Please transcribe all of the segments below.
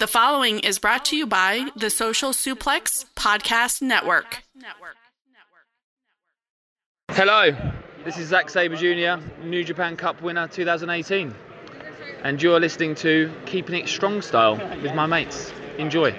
The following is brought to you by the Social Suplex Podcast Network. Hello, this is Zack Sabre Jr., New Japan Cup winner 2018. And you're listening to Keeping It Strong Style with my mates. Enjoy.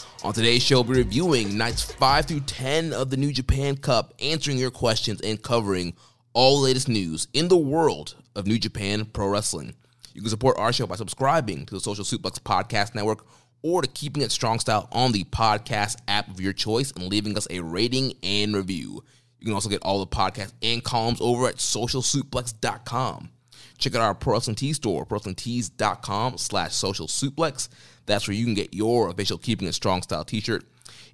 On today's show, we're reviewing nights 5 through 10 of the New Japan Cup, answering your questions and covering all the latest news in the world of New Japan Pro Wrestling. You can support our show by subscribing to the Social Suplex Podcast Network or to Keeping It Strong Style on the podcast app of your choice and leaving us a rating and review. You can also get all the podcasts and columns over at socialsuplex.com. Check out our Pro Wrestling Tees store, prowrestlingtees.com slash social suplex. That's where you can get your official Keeping It Strong Style t-shirt.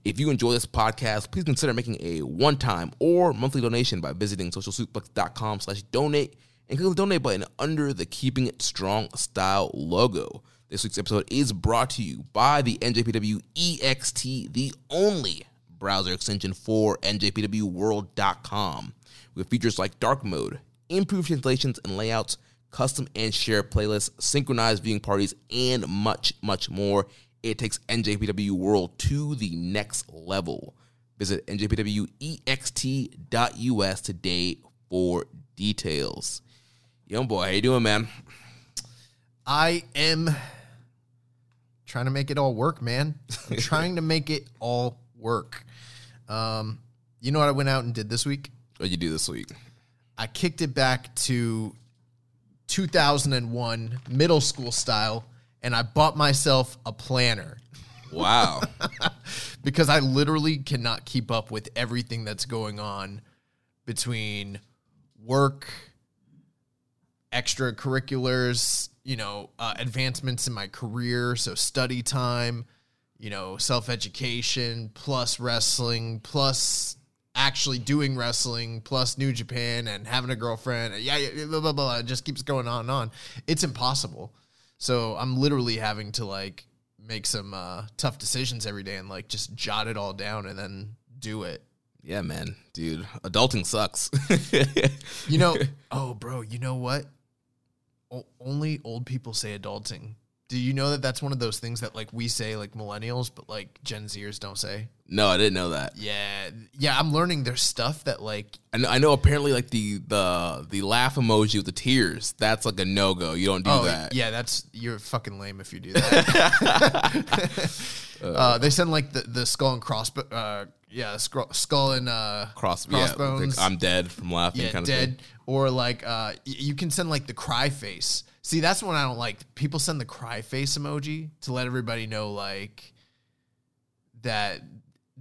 If you enjoy this podcast, please consider making a one-time or monthly donation by visiting socialsuplex.com slash donate and click the donate button under the Keeping It Strong Style logo. This week's episode is brought to you by the NJPW EXT, the only browser extension for NJPWWorld.com, with features like dark mode, improved translations and layouts, custom and share playlists, synchronized viewing parties, and much, much more. It takes NJPW World to the next level. Visit njpwext.us today for details. Young boy, how you doing, man? I am trying to make it all work, man. I'm trying to make it all work. Um, you know what I went out and did this week? What'd you do this week? I kicked it back to 2001 middle school style and I bought myself a planner Wow. because I literally cannot keep up with everything that's going on between work, extracurriculars, you know, uh, advancements in my career, so study time, you know, self education, plus wrestling, plus actually doing wrestling, plus New Japan and having a girlfriend. Yeah, yeah, blah, blah, blah. It just keeps going on and on. It's impossible. So I'm literally having to like make some uh, tough decisions every day and like just jot it all down and then do it. yeah, man. Dude, adulting sucks. You know, oh, bro, you know what? O- only old people say adulting. Do you know that that's one of those things that like we say like millennials, but like Gen Zers don't say? no, I didn't know that. Yeah, yeah. I'm learning there's stuff that like I know, I know apparently like the the the laugh emoji with the tears, that's like a no go. You don't do oh that. yeah, that's you're fucking lame if you do that. uh, they send like the the skull and cross, uh, yeah, skull, skull and uh, Cross yeah, crossbones. like, I'm dead from laughing yeah, kind of dead. thing. Or like uh, y- you can send like the cry face. See, that's one I don't like. People send the cry face emoji to let everybody know like that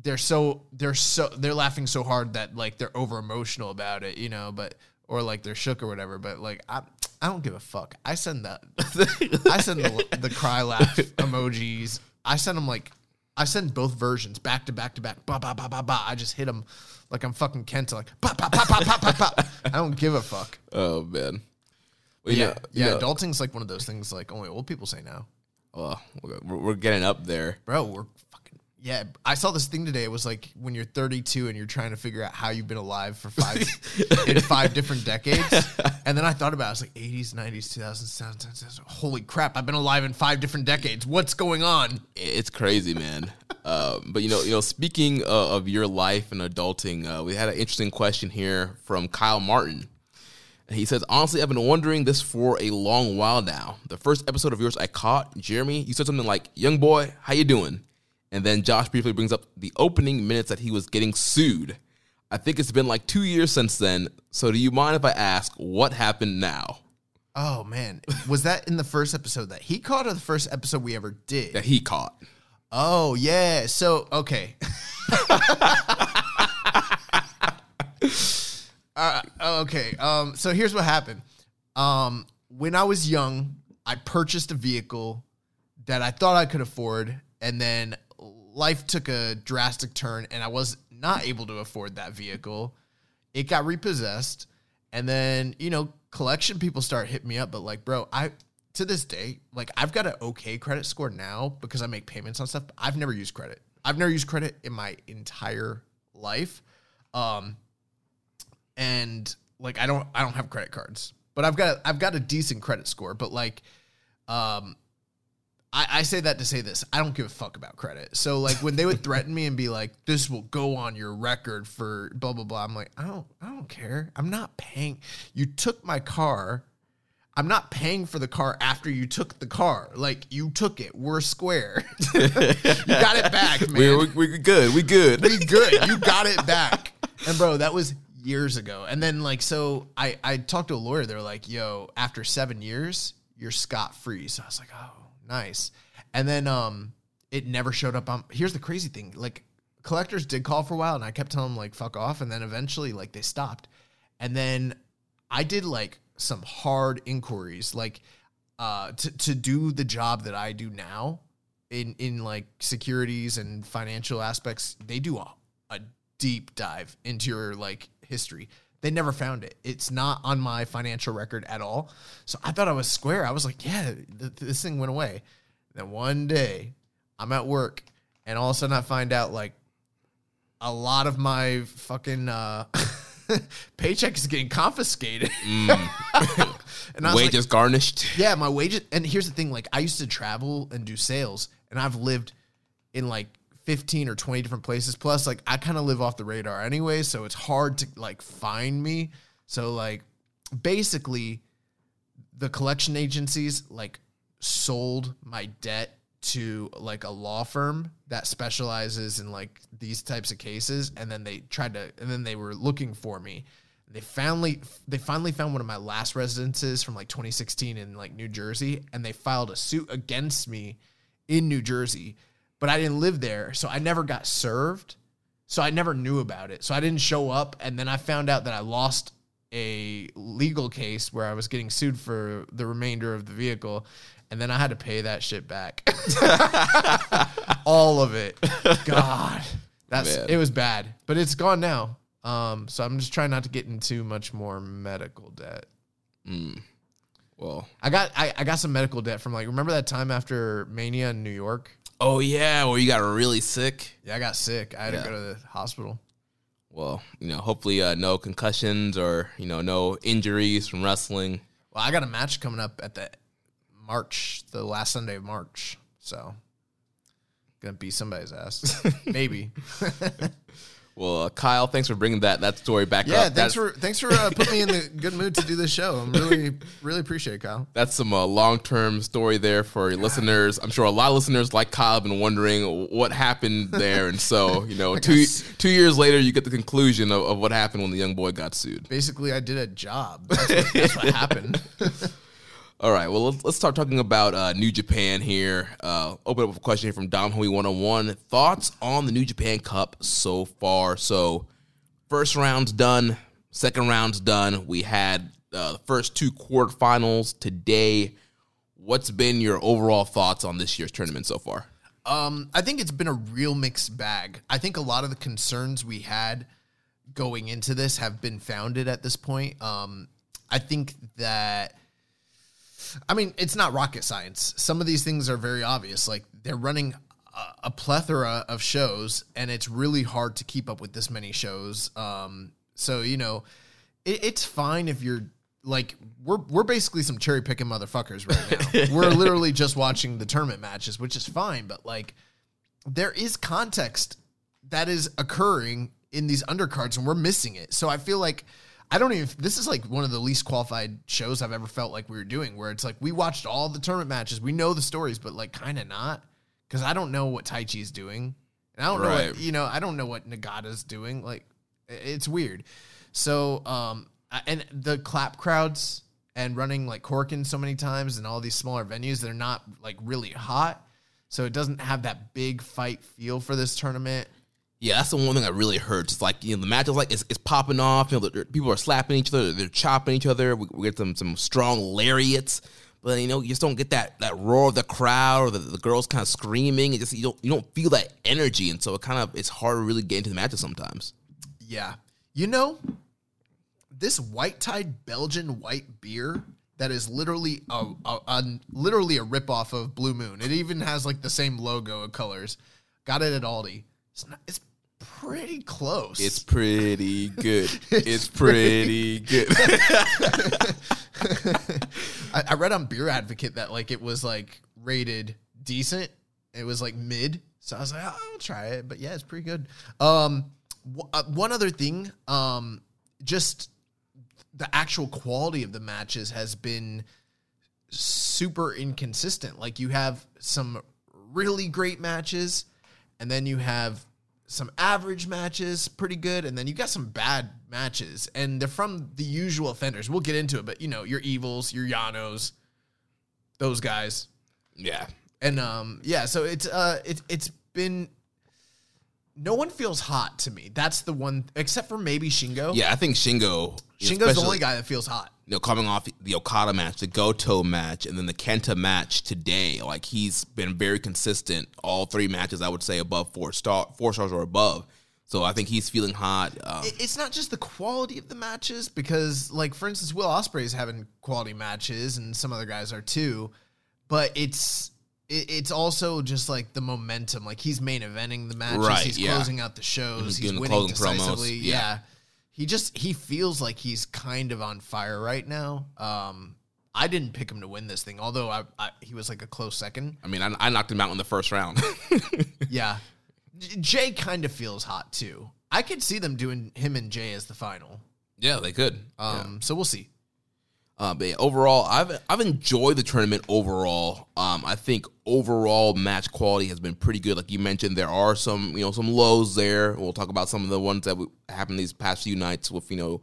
they're so they're so they're laughing so hard that like they're over emotional about it, you know. But or like they're shook or whatever. But like I I don't give a fuck. I send the I send the, the cry laugh emojis. I send them like I send both versions back to back to back. Ba ba ba ba ba. I just hit them like I'm fucking Kenta. Like ba ba ba ba ba ba ba. I don't give a fuck. Oh man. Well, yeah, know- yeah. know- Adulting's like one of those things like only old people say now. well, we're, we're getting up there. Bro, we're fucking Yeah, I saw this thing today. It was like when you're 32 and you're trying to figure out how you've been alive for five in five different decades. And then I thought about it. I was like 80s, 90s, 2000s, Holy crap! I've been alive in five different decades. What's going on? It's crazy, man. uh, but you know, you know, speaking uh, of your life and adulting, uh, we had an interesting question here from Kyle Martin. He says, honestly, I've been wondering this for a long while now. The first episode of yours I caught, Jeremy, you said something like, young boy, how you doing? And then Josh briefly brings up the opening minutes that he was getting sued. I think it's been like two years since then. So do you mind if I ask what happened now? Oh man, was that in the first episode that he caught, or the first episode we ever did? That he caught. Oh yeah. So okay. uh, okay. Um. So here's what happened. Um. When I was young, I purchased a vehicle that I thought I could afford, and then life took a drastic turn, and I was not able to afford that vehicle. It got repossessed, and then you know, collection people start hitting me up. But like, bro, I to this day, like I've got an okay credit score now because I make payments on stuff. I've never used credit. I've never used credit in my entire life. Um, and like I don't I don't have credit cards, but I've got I've got a decent credit score. But like, um, I, I say that to say this: I don't give a fuck about credit. So like when they would threaten me and be like, "This will go on your record for blah blah blah," I'm like, I don't I don't care. I'm not paying. You took my car. I'm not paying for the car after you took the car. Like you took it. We're square. you got it back, man. We're, we we're good. We good. We good. You got it back. And bro, that was years ago. And then like so I I talked to a lawyer. They're like, "Yo, after 7 years, you're scot free." So I was like, "Oh, nice." And then um it never showed up on Here's the crazy thing. Like collectors did call for a while and I kept telling them like fuck off and then eventually like they stopped. And then I did like some hard inquiries like uh to to do the job that I do now in in like securities and financial aspects they do a, a deep dive into your like history. They never found it. It's not on my financial record at all. So i thought i was square. I was like yeah th- this thing went away. Then one day i'm at work and all of a sudden i find out like a lot of my fucking uh paycheck is getting confiscated. And I was like, Wages garnished. yeah, my wages. And here's the thing: like, I used to travel and do sales, and I've lived in like 15 or 20 different places. Plus, like, I kind of live off the radar anyway, so it's hard to like find me. So, like, basically, the collection agencies like sold my debt to like a law firm that specializes in like these types of cases and then they tried to and then they were looking for me they finally they finally found one of my last residences from like 2016 in like New Jersey and they filed a suit against me in New Jersey but I didn't live there so I never got served so I never knew about it. So I didn't show up and then I found out that I lost a legal case where I was getting sued for the remainder of the vehicle and then I had to pay that shit back. All of it. God. That's Man. it was bad but it's gone now. Um, so I'm just trying not to get into much more medical debt. Well, I got I, I got some medical debt from like remember that time after Mania in New York? Oh yeah, where you got really sick. Yeah, I got sick. I had Yeah. to go to the hospital. Well, you know, hopefully uh, no concussions or you know no injuries from wrestling. Well, I got a match coming up at the March, the last Sunday of March. So gonna beat somebody's ass. Maybe. Well, uh, Kyle, thanks for bringing that that story back yeah, up. thanks That's- for thanks for uh, putting me in the good mood to do this show. I'm really really appreciate it, Kyle. That's some uh, long term story there for your listeners. I'm sure a lot of listeners like Kyle have been wondering what happened there, and so you know, two two years later, you get the conclusion of, of what happened when the young boy got sued. Basically, I did a job. That's what, that's what happened. All right, well, let's, start talking about uh, New Japan here. Uh, open up with a question here from Dom Hui 101. Thoughts on the New Japan Cup so far? So, first round's done, second round's done. We had uh, the first two quarterfinals today. What's been your overall thoughts on this year's tournament so far? Um, I think it's been a real mixed bag. I think a lot of the concerns we had going into this have been founded at this point. Um, I think that, I mean, it's not rocket science. Some of these things are very obvious. Like they're running a, a plethora of shows, and it's really hard to keep up with this many shows. Um, so you know, it, it's fine if you're like we're we're basically some cherry picking motherfuckers right now. we're literally just watching the tournament matches, which is fine, but like there is context that is occurring in these undercards, and we're missing it. So I feel like. I don't even. This is like one of the least qualified shows I've ever felt like we were doing, where it's like we watched all the tournament matches, we know the stories, but like kind of not because I don't know what Taichi is doing, and I don't know what you know. I don't know what Nagata's doing. Like, it's weird. So, um, and the clap crowds and running like Korakuen so many times and all these smaller venues, they're not like really hot, so it doesn't have that big fight feel for this tournament. Yeah, that's the one thing that really hurts. It's like you know the match is like it's, it's popping off. You know, the, people are slapping each other, they're chopping each other. We, we get some some strong lariats, but you know you just don't get that that roar of the crowd or the, the girls kind of screaming. It just you don't you don't feel that energy, and so it kind of it's hard to really get into the matches sometimes. Yeah. You know, this white tide Belgian white beer that is literally a, a, a literally a ripoff of Blue Moon. It even has like the same logo of colors. Got it at Aldi. It's not, it's pretty close. It's pretty good. it's pretty good. I, I read on Beer Advocate that like it was like rated decent. It was like mid. So I was like, oh, I'll try it. But yeah, it's pretty good. Um, w- uh, one other thing, um, just the actual quality of the matches has been super inconsistent. Like you have some really great matches, and then you have some average matches, pretty good, and then you got some bad matches, and they're from the usual offenders. We'll get into it, but you know your evils, your Yanos, those guys, yeah, and um, yeah. So it's uh, it, it's been. No one feels hot to me. That's the one, except for maybe Shingo. yeah. I think Shingo. Shingo's the only guy that feels hot. You know, coming off the Okada match, the Goto match, and then the Kenta match today, like he's been very consistent. All three matches, I would say, above four star, four stars or above. So I think he's feeling hot. Um, it's not just the quality of the matches because like for instance will Ospreay is having quality matches and some other guys are too but it's it's also just like the momentum like he's main eventing the matches Right, he's yeah. closing out the shows He's he's, winning closing promos, decisively yeah. yeah. He just he feels like he's kind of on fire right now. Um I didn't pick him to win this thing although I, I he was like a close second. I mean, I, I knocked him out in the first round. yeah. Jay kind of feels hot too. I could see them doing him and Jay as the final. Yeah, they could. um so we'll see. Uh, but yeah, overall, I've I've enjoyed the tournament overall. Um, I think overall match quality has been pretty good. Like you mentioned, there are some you know some lows there. We'll talk about some of the ones that happened these past few nights with you know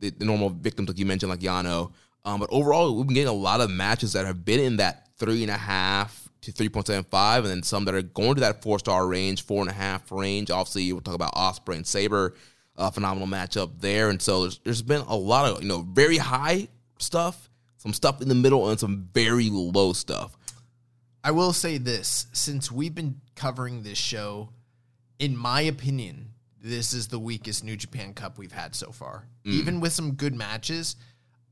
the, the normal victims like you mentioned, like Yano. Um, but overall, we've been getting a lot of matches that have been in that three and a half to three point seven five, and then some that are going to that four star range, four and a half range. Obviously, we'll talk about Ospreay and Sabre. A phenomenal matchup there, and so there's, there's been a lot of you know very high stuff, some stuff in the middle, and some very low stuff. I will say this since we've been covering this show, in my opinion, this is the weakest New Japan Cup we've had so far. Even with some good matches,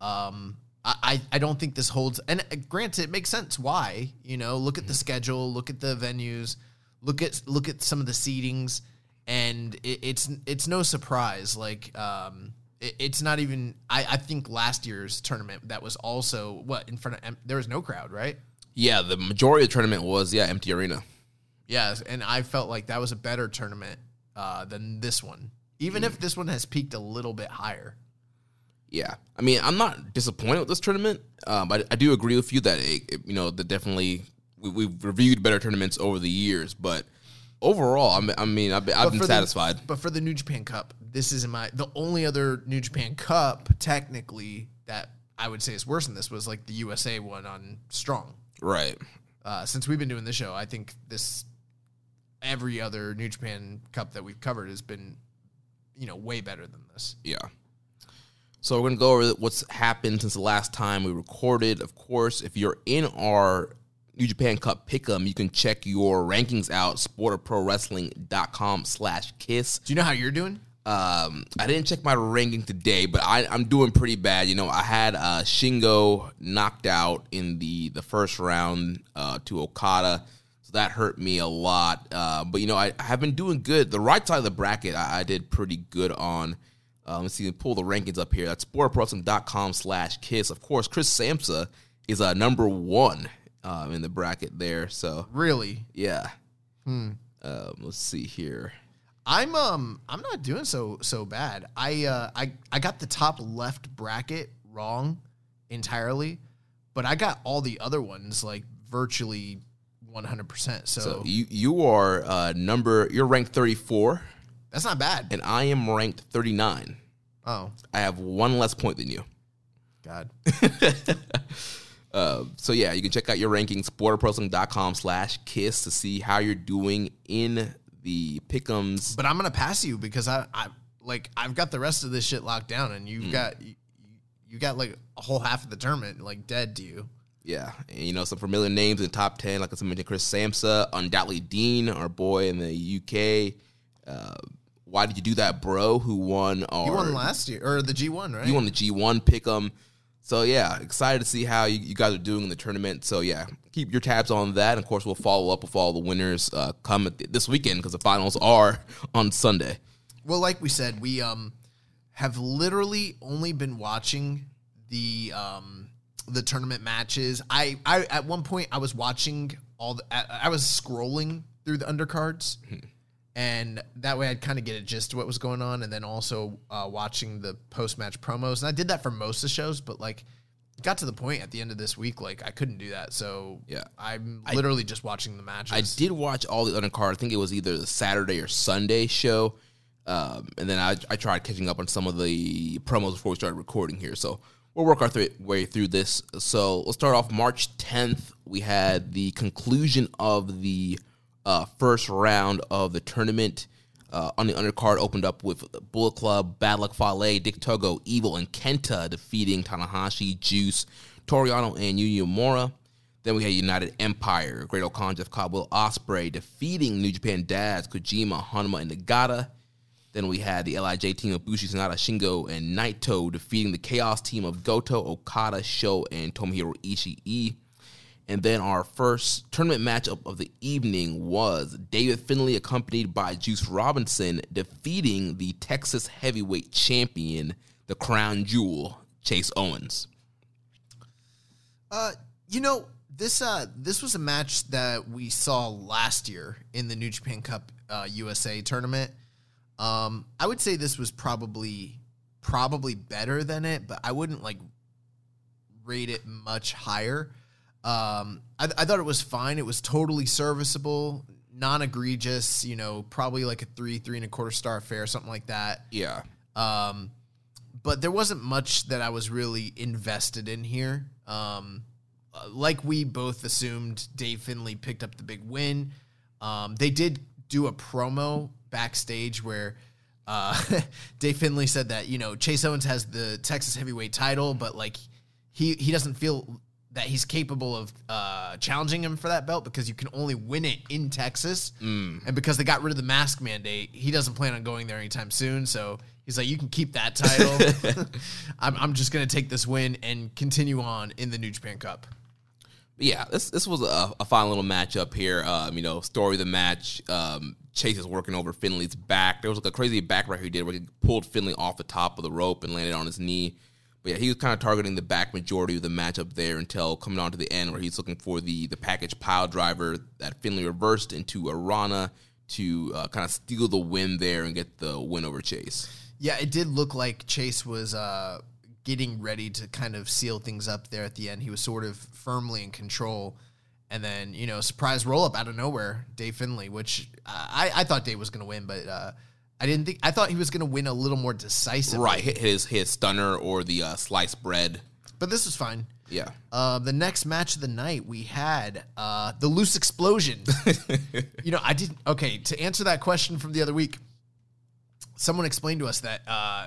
um, I, I, don't think this holds. And uh, granted, it makes sense why. You know, look at the schedule, look at the venues, look at look at some of the seedings, and it, it's it's no surprise. Like, um, it, it's not even. I, I think last year's tournament that was also what in front of there was no crowd, right? Yeah, the majority of the tournament was yeah empty arena. Yes, and I felt like that was a better tournament uh, than this one, even if this one has peaked a little bit higher. Yeah, I mean, I'm not disappointed with this tournament. Um, I, I do agree with you that it, it- you know that definitely we, we've reviewed better tournaments over the years, but overall, I'm, I mean, I've been, I've been for the- satisfied. but for the New Japan Cup, this is my the only other New Japan Cup technically that I would say is worse than this was like the USA one on Strong. Right. Uh, since we've been doing this show, I think this every other New Japan Cup that we've covered has been, you know, way better than this. Yeah. So we're gonna go over what's happened since the last time we recorded. Of course, if you're in our New Japan Cup pick'em, you can check your rankings out, sportofprowrestling.com slash kiss. Do you know how you're doing? Um, I didn't check my ranking today, but I, I'm doing pretty bad. You know, I had uh, Shingo knocked out in the the first round uh, to Okada. So that hurt me a lot. Uh, but you know, I, I have been doing good. The right side of the bracket, I, I did pretty good on. Uh, let's see, pull the rankings up here. That's sportprowrestling.com slash kiss. Of course, Chris Samsa is uh, number one um, in the bracket there. So Really? yeah. Hmm. Um, let's see here. I'm um I'm not doing so so bad. I uh I I got the top left bracket wrong entirely, but I got all the other ones like virtually 100%. So, So you you are uh, number. You're ranked 34, that's not bad. and I am ranked 39. Oh, I have one less point than you. god. Uh, so yeah, you can check out your rankings, sportprowrestling.com slash kiss to see how you're doing in the pickums. But I'm to pass you because I I like I've got the rest of this shit locked down and you've got you, you got like a whole half of the tournament like dead to you. Yeah, and you know some familiar names in the top ten, like I mentioned, Chris Samsa, undoubtedly Dean, our boy in the UK. Uh, why did you do that, bro? Who won? Our, You won last year or the G1, right? You won the G1 pick'em. So yeah, excited to see how you, you guys are doing in the tournament. So yeah, keep your tabs on that. And of course, we'll follow up with all the winners uh, come the- this weekend because the finals are on Sunday. Well, like we said, we um have literally only been watching the um the tournament matches. I I at one point I was watching all the I, I was scrolling through the undercards. And that way, I'd kind of get a gist of what was going on, and then also uh, watching the post match promos. And I did that for most of the shows, but like, got to the point at the end of this week, like I couldn't do that. So Yeah. I'm literally just watching the matches. I did watch all the undercard. I think it was either the Saturday or Sunday show. Um, and then I, I tried catching up on some of the promos before we started recording here. So we'll work our th- way through this. So let's start off March 10th. We had the conclusion of the uh, first round of the tournament. Uh, on the undercard, opened up with Bullet Club, Bad Luck Fale, Dick Togo, Evil, and Kenta defeating Tanahashi, Juice, Toru Yano, and Yuya Uemura. Then we had United Empire, Great-O-Khan, Jeff Cobb, Will Ospreay defeating New Japan Dads, Kojima, Honma, and Nagata. Then we had the LIJ team of Bushi, Sanada, Shingo, and Naito defeating the Chaos team of Goto, Okada, Sho, and Tomohiro Ishii. And then our first tournament matchup of the evening was David Finlay, accompanied by Juice Robinson, defeating the Texas heavyweight champion, the crown jewel, Chase Owens. Uh, you know this uh this was a match that we saw last year in the New Japan Cup uh, USA tournament. Um, I would say this was probably probably better than it, but I wouldn't like rate it much higher. Um, I, I thought it was fine. It was totally serviceable, non egregious. You know, probably like a three, three and a quarter star affair, something like that. Yeah. Um, but there wasn't much that I was really invested in here. Um, like we both assumed, Dave Finlay picked up the big win. Um, they did do a promo backstage where uh, Dave Finlay said that you know Chase Owens has the Texas heavyweight title, but like he he doesn't feel that he's capable of uh, challenging him for that belt because you can only win it in Texas, and because they got rid of the mask mandate, he doesn't plan on going there anytime soon. So he's like, "You can keep that title. I'm, I'm just gonna take this win and continue on in the New Japan Cup." yeah, this this was a, a fine little matchup here. Um, you know, story of the match. Um, Chase is working over Finlay's back. There was like a crazy back right he did where he pulled Finlay off the top of the rope and landed on his knee. But yeah, he was kind of targeting the back majority of the matchup there until coming on to the end where he's looking for the the package pile driver that Finlay reversed into Arana to uh, kind of steal the win there and get the win over Chase. Yeah, it did look like Chase was uh, getting ready to kind of seal things up there at the end. He was sort of firmly in control. And then, you know, surprise roll up out of nowhere, Dave Finlay, which uh, I, I thought Dave was going to win, but uh, I didn't think, I thought he was going to win a little more decisively. Right, his his stunner or the uh, sliced bread. But this was fine. Yeah. Uh, the next match of the night, we had uh, the loose explosion. you know, I didn't. Okay, to answer that question from the other week, someone explained to us that uh,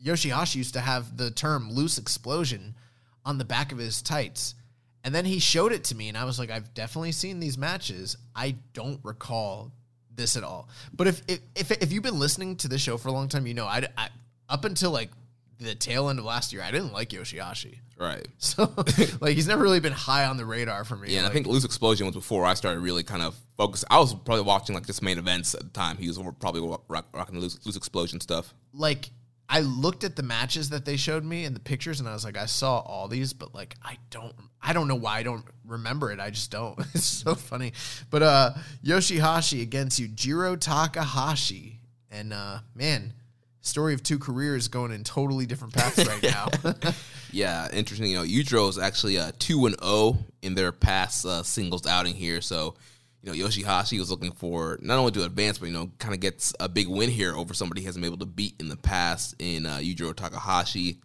Yoshihashi used to have the term loose explosion on the back of his tights. And then he showed it to me, and I was like, I've definitely seen these matches. I don't recall this at all. But if if if, if you've been listening to this show for a long time, you know, I, I up until like the tail end of last year, I didn't like Yoshihashi. Right. So like he's never really been high on the radar for me. Yeah, and I think Loose Explosion was before I started really kind of focus. I was probably watching like just main events at the time. He was probably rock, rocking the Loose, Loose Explosion stuff. like I looked at the matches that they showed me and the pictures, and I was like, I saw all these, but like I don't, I don't know why I don't remember it. I just don't. It's so funny. But uh Yoshihashi against Yujiro Takahashi, and uh man, story of two careers going in totally different paths right now. Yeah, interesting. You know, Yujiro is actually uh, two and zero in their past uh, singles outing here. So, you know, Yoshihashi was looking for not only to advance, but you know, kind of gets a big win here over somebody he hasn't been able to beat in the past in uh, Yujiro Takahashi.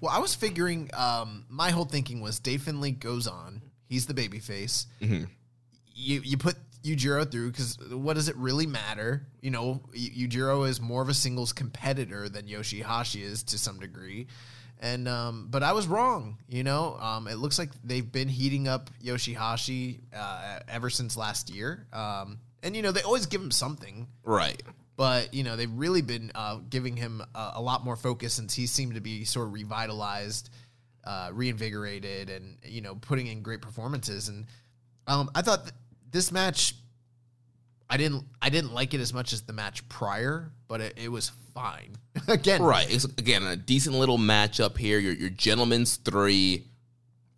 Well, I was figuring. Um, my whole thinking was Dave Finlay goes on. He's the baby face. You you put Yujiro through because what does it really matter? You know, Y- Yujiro is more of a singles competitor than Yoshihashi is to some degree. And um, but I was wrong. You know, um, it looks like they've been heating up Yoshihashi uh, ever since last year. Um, and you know, they always give him something Right. but you know they've really been uh, giving him a, a lot more focus since he seemed to be sort of revitalized, uh, reinvigorated, and you know putting in great performances. And um, I thought th- this match, I didn't I didn't like it as much as the match prior, but it, it was fine. Again, Right. It's again a decent little matchup here. Your your gentlemen's three.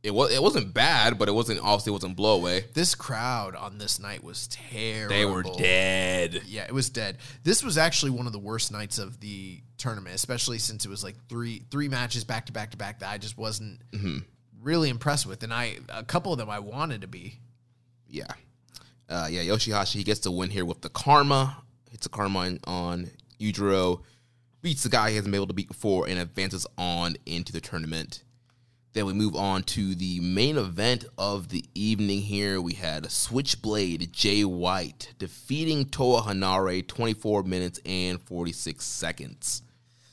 It was it wasn't bad, but it wasn't obviously it wasn't blow away. This crowd on this night was terrible. They were dead. Yeah, it was dead. This was actually one of the worst nights of the tournament, especially since it was like three three matches back to back to back that I just wasn't mm-hmm. really impressed with, and I a couple of them I wanted to be. Yeah. Uh, yeah, Yoshihashi he gets the win here with the karma. Hits the karma on, on Yujiro. Beats the guy he hasn't been able to beat before and advances on into the tournament. Then we move on to the main event of the evening here. We had Switchblade Jay White defeating Toa Henare 24 minutes and 46 seconds.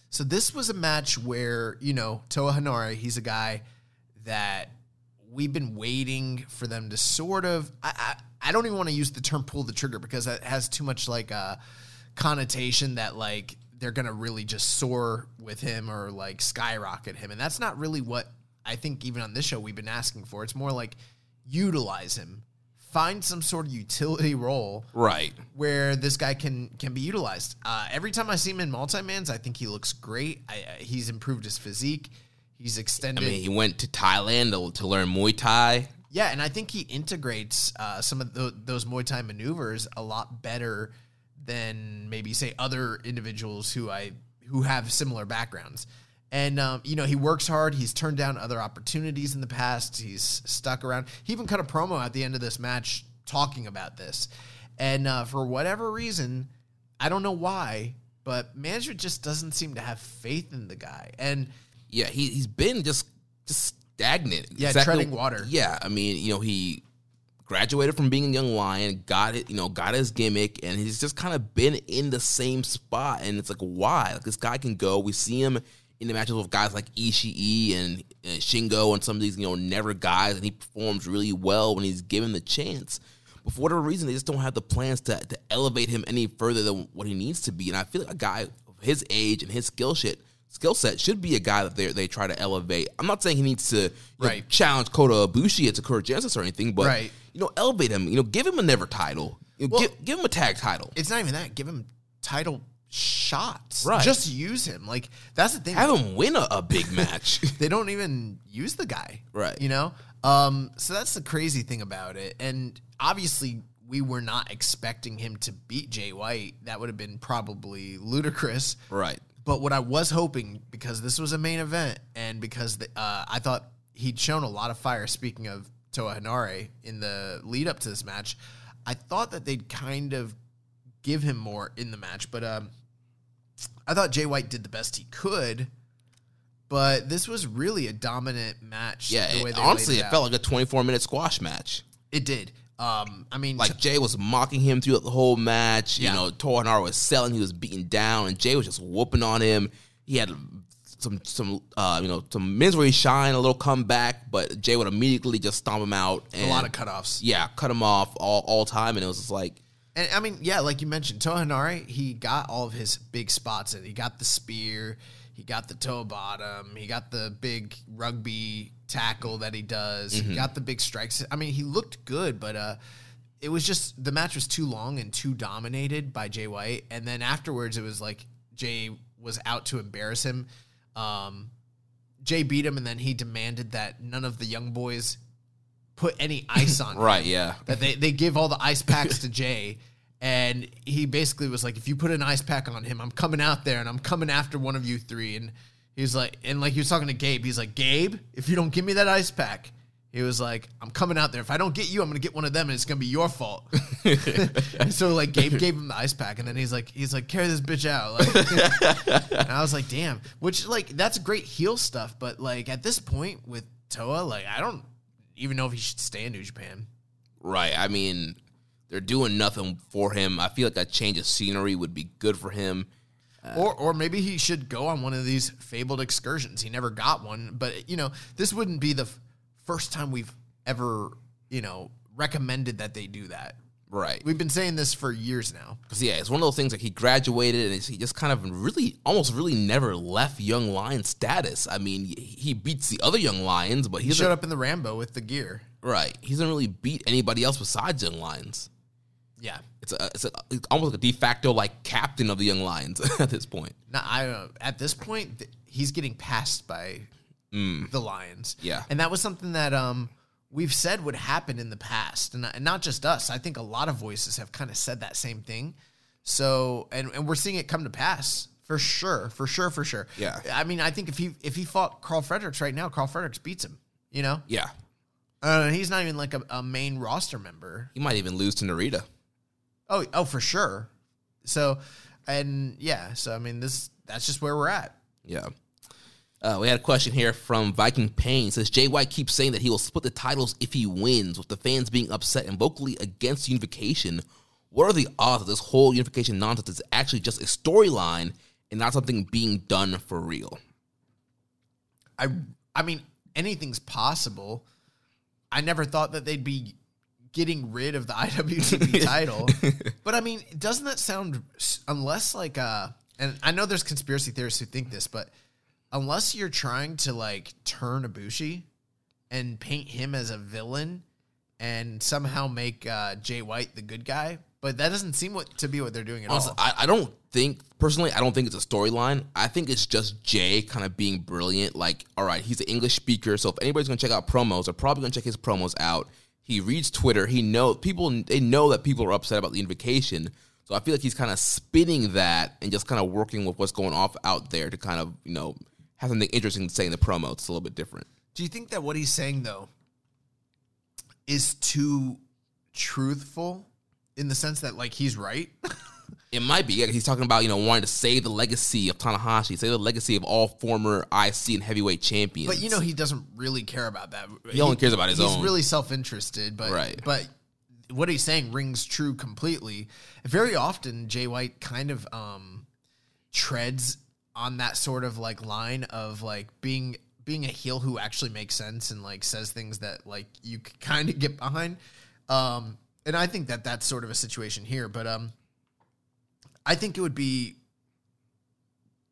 So this was a match where you know Toa Henare, he's a guy that we've been waiting for them to sort of. I I, I don't even want to use the term pull the trigger because that has too much like a connotation that like they're gonna really just soar with him or like skyrocket him, and that's not really what I think. Even on this show, we've been asking for. It's more like utilize him, find some sort of utility role Right. where this guy can can be utilized. Uh, every time I see him in multi-mans, I think he looks great. I, I, he's improved his physique. He's extended. I mean, he went to Thailand to, to learn Muay Thai. yeah, and I think he integrates uh, some of tho- those Muay Thai maneuvers a lot better than maybe say other individuals who I who have similar backgrounds. And um, you know, he works hard. He's turned down other opportunities in the past. He's stuck around. He even cut a promo at the end of this match talking about this. And uh, for whatever reason, I don't know why, but management just doesn't seem to have faith in the guy. And yeah, he he's been just just stagnant. Yeah, treading water. Yeah, I mean, you know, he graduated from being a young lion, got it, you know, got his gimmick, and he's just kind of been in the same spot. And it's like, why? Like this guy can go. We see him in the matches with guys like Ishii and, and Shingo and some of these, you know, never guys, and he performs really well when he's given the chance. But for whatever reason, they just don't have the plans to, to elevate him any further than what he needs to be. And I feel like a guy of his age and his skill shit skill set should be a guy that they they try to elevate. I'm not saying he needs to you know, challenge Kota Ibushi to Kurt Genesis or anything, but Right. you know, elevate him. You know, give him a never title. You know, Well- give, give him a tag title. it's not even that. Give him title shots. Right. Just use him. Like that's the thing. Have him win a, a big match. they don't even use the guy. Right. You know? Um, so that's the crazy thing about it. And obviously we were not expecting him to beat Jay White. That would have been probably ludicrous. right. But what I was hoping, because this was a main event, and because the, uh, I thought he'd shown a lot of fire. Speaking of Toa Henare in the lead up to this match, I thought that they'd kind of give him more in the match. But um, I thought Jay White did the best he could. But this was really a dominant match. Yeah. the it- honestly, it, it, felt like a 24 minute squash match. it did. Um, I mean, Like Jay was mocking him throughout the whole match. Yeah. You know, Toa Henare was selling, he was beaten down, and Jay was just whooping on him. He had some some uh, you know some minutes where he shine a little comeback, but Jay would immediately just stomp him out. And, a lot of cutoffs. Yeah, cut him off all all time, and it was just like And I mean, yeah, like you mentioned, Toa Henare, he got all of his big spots and He got the spear. He got the toe bottom. He got the big rugby tackle that he does. He got the big strikes. I mean, he looked good, but uh, it was just the match was too long and too dominated by Jay White. And then afterwards, it was like Jay was out to embarrass him. Um, Jay beat him, and then he demanded that none of the young boys put any ice on him Right, yeah. that they, they give all the ice packs to Jay. And he basically was like, if you put an ice pack on him, I'm coming out there and I'm coming after one of you three. And he was like, and like he was talking to Gabe, he's like, Gabe, if you don't give me that ice pack, he was like, I'm coming out there. If I don't get you, I'm gonna get one of them, and it's gonna be your fault. and so like Gabe gave him the ice pack, and then he's like, he's like, carry this bitch out. Like, and I was like, damn. Which like that's great heel stuff, but like at this point with Toa, like I don't even know if he should stay in New Japan. Right. I mean, they're doing nothing for him. I feel like a change of scenery would be good for him. Uh, or or maybe he should go on one of these fabled excursions. He never got one, but you know, this wouldn't be the f- first time we've ever, you know, recommended that they do that. Right. We've been saying this for years now. Because yeah, it's one of those things like he graduated and he just kind of really, almost really never left young lion status. I mean, he beats the other young lions, but He he showed up in the Rambo with the gear. right. He doesn't really beat anybody else besides young lions. Yeah. It's a, it's, a, it's almost like a de facto like captain of the young lions at this point. Now, I don't know. At this point, th- he's getting passed by the Lions. Yeah. and that was something that um we've said would happen in the past, and, and not just us. I think a lot of voices have kind of said that same thing. So, and and we're seeing it come to pass for sure, for sure, for sure. Yeah. I mean, I think if he if he fought Karl Fredericks right now, Karl Fredericks beats him. You know, Yeah. uh, he's not even like a, a main roster member. He might even lose to Narita. Oh, oh, for sure. So, and yeah, so I mean, this that's just where we're at. Yeah. Uh, we had a question here from Viking Pain. It says Jay White keeps saying that he will split the titles if he wins, with the fans being upset and vocally against unification. What are the odds that this whole unification nonsense is actually just a storyline and not something being done for real? I I mean anything's possible. I never thought that they'd be getting rid of the IWGP title. But I mean, doesn't that sound unless like uh and I know there's conspiracy theorists who think this, but unless you're trying to like turn Ibushi and paint him as a villain and somehow make uh Jay White the good guy, but that doesn't seem what to be what they're doing at Honestly, all. I, I don't think personally. I don't think it's a storyline. I think it's just Jay kind of being brilliant. Like, all right, he's an English speaker, so if anybody's gonna check out promos, they're probably gonna check his promos out. He reads Twitter. He know people. They know that people are upset about the invocation. So I feel like he's kind of spinning that and just kind of working with what's going off out there to kind of you know have something interesting to say in the promo. It's a little bit different. Do you think that what he's saying though is too truthful in the sense that like he's right? It might be. Yeah, he's talking about you know wanting to save the legacy of Tanahashi, save the legacy of all former IC and heavyweight champions. but you know he doesn't really care about that. He only cares about his he's own. He's really self-interested, but Right. but what he's saying rings true completely. Very often Jay White kind of um treads on that sort of like line of like being being a heel who actually makes sense and like says things that like you kind of get behind. Um and I think that that's sort of a situation here, but um I think it would be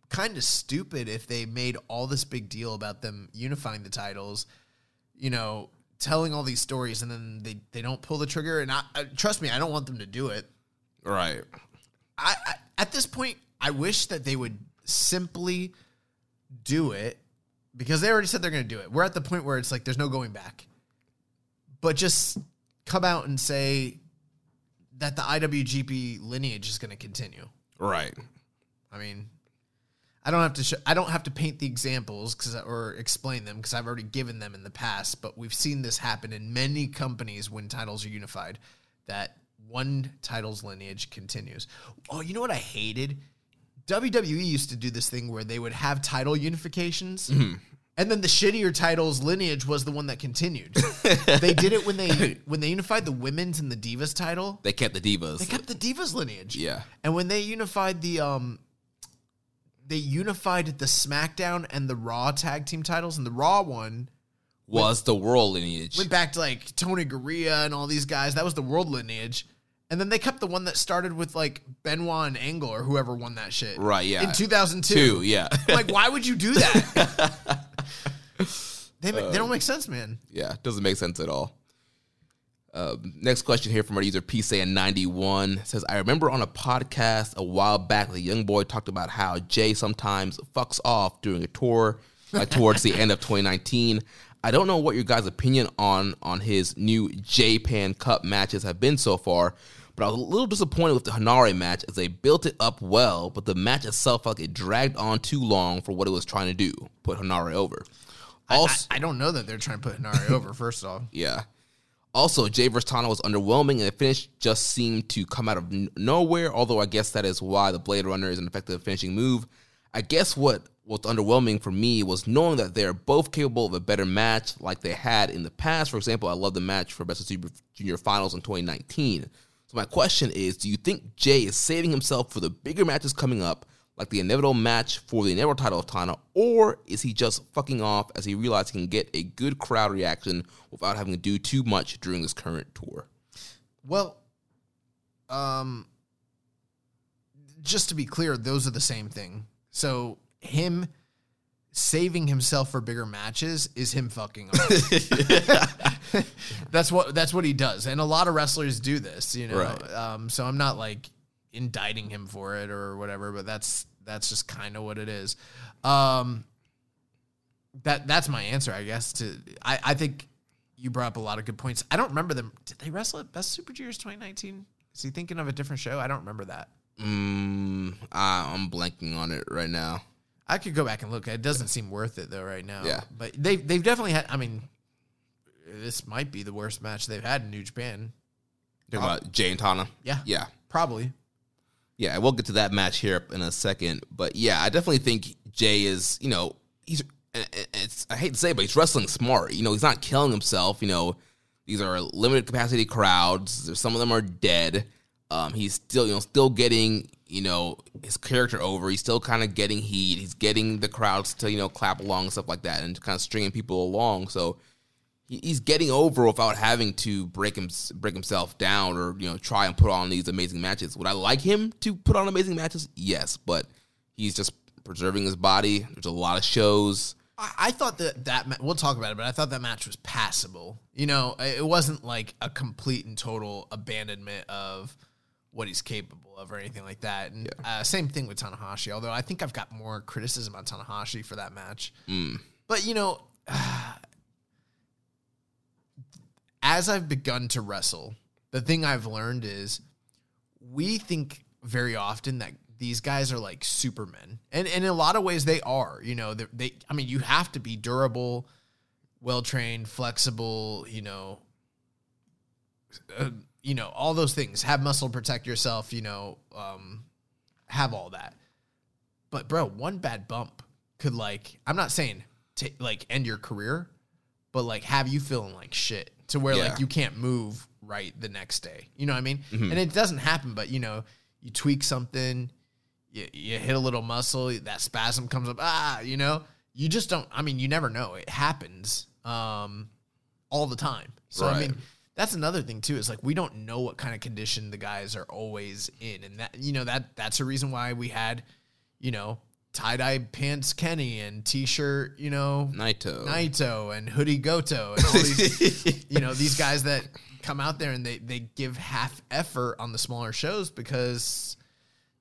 kind of stupid if they made all this big deal about them unifying the titles, you know, telling all these stories and then they, they don't pull the trigger. And I, I trust me, I don't want them to do it. right. I, I at this point, I wish that they would simply do it because they already said they're going to do it. We're at the point where it's like there's no going back. But just come out and say that the IWGP lineage is going to continue. Right. I mean, I don't have to show, I don't have to paint the examples cuz or explain them because I've already given them in the past, but we've seen this happen in many companies when titles are unified that one title's lineage continues. Oh, you know what I hated? WWE used to do this thing where they would have title unifications. Mm-hmm. And then the shittier titles lineage was the one that continued. they did it when they when they unified the women's and the divas title. They kept the divas. They kept the Divas lineage. Yeah. And when they unified the um they unified the SmackDown and the Raw tag team titles, and the Raw one was the world lineage. went back to like Tony Garea and all these guys. That was the world lineage. And then they kept the one that started with like Benoit and Angle or whoever won that shit. Right, yeah. In 2002. Two, yeah. like, why would you do that? they, make, they don't make sense, man. Yeah, doesn't make sense at all. Uh, next question here from our user PSAN91 says, I remember on a podcast a while back, the young boy talked about how Jay sometimes fucks off during a tour, like towards the end of 2019. I don't know what your guys' opinion on on his new Japan Cup matches have been so far, but I was a little disappointed with the Henare match as they built it up well, but the match itself felt like it dragged on too long for what it was trying to do, put Henare over. Also, I, I don't know that they're trying to put Henare over, first off. yeah. Also, Jay vs. Tana was underwhelming, and the finish just seemed to come out of n- nowhere. Although I guess that is why the Blade Runner is an effective finishing move. I guess what was underwhelming for me was knowing that they are both capable of a better match, like they had in the past. For example, I love the match for Best of Super Junior Finals in 2019. So my question is: Do you think Jay is saving himself for the bigger matches coming up, like the inevitable match for the inevitable title of Tana, or is he just fucking off as he realized he can get a good crowd reaction without having to do too much during this current tour? Well, um, just to be clear, those are the same thing. So him saving himself for bigger matches is him fucking off. that's what that's what he does, and a lot of wrestlers do this. You know, Right. um, so I'm not like indicting him for it or whatever, but that's that's just kind of what it is. Um, that that's my answer, I guess. To I, I think you brought up a lot of good points. I don't remember them. Did they wrestle at Best Super Juniors 2019? Is he thinking of a different show? I don't remember that. Mm, I, I'm blanking on it right now. I could go back and look. It doesn't seem worth it though right now. Yeah. but they they've definitely had. I mean, this might be the worst match they've had in New Japan. Talking about Jay and Tana. Yeah, Yeah. probably. Yeah, we'll get to that match here in a second. But yeah, I definitely think Jay is, you know, he's, it's, I hate to say, it, but he's wrestling smart. You know, he's not killing himself. You know, these are limited capacity crowds. Some of them are dead. Um, he's still, you know, still getting, you know, his character over. He's still kind of getting heat. He's getting the crowds to, you know, clap along and stuff like that and kind of stringing people along. So, he's getting over without having to break him break himself down or you know try and put on these amazing matches. Would I like him to put on amazing matches? Yes, but he's just preserving his body. There's a lot of shows. I, I thought that that ma- we'll talk about it, but I thought that match was passable. You know, it wasn't like a complete and total abandonment of what he's capable of or anything like that. And uh, same thing with Tanahashi. Although I think I've got more criticism on Tanahashi for that match. But you know, as I've begun to wrestle, the thing I've learned is we think very often that these guys are like supermen, and, and in a lot of ways they are. You know, they, I mean, you have to be durable, well trained, flexible. You know, uh, you know all those things. Have muscle, protect yourself. You know, um, have all that. But bro, one bad bump could like I'm not saying ta like end your career, but like have you feeling like shit to where Yeah. like you can't move right the next day. You know what I mean? And it doesn't happen, but you know, you tweak something, you, you hit a little muscle, that spasm comes up, ah, you know, you just don't. I mean, you never know. It happens um, all the time. So I mean, that's another thing too. Is like we don't know what kind of condition the guys are always in, and that you know that that's a reason why we had, you know, tie dye pants Kenny and t shirt, you know, Naito. Naito and Hoodie Goto and all these, you know, these guys that come out there and they they give half effort on the smaller shows because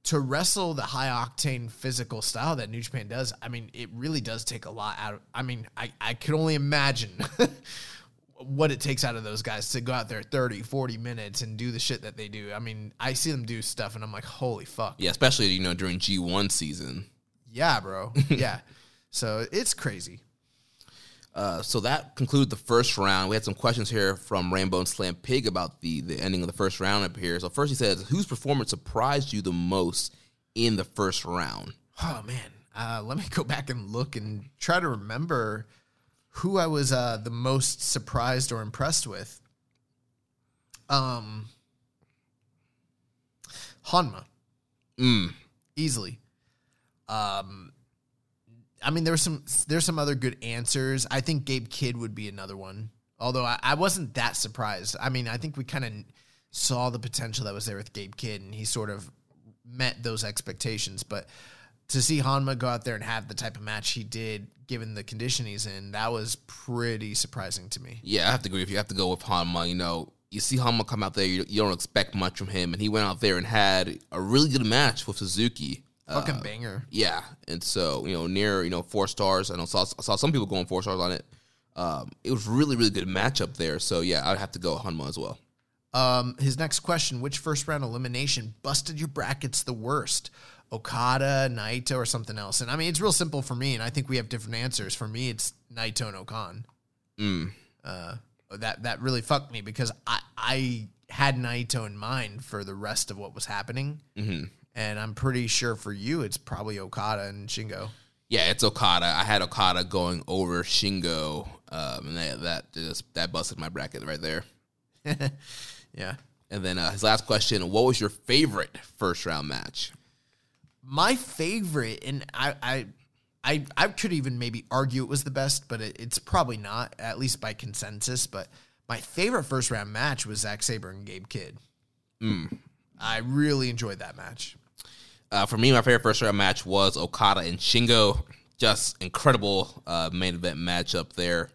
to wrestle the high octane physical style that New Japan does, I mean, it really does take a lot out of. I mean, I I could only imagine. what it takes out of those guys to go out there 30 40 minutes and do the shit that they do i mean i see them do stuff and i'm like holy fuck Yeah, especially you know during G1 season. Yeah bro yeah so it's crazy Uh, so that concludes the first round. We had some questions here from Rainbow and Slam Pig about the, the ending of the first round up here. So first he says, whose performance surprised you the most in the first round? Oh man, uh, let me go back and look and try to remember who I was uh, the most surprised or impressed with. Um, Honma, Mm. easily. Um, I mean, there's some there's some other good answers. I think Gabe Kidd would be another one. Although I, I wasn't that surprised. I mean, I think we kind of saw the potential that was there with Gabe Kidd, and he sort of met those expectations. But to see Honma go out there and have the type of match he did, given the condition he's in, that was pretty surprising to me. Yeah, I have to agree. If you have to go with Honma, you know, you see Honma come out there, you, you don't expect much from him, and he went out there and had a really good match with Suzuki. Fucking banger. Yeah, and so you know, near you know four stars. I know saw saw some people going four stars on it. Um, it was really really good matchup there. So yeah, I'd have to go Honma as well. Um, his next question: Which first round elimination busted your brackets the worst? Okada, Naito, or something else? And I mean, it's real simple for me, and I think we have different answers. For me, it's Naito and O-Khan. Mm. Uh, that that really fucked me because I I had Naito in mind for the rest of what was happening, hmm and I'm pretty sure for you it's probably Okada and Shingo. Yeah, it's Okada. I had Okada going over Shingo, um, and that that just that busted my bracket right there. yeah. And then uh, his last question: What was your favorite first round match? My favorite, and I, I, I, I could even maybe argue it was the best, but it, it's probably not, at least by consensus. But my favorite first round match was Zack Sabre and Gabe Kidd. Mm. I really enjoyed that match. Uh, for me, my favorite first round match was Okada and Shingo. Just incredible uh, main event matchup there.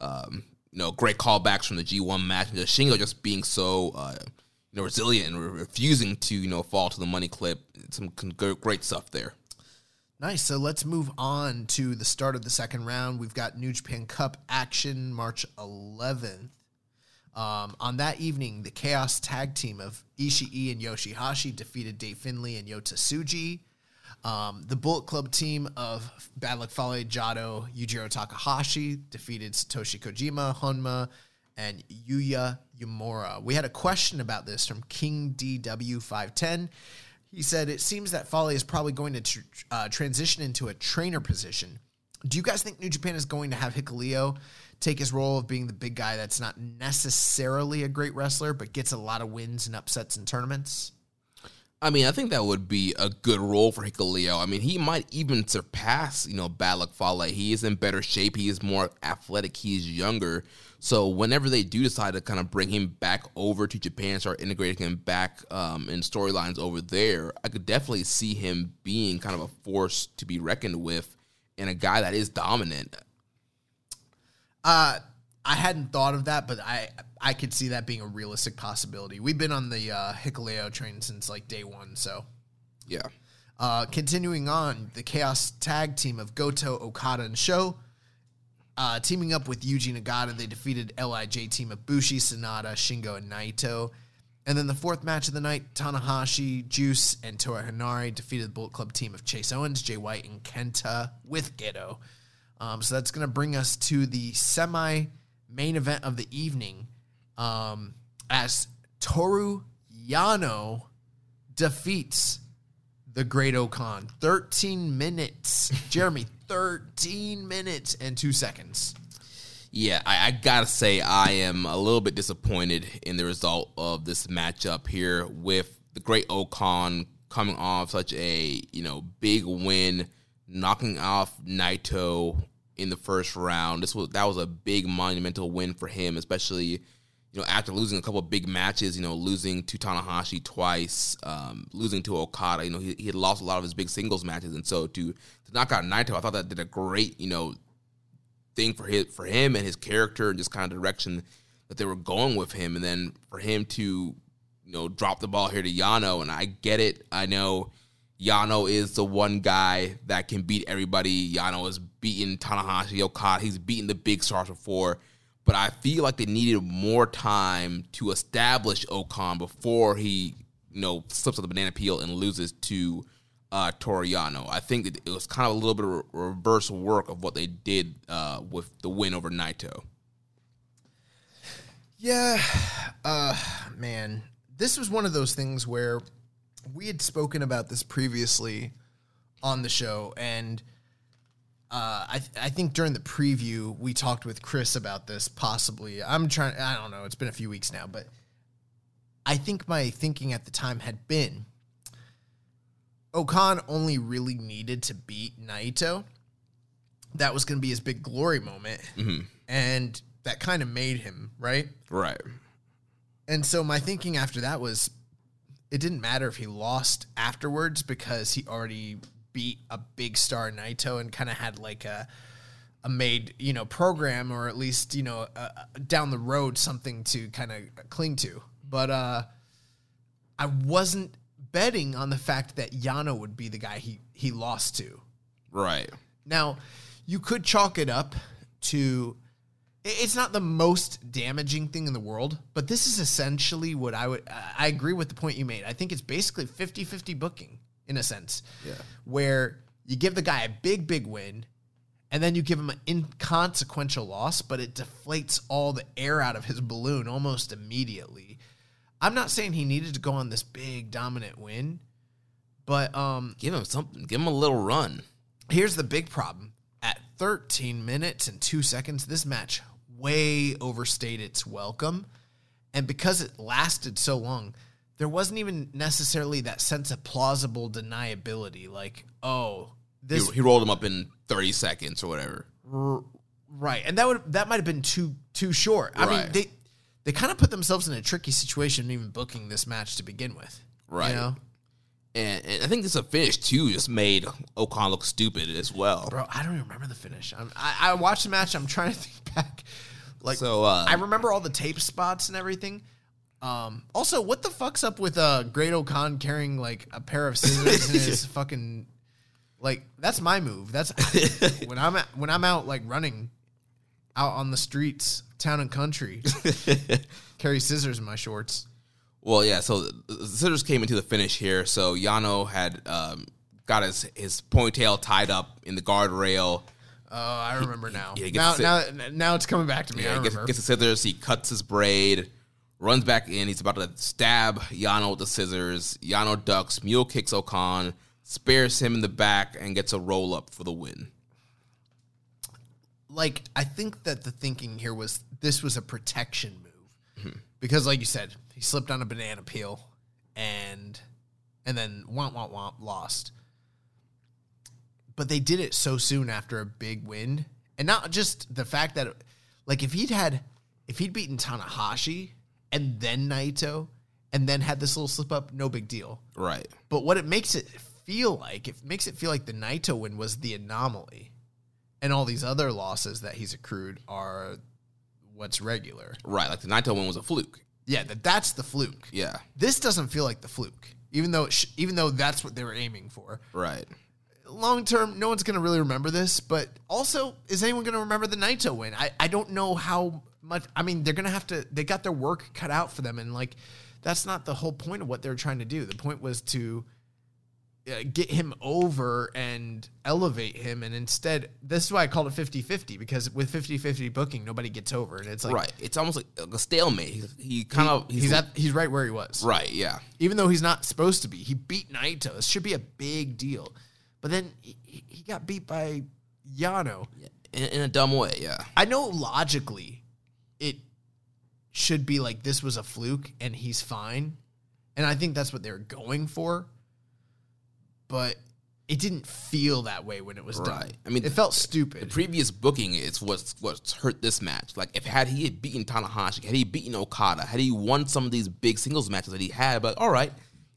Um, you know, great callbacks from the G1 match. Just Shingo just being so uh, you know resilient and re- refusing to you know fall to the money clip. Some great stuff there. Nice. So let's move on to the start of the second round. We've got New Japan Cup action March 11th. Um, on that evening, the Chaos tag team of Ishii and Yoshihashi defeated Dave Finlay and Yota Tsuji. Um, the Bullet Club team of Bad Luck Fale, Jado, Yujiro Takahashi defeated Satoshi Kojima, Honma, and Yuya Uemura. We had a question about this from King DW510. He said, It seems that Fale is probably going to tr- uh, transition into a trainer position. Do you guys think New Japan is going to have Hikuleo take his role of being the big guy that's not necessarily a great wrestler, but gets a lot of wins and upsets in tournaments? I mean, I think that would be a good role for Hikuleo. I mean, he might even surpass, you know, Bad Luck Fale. He is in better shape. He is more athletic. He's younger. So whenever they do decide to kind of bring him back over to Japan, start integrating him back um, in storylines over there, I could definitely see him being kind of a force to be reckoned with and a guy that is dominant. Uh, I hadn't thought of that, but I I could see that being a realistic possibility. We've been on the uh, Hikuleo train since like day one, so yeah. Uh, continuing on, the Chaos tag team of Goto, Okada, and Sho. Uh, teaming up with Yuji Nagata, they defeated LIJ team of Bushi, Sanada, Shingo, and Naito. And then the fourth match of the night, Tanahashi, Juice, and Toa Henare defeated the Bullet Club team of Chase Owens, Jay White, and Kenta with Gedo. Um, so that's going to bring us to the semi main event of the evening um, as Toru Yano defeats the Great O-Khan. 13 minutes. Jeremy, 13 minutes and two seconds. Yeah, I, I, gotta say I am a little bit disappointed in the result of this matchup here with the Great O-Khan coming off such a you know big win, knocking off Naito in the first round. This was that was a big monumental win for him, especially you know, after losing a couple of big matches, you know, losing to Tanahashi twice, um, losing to Okada, you know, he, he had lost a lot of his big singles matches, and so to to knock out Naito, I thought that did a great, you know, thing for his for him and his character and just kind of direction that they were going with him, and then for him to, you know, drop the ball here to Yano, and I get it, I know. Yano is the one guy that can beat everybody. Yano has beaten Tanahashi, Okada. He's beaten the big stars before but I feel like they needed more time to establish O-Khan before he, you know, slips on the banana peel and loses to uh, Toru Yano. I think that it was kind of a little bit of reverse work of what they did uh, with the win over Naito. Yeah, uh, man, this was one of those things where we had spoken about this previously on the show, and uh, I, th- I think during the preview we talked with Chris about this possibly. I'm trying. I don't know. It's been a few weeks now, but I think my thinking at the time had been O-Khan only really needed to beat Naito. That was going to be his big glory moment, mm-hmm. and that kind of made him right. Right. And so my thinking after that was it didn't matter if he lost afterwards because he already beat a big star Naito and kind of had like a a made, you know, program or at least, you know, uh, down the road something to kind of cling to. But uh I wasn't betting on the fact that Yano would be the guy he he lost to. Right. Now, you could chalk it up to it's not the most damaging thing in the world, but this is essentially what I would I agree with the point you made. I think it's basically 50-50 booking in a sense. Yeah. Where you give the guy a big big win and then you give him an inconsequential loss, but it deflates all the air out of his balloon almost immediately. I'm not saying he needed to go on this big dominant win, but um Give him something. Give him a little run. Here's the big problem. At 13 minutes and 2 seconds, this match way overstayed its welcome. And because it lasted so long, there wasn't even necessarily that sense of plausible deniability. Like, oh, this he, he rolled him up in 30 seconds or whatever. right, and that would that might have been too too short. I mean, they they kind of put themselves in a tricky situation even booking this match to begin with. Right. You know? And, and I think this a finish too just made O-Khan look stupid as well. Bro, I don't even remember the finish. I'm, I, I watched the match. I'm trying to think back. Like, So, uh, I remember all the tape spots and everything. Um, also, what the fuck's up with uh, Great O-Khan carrying like a pair of scissors in his fucking like? That's my move. That's when I'm at, when I'm out like running out on the streets, town and country. carry scissors in my shorts. Well, yeah. So the the scissors came into the finish here. So Yano had um, got his his ponytail tied up in the guardrail. Oh, I remember now. yeah, now, now, now it's coming back to me. I Yeah, he gets, remember. gets the scissors. He cuts his braid, runs back in. He's about to stab Yano with the scissors. Yano ducks, mule kicks O-Khan, spares him in the back, and gets a roll up for the win. like I think that the thinking here was this was a protection move Mm-hmm. because, like you said, he slipped on a banana peel and and then womp womp womp lost. But they did it so soon after a big win, and not just the fact that, like, if he'd had if he'd beaten Tanahashi and then Naito and then had this little slip up, no big deal. Right. But what it makes it feel like, it makes it feel like the Naito win was the anomaly. And all these other losses that he's accrued are what's regular. Right. Like the Naito win was a fluke. Yeah, that that's the fluke. Yeah. This doesn't feel like the fluke, even though sh- even though that's what they were aiming for. Right. Long term, no one's going to really remember this, but also, is anyone going to remember the Naito win? I, I don't know how much. I mean, they're going to have to, they got their work cut out for them. And, like, that's not the whole point of what they're trying to do. The point was to uh, get him over and elevate him. And instead, this is why I called it 50 50, because with 50 50 booking, nobody gets over. And it's like, right. It's almost like a stalemate. He, he kind of he's, at, he's right where he was. right. Yeah. even though he's not supposed to be. He beat Naito. This should be a big deal. But then he, he- got beat by Yano. In, in a dumb way. Yeah. I know logically it should be like this was a fluke and he's fine. And I think that's what they're going for. But it didn't feel that way when it was done. I mean, it felt stupid. The previous booking is what's what's hurt this match. Like if had he had beaten Tanahashi, had he beaten Okada, had he won some of these big singles matches that he had, but all right,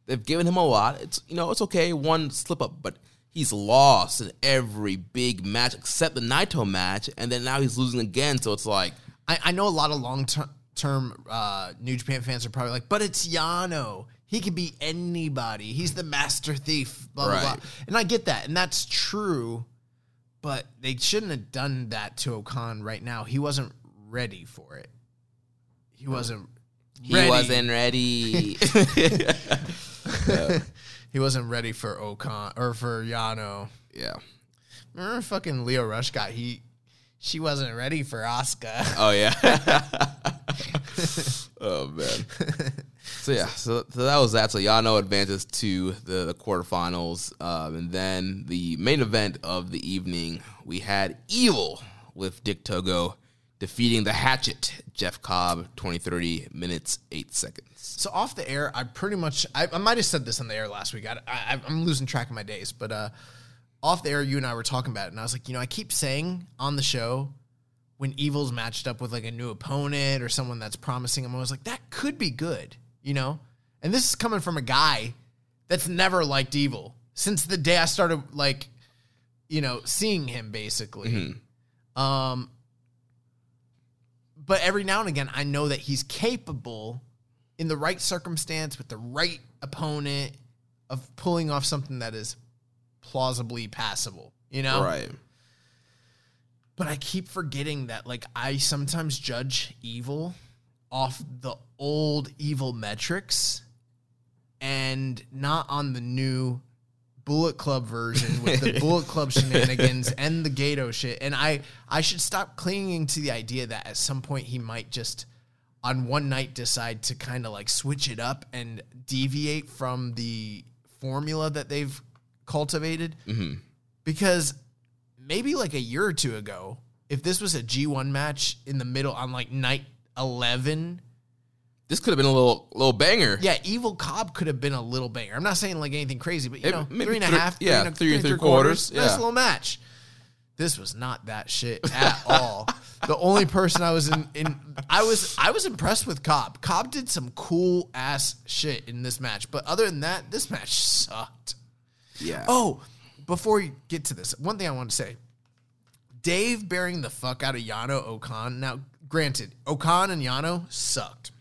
they've given him a lot. It's you know it's okay, one slip up, but he's lost in every big match except the Naito match, and then now he's losing again. So it's like I, I know a lot of long ter- term uh, New Japan fans are probably like, but it's Yano. He could be anybody. He's the master thief. Blah blah Right. blah. And I get that, and that's true. But they shouldn't have done that to O-Khan right now. He wasn't ready for it. He wasn't. he ready. wasn't ready. He wasn't ready for O-Khan or for Yano. yeah. Remember fucking Leo Rush got he. She wasn't ready for Oscar. Oh yeah. oh man. So yeah, so, so that was that. So Yano advances to the, the quarterfinals, um, and then the main event of the evening, we had Evil with Dick Togo defeating the Hatchet Jeff Cobb, 2030 minutes, eight seconds. So off the air, I pretty much I, I might have said this on the air last week. I, I, I'm losing track of my days, but uh, off the air, you and I were talking about it, and I was like, you know, I keep saying on the show when Evil's matched up with like a new opponent or someone that's promising I'm always like, that could be good, you know? And this is coming from a guy that's never liked Evil since the day I started like, you know, seeing him basically. Um but every now and again I know that he's capable in the right circumstance with the right opponent of pulling off something that is plausibly passable, you know? Right. But I keep forgetting that like I sometimes judge evil off the old evil metrics and not on the new Bullet Club version with the Bullet Club shenanigans and the Gato shit. And I I should stop clinging to the idea that at some point he might just on one night decide to kind of like switch it up and deviate from the formula that they've cultivated. Mm-hmm. Because maybe like a year or two ago, if this was a G1 match in the middle on like night 11, This could have been a little little banger. yeah, Evil Cobb could have been a little banger. I'm not saying like anything crazy, but you know, three and a three- yeah, three and, three and three three quarters, Nice little match. This was not that shit at all. the only person I was in, in I was I was impressed with Cobb. Cobb did some cool ass shit in this match, but other than that, this match sucked. Yeah. Oh, before you get to this, one thing I want to say. Dave bearing the fuck out of Yano O-Khan. Now, granted, O-Khan and Yano sucked.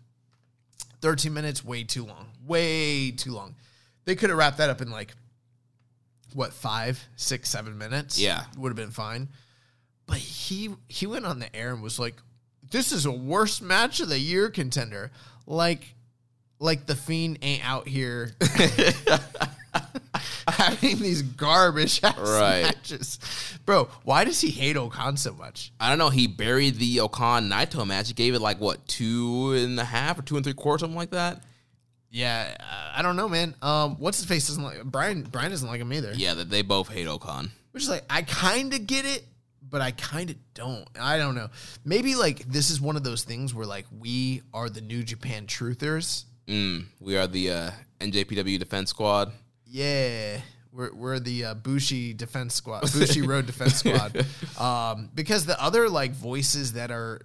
13 minutes, way too long. Way too long. They could have wrapped that up in like, what, five, six, seven minutes? Yeah. Would have been fine. But he he went on the air and was like, this is a worst match of the year contender. Like, like the fiend ain't out here having these garbage ass Right. matches. Bro, why does he hate O-Khan so much? I don't know. He buried the O-Khan Naito match. He gave it like what two and a half or two and three quarters, something like that. Yeah, uh, I don't know, man. Um, what's his face doesn't like Brian. Brian doesn't like him either. Yeah, that they both hate O-Khan. which is like I kind of get it, but I kind of don't. I don't know. Maybe like this is one of those things where like we are the New Japan truthers. Mm, we are the uh, NJPW Defense Squad. Yeah, we're we're the uh, Bushi Defense Squad, Bushiroad Defense Squad. Um, because the other like voices that are,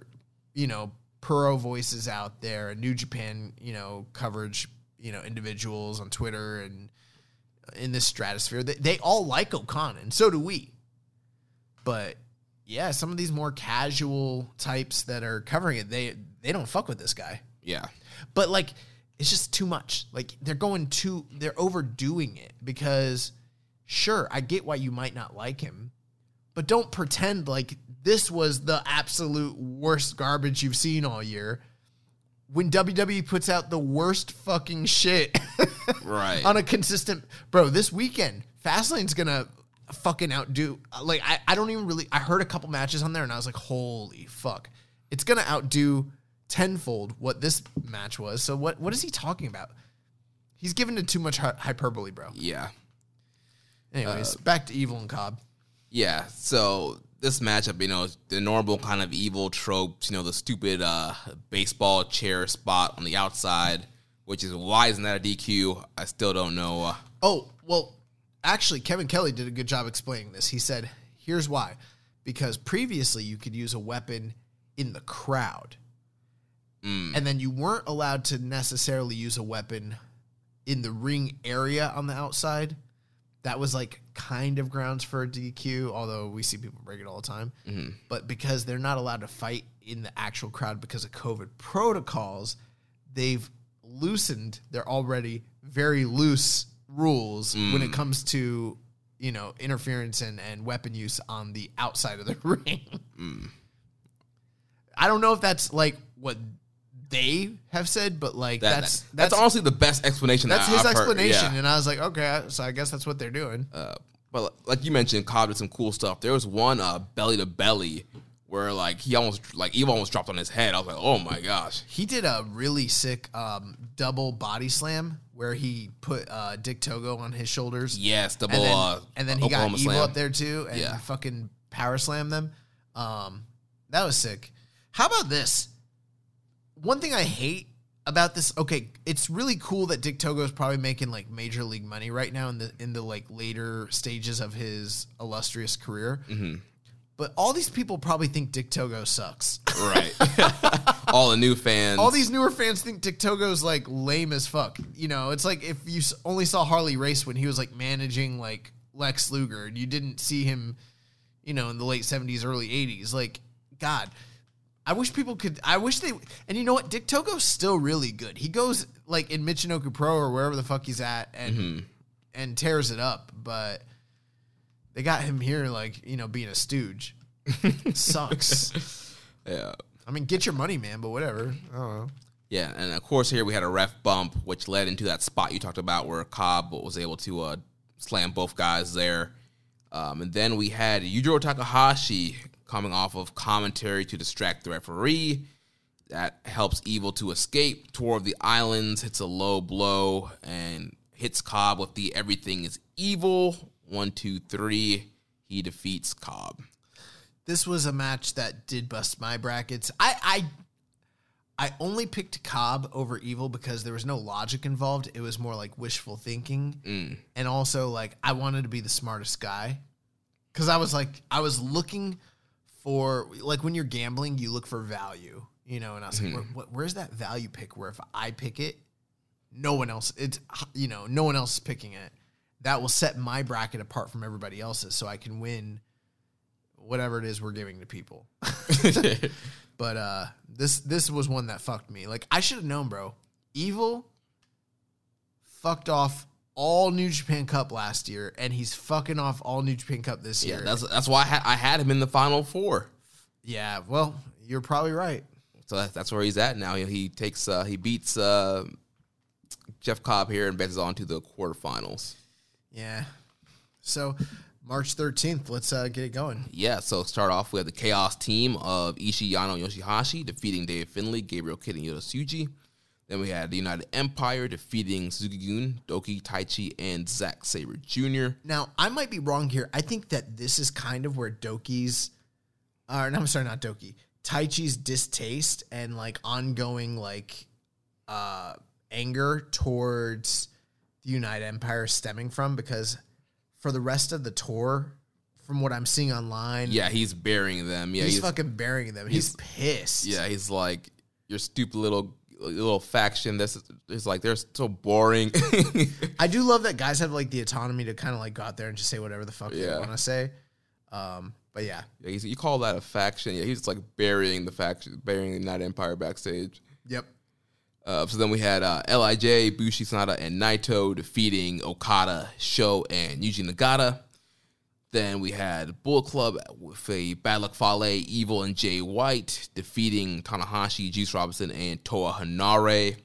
you know, pro voices out there, New Japan, you know, coverage, you know, individuals on Twitter and in this stratosphere, they, they all like O-Khan, and so do we. But yeah, some of these more casual types that are covering it, they they don't fuck with this guy Yeah. but like it's just too much. Like they're going too they're overdoing it because sure i get why you might not like him but don't pretend like this was the absolute worst garbage you've seen all year. When WWE puts out the worst fucking shit Right. on a consistent bro this weekend Fastlane's gonna fucking outdo like I, I don't even really I heard a couple matches on there and I was like holy fuck. It's gonna outdo tenfold what this match was so what what is he talking about he's given it too much hy- hyperbole bro yeah. anyways Uh, back to Evil and Cobb Yeah. So this matchup, you know, the normal kind of evil tropes, you know, the stupid uh, baseball chair spot on the outside, which is why isn't that a DQ? I still don't know. Uh, Oh, well, actually, Kevin Kelly did a good job explaining this. He said, here's why. Because previously you could use a weapon in the crowd. Mm, And then you weren't allowed to necessarily use a weapon in the ring area on the outside. That was like kind of grounds for a DQ, although we see people break it all the time. mhm. But because they're not allowed to fight in the actual crowd because of COVID protocols, they've loosened their already very loose rules when it comes to you know interference and, and weapon use on the outside of the ring. I don't know if that's like what they have said, but like that- that's, that's that's honestly the best explanation. that's I- his I've heard. explanation, Yeah. and I was like, okay, so I guess that's what they're doing. Uh, but like you mentioned, Cobb did some cool stuff. There was one uh, belly to belly where like he almost like Eva almost dropped on his head. I was like, oh my gosh. He did a really sick um, double body slam where he put uh, Dick Togo on his shoulders. Yes, double. and then, uh, and then he got Oklahoma Evil slam. up there too, and Yeah. fucking power slam them. Um, that was sick. How about this? One thing I hate about this, okay, it's really cool that Dick Togo is probably making like major league money right now in the in the like later stages of his illustrious career. Mm-hmm. but all these people probably think Dick Togo sucks. Right. All the new fans. all these newer fans think Dick Togo's like lame as fuck. You know, it's like if you only saw Harley Race when he was like managing like Lex Luger and you didn't see him, you know, in the late 70s, early 80s. Like, God, I wish people could. I wish they. And you know what? Dick Togo's still really good. He goes like in Michinoku Pro or wherever the fuck he's at and and tears it up. But they got him here like you know being a stooge. Sucks. Yeah. I mean, get your money, man. But whatever. I don't know. Yeah, and of course here we had a ref bump, which led into that spot you talked about where Cobb was able to uh, slam both guys there. Um, and then we had Yujiro Takahashi coming off of commentary to distract the referee. That helps Evil to escape toward the islands, hits a low blow, and hits Cobb with the everything is evil. One, two, three. He defeats Cobb. this was a match that did bust my brackets. I I I only picked Cobb over Evil because there was no logic involved. It was more like wishful thinking, mm. and also like I wanted to be the smartest guy because I was like I was looking for like when you're gambling, you look for value, you know. And I was like, where, what, where's that value pick? Where if I pick it, no one else it's you know no one else is picking it. That will set my bracket apart from everybody else's, so I can win whatever it is we're giving to people. but uh this this was one that fucked me. Like I should have known, bro. Evil fucked off all New Japan Cup last year, and he's fucking off all New Japan Cup this Yeah, year. that's that's why I, ha- I had him in the final four. yeah. Well, you're probably right. So that, that's where he's at now. He, he takes uh, he beats uh, Jeff Cobb here and advances on to the quarterfinals. Yeah. So March 13th, let's uh, get it going. Yeah, so start off with the Chaos team of Ishii, Yano, Yoshihashi defeating Dave Finlay, Gabriel Kidd, and Yota Tsuji. Then we had the United Empire defeating Suzuki Gun, Doki, Taichi, and Zack Sabre Jr. Now, I might be wrong here. I think that this is kind of where Doki's, uh, no, I'm sorry, not Doki, Taichi's distaste and like ongoing like uh, anger towards the United Empire stemming from because for the rest of the tour, from what I'm seeing online, Yeah, he's burying them. Yeah, he's, he's, fucking burying them. He's, pissed. yeah, he's like your stupid little little faction. That's is like they're so boring. I do love that guys have like the autonomy to kind of like go out there and just say whatever the fuck they want to say. Um, but yeah, Yeah, he's, you call that a faction? Yeah, he's just like burying the faction, burying the United Empire backstage. yep. Uh, so then we had uh, Lij, Bushi Sanada, and Naito defeating Okada, Sho, and Yuji Nagata. Then we had Bullet Club with a Bad Luck Fale, Evil, and Jay White defeating Tanahashi, Juice Robinson, and Toa Henare.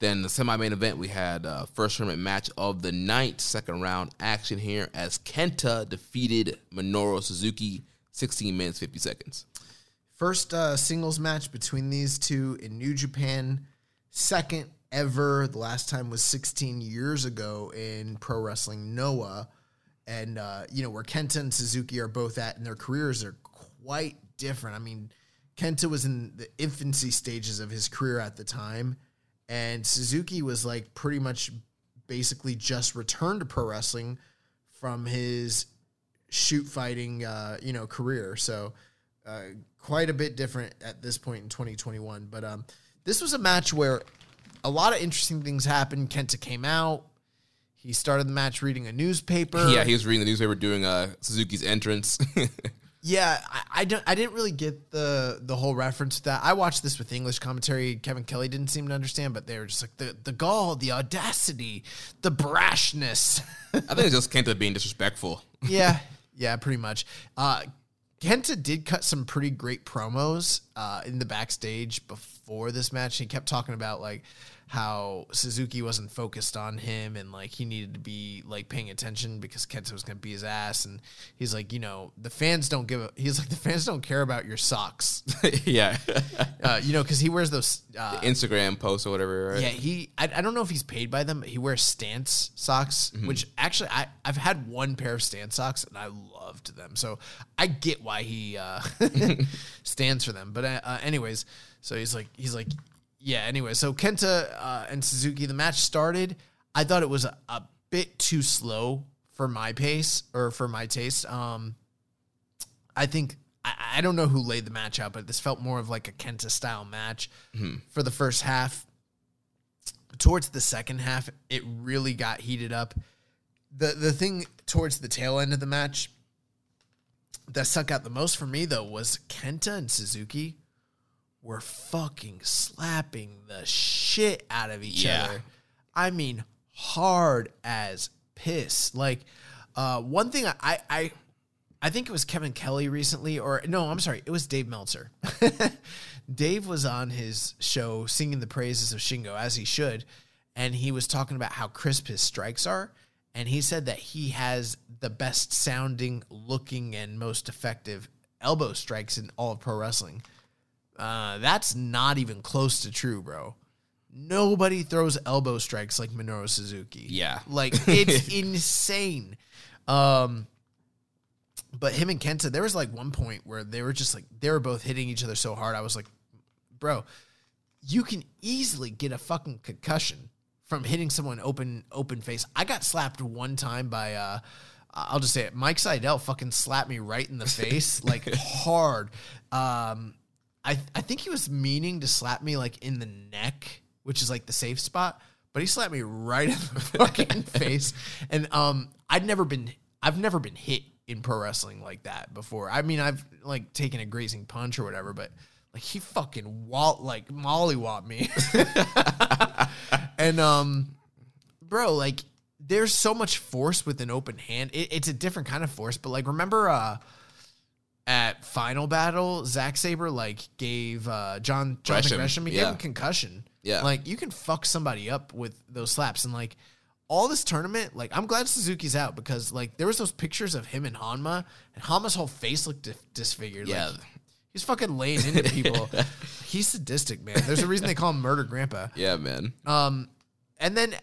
Then the semi-main event, we had uh, first tournament match of the night, second round action here as Kenta defeated Minoru Suzuki, 16 minutes 50 seconds. First uh, singles match between these two in New Japan. Second ever. The last time was 16 years ago in Pro Wrestling Noah. And, uh, you know, where Kenta and Suzuki are both at, and their careers are quite different. I mean, Kenta was in the infancy stages of his career at the time, and Suzuki was like pretty much basically just returned to pro wrestling from his shoot fighting, uh, you know, career. So, uh, quite a bit different at this point in 2021. But um, this was a match where a lot of interesting things happened. Kenta came out. He started the match reading a newspaper. Yeah, he was reading the newspaper doing uh, Suzuki's entrance. Yeah, I, I don't. I didn't really get the the whole reference to that. I watched this with English commentary. Kevin Kelly didn't seem to understand, but they were just like the the gall, the audacity, the brashness. I think it just Kenta being disrespectful. yeah, yeah, pretty much. Uh, Kenta did cut some pretty great promos uh, in the backstage before this match. He kept talking about like how Suzuki wasn't focused on him and like he needed to be like paying attention because Kenta was gonna be his ass. And he's like, you know, the fans don't give a. He's like, the fans don't care about your socks, yeah. uh, you know, because he wears those. Uh, Instagram posts or whatever, right? yeah, he. I, I don't know if he's paid by them, but he wears stance socks, which actually I I've had one pair of stance socks and I loved them. So I get why he uh, stands for them. But uh, anyways, so he's like he's like yeah. Anyway, so Kenta uh, and Suzuki, the match started. I thought it was a, a bit too slow for my pace or for my taste. Um, I think I, I don't know who laid the match out, but this felt more of like a Kenta style match for the first half. Towards the second half, it really got heated up. The the thing towards the tail end of the match that stuck out the most for me though was Kenta and Suzuki were fucking slapping the shit out of each Yeah. other. I mean, hard as piss. Like, uh, one thing I, I, I, I think it was Kevin Kelly recently, or no, I'm sorry, it was Dave Meltzer. Dave was on his show singing the praises of Shingo as he should, and he was talking about how crisp his strikes are, and he said that he has the best sounding, looking, and most effective elbow strikes in all of pro wrestling. Uh, that's not even close to true, bro. Nobody throws elbow strikes like Minoru Suzuki. Yeah. Like it's insane. Um but him and Kenta, there was like one point where they were just like they were both hitting each other so hard. I was like, bro, you can easily get a fucking concussion from hitting someone open open face. I got slapped one time by uh I'll just say it. Mike Seidel fucking slapped me right in the face, like hard. Um, I I think he was meaning to slap me like in the neck, which is like the safe spot, but he slapped me right in the fucking face. And um, I'd never been I've never been hit in pro wrestling like that before. I mean, I've like taken a grazing punch or whatever, but like he fucking walt like mollywop me. and um bro, like there's so much force with an open hand. It, it's a different kind of force, but like remember uh at Final Battle, Zack Sabre like gave uh John John Gresham, Gresham, he gave yeah. him concussion. Yeah. Like you can fuck somebody up with those slaps and like all this tournament, like I'm glad Suzuki's out because like there was those pictures of him and Honma, and Honma's whole face looked dis- disfigured. Yeah. Like, he's fucking laying into people. he's sadistic, man. There's a reason they call him Murder Grandpa. Yeah, man. Um, and then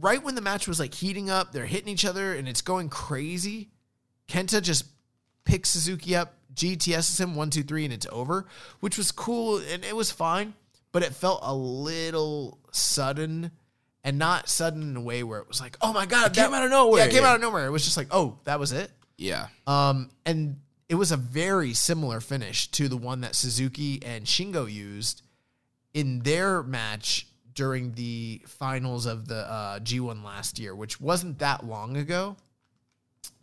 right when the match was like heating up, they're hitting each other and it's going crazy. Kenta just picks Suzuki up, GTSs him one, two, three, and it's over, which was cool and it was fine, but it felt a little sudden and not sudden in a way where it was like, oh my god, It came out of nowhere. Yeah, it came out of nowhere. It was just like, oh, that was it. Yeah. Um, and it was a very similar finish to the one that Suzuki and Shingo used in their match during the finals of the uh, G1 last year, which wasn't that long ago.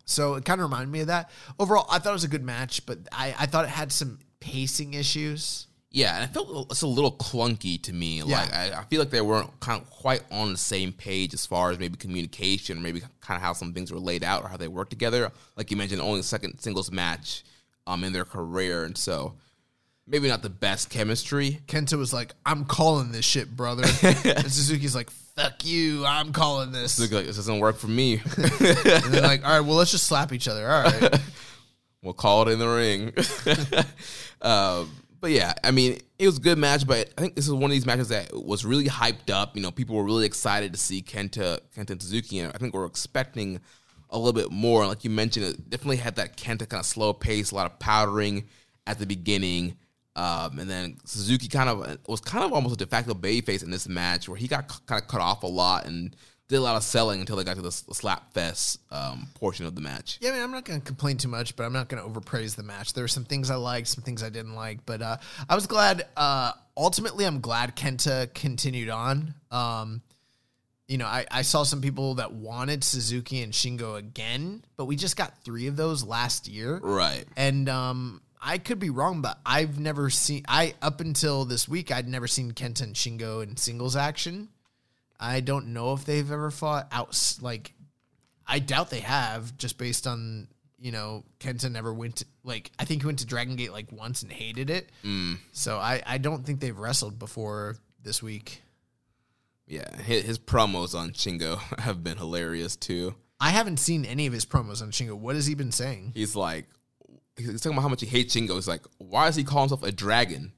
So it kind of reminded me of that. Overall, I thought it was a good match, but I, I thought it had some pacing issues. Yeah, and I felt it's a little clunky to me. Like I, I feel like they weren't kind of quite on the same page as far as maybe communication, or maybe kind of how some things were laid out or how they worked together. Like you mentioned, only the second singles match um in their career, and so maybe not the best chemistry. Kenta was like, I'm calling this shit, brother. and Suzuki's like, fuck you, I'm calling this. Look like this doesn't work for me. And they're like, all right, well, let's just slap each other. All right. we'll call it in the ring. um, but yeah, I mean, it was a good match, but I think this is one of these matches that was really hyped up. You know, people were really excited to see Kenta, Kenta and Suzuki, and I think we're expecting a little bit more. Like you mentioned, it definitely had that Kenta kind of slow pace, a lot of powdering at the beginning. Um, and then Suzuki kind of was kind of almost a de facto babyface in this match where he got c- kind of cut off a lot and did a lot of selling until they got to the, slap fest um, portion of the match. Yeah, I mean, I'm not going to complain too much, but I'm not going to overpraise the match. There were some things I liked, some things I didn't like, but uh, I was glad. Uh, ultimately, I'm glad Kenta continued on. Um, you know, I, I saw some people that wanted Suzuki and Shingo again, but we just got three of those last year. Right. And um, I could be wrong, but I've never seen I up until this week I'd never seen Kenta and Shingo in singles action. I don't know if they've ever fought out like I doubt they have just based on you know Kenta never went to like I think he went to Dragon Gate like once and hated it. Mm. So I I don't think they've wrestled before this week. Yeah, his, his promos on Shingo have been hilarious too. I haven't seen any of his promos on Shingo. What has he been saying? He's like, he's talking about how much he hates Shingo. He's like, why does he call himself a dragon?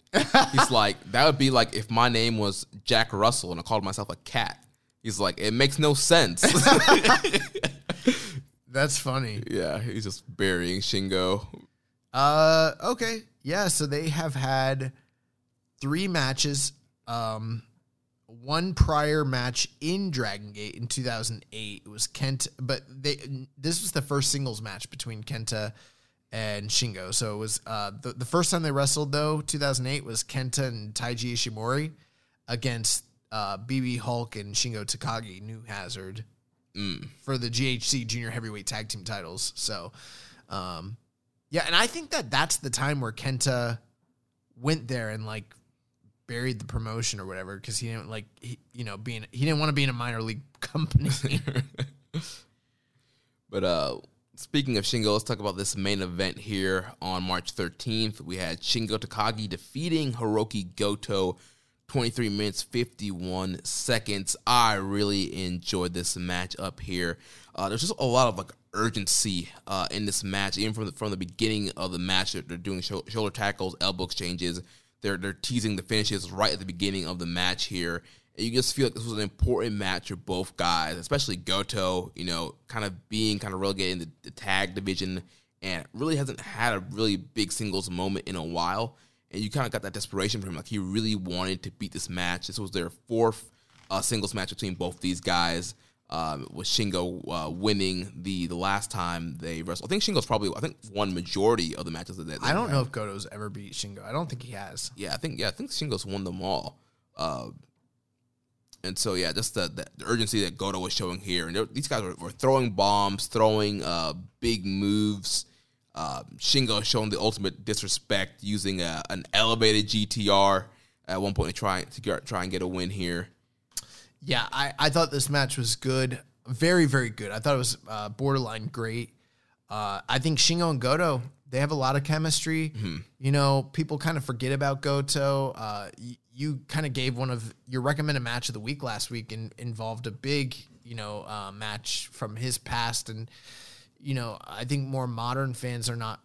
he's like, that would be like if my name was Jack Russell and I called myself a cat. He's like, it makes no sense. That's funny. yeah, he's just burying Shingo. Uh, okay, yeah. So they have had three matches. Um, one prior match in Dragon Gate in 2008. It was Kent, but they this was the first singles match between Kenta and Shingo. So it was uh, the the first time they wrestled though, 2008 was Kenta and Taiji Ishimori against uh, BB Hulk and Shingo Takagi, New Hazard, for the GHC Junior Heavyweight Tag Team titles. So, um, yeah, and I think that that's the time where Kenta went there and like buried the promotion or whatever because he didn't like he, you know being he didn't want to be in a minor league company. But uh, speaking of Shingo, let's talk about this main event here on March 13th. We had Shingo Takagi defeating Hiroki Goto, 23 minutes 51 seconds. I really enjoyed this match up here. Uh, there's just a lot of like urgency uh, in this match, even from the, from the beginning of the match. They're, they're doing sho- shoulder tackles, elbow exchanges. They're they're teasing the finishes right at the beginning of the match here. And you just feel like this was an important match for both guys, especially Goto, you know, kind of being kind of relegated in the, the tag division and really hasn't had a really big singles moment in a while. And you kind of got that desperation from him. Like he really wanted to beat this match. This was their fourth uh, singles match between both these guys. Um, with Shingo uh, winning the the last time they wrestled. I think Shingo's probably I think won majority of the matches that they I don't know if Goto's ever beat Shingo. I don't think he has. yeah, I think yeah, I think Shingo's won them all. Uh, and so yeah, just the, the, urgency that Goto was showing here, and these guys were, were throwing bombs, throwing uh, big moves. Uh, Shingo showing the ultimate disrespect, using a, an elevated GTR at one point to try to get, try and get a win here. Yeah, I, I thought this match was good. Very, very good. I thought it was uh, borderline great. Uh, I think Shingo and Goto, they have a lot of chemistry. You know, people kind of forget about Goto. Uh, y- you kind of gave one of your recommended match of the week last week and involved a big, you know, uh, match from his past. And, you know, I think more modern fans are not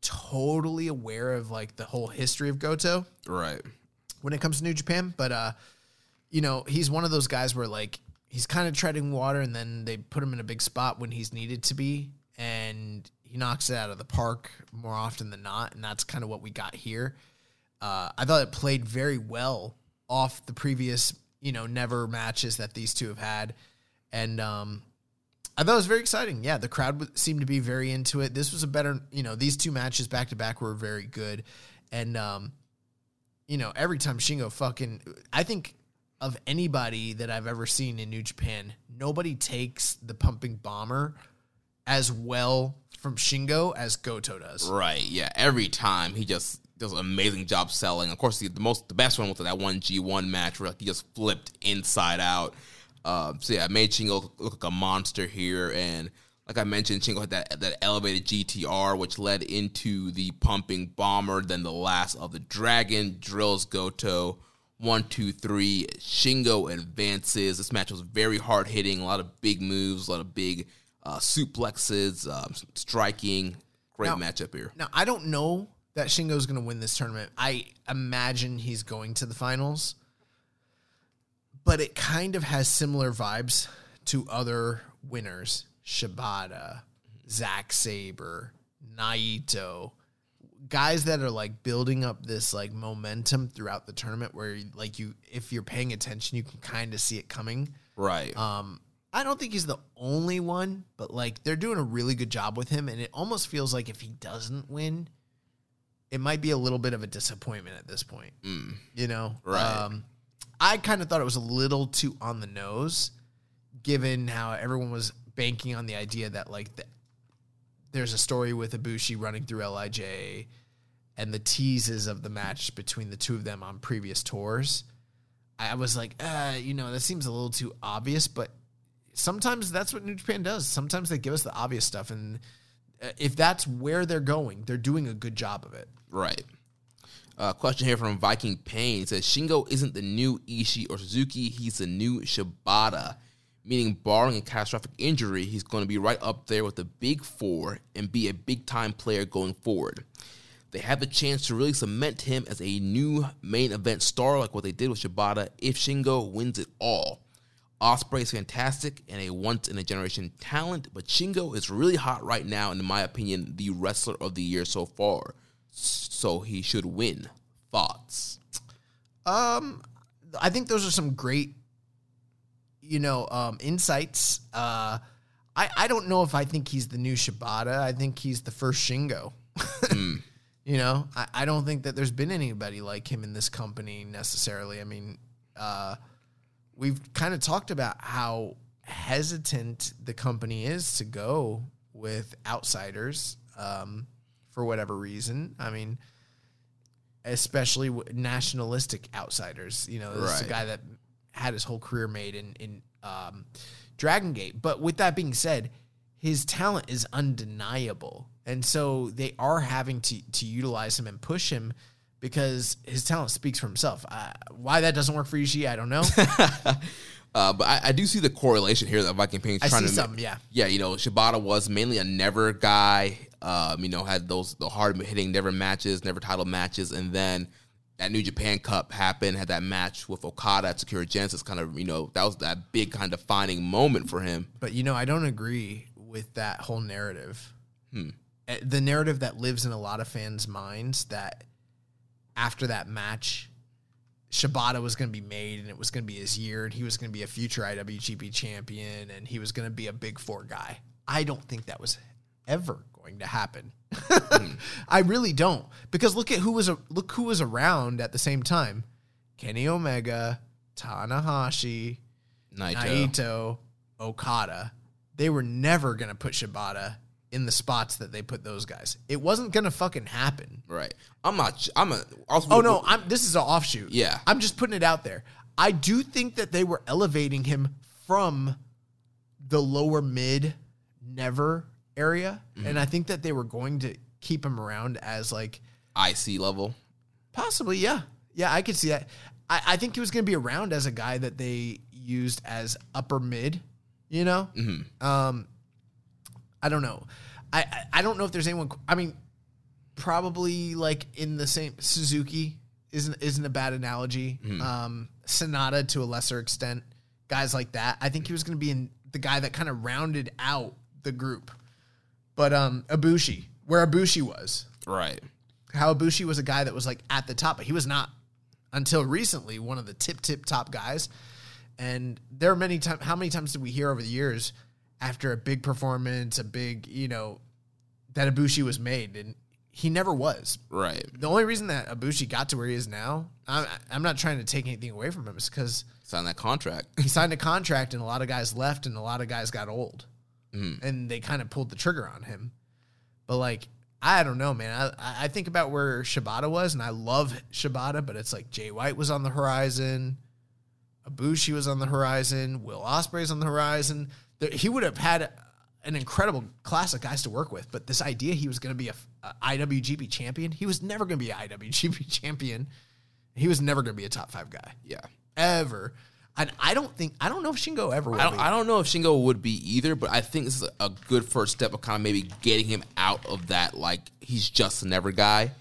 totally aware of like the whole history of Goto Right. when it comes to New Japan, but uh, you know, he's one of those guys where like he's kind of treading water, and then they put him in a big spot when he's needed to be, and he knocks it out of the park more often than not, and that's kind of what we got here. Uh, I thought it played very well off the previous, you know, never matches that these two have had, and um, I thought it was very exciting. Yeah, the crowd seemed to be very into it. This was a better, you know, these two matches back to back were very good, and um, you know, every time Shingo fucking, I think of anybody that I've ever seen in New Japan, nobody takes the pumping bomber as well from Shingo as Goto does. Right. Yeah. Every time he just does an amazing job selling. Of course, the, the most the best one was that one G one match where like, he just flipped inside out. Um, so yeah, it made Shingo look, look like a monster here, and like I mentioned, Shingo had that that elevated GTR, which led into the pumping bomber. Then the last of the dragon drills Goto. One, two, three. Shingo advances. This match was very hard hitting. A lot of big moves. A lot of big uh, suplexes. Um, striking. Great Now- matchup here. Now, I don't know that Shingo's going to win this tournament. I imagine he's going to the finals, but it kind of has similar vibes to other winners Shibata, Zack Sabre, Naito, guys that are like building up this like momentum throughout the tournament where like you if you're paying attention you can kind of see it coming. Right. Um, I don't think he's the only one, but like they're doing a really good job with him, and it almost feels like if he doesn't win, it might be a little bit of a disappointment at this point. You know, Right. Um, I kind of thought it was a little too on the nose, given how everyone was banking on the idea that like the, there's a story with Ibushi running through Lij, and the teases of the match between the two of them on previous tours. I was like, uh, you know, that seems a little too obvious, but sometimes that's what New Japan does. Sometimes they give us the obvious stuff, and uh, if that's where they're going, they're doing a good job of it. Right. Uh, question here from Viking Pain It says Shingo isn't the new Ishii or Suzuki, he's the new Shibata. Meaning, barring a catastrophic injury, he's going to be right up there with the big four and be a big time player going forward. They have the chance to really cement him as a new main event star, like what they did with Shibata, if Shingo wins it all. Ospreay is fantastic and a once in a generation talent, but Shingo is really hot right now, and in my opinion, the wrestler of the year so far. So he should win. Thoughts? Um, I think those are some great, you know, um, insights. Uh, I I don't know if I think he's the new Shibata. I think he's the first Shingo. You know, I, I don't think that there's been anybody like him in this company necessarily. I mean, uh, we've kind of talked about how hesitant the company is to go with outsiders um, for whatever reason. I mean, especially nationalistic outsiders. You know, this is a guy that had his whole career made in in um, Dragon Gate. But with that being said, his talent is undeniable, and so they are having to to utilize him and push him because his talent speaks for himself. Uh, why that doesn't work for Ishii, I don't know. Uh, but I, I do see the correlation here that Viking Pain's I trying see to ma- some, yeah. yeah. You know, Shibata was mainly a never guy. Um, you know, had those the hard hitting never matches, never title matches, and then that New Japan Cup happened. Had that match with Okada at Sakura Genesis. Kind of, you know, that was that big kind of defining moment for him. But you know, I don't agree with that whole narrative. Uh, The narrative that lives in a lot of fans' minds that after that match, Shibata was going to be made and it was going to be his year and he was going to be a future IWGP champion and he was going to be a big four guy. I don't think that was ever going to happen. I really don't because look at who was a, look who was around at the same time. Kenny Omega, Tanahashi, Naito. Naito, Okada, they were never gonna put Shibata in the spots that they put those guys. It wasn't gonna fucking happen. Right. I'm not. I'm a. Also, Oh no, I'm this is an offshoot. Yeah. I'm just putting it out there. I do think that they were elevating him from the lower mid never area. And I think that they were going to keep him around as like IC level. Possibly, yeah. Yeah, I could see that. I, I think he was going to be around as a guy that they used as upper mid, you know? Um, I don't know. I, I, don't know if there's anyone, I mean, probably like in the same, Suzuki isn't, isn't a bad analogy. Um, Sanada to a lesser extent, guys like that. I think he was going to be in the guy that kind of rounded out the group. But um, Ibushi, where Ibushi was, Right. how Ibushi was a guy that was like at the top, but he was not until recently one of the tip tip top guys. And there are many times. How many times did we hear over the years after a big performance, a big you know that Ibushi was made, and he never was. Right. The only reason that Ibushi got to where he is now, I'm, I'm not trying to take anything away from him, is because signed that contract. he signed a contract and a lot of guys left and a lot of guys got old. Mm-hmm. And they kind of pulled the trigger on him. But like i don't know man. I, I think about where shibata was and i love shibata but it's like jay white was on the horizon. Ibushi was on the horizon. Will Ospreay's on the horizon There- he would have had an incredible class of guys to work with but this idea he was going to be a, a iwgp champion he was never going to be an iwgp champion he was never going to be a top five guy Yeah. ever and i don't think i don't know if shingo ever I don't, be. I don't know if Shingo would be either, but I think this is a good first step of kind of maybe getting him out of that like he's just a never guy,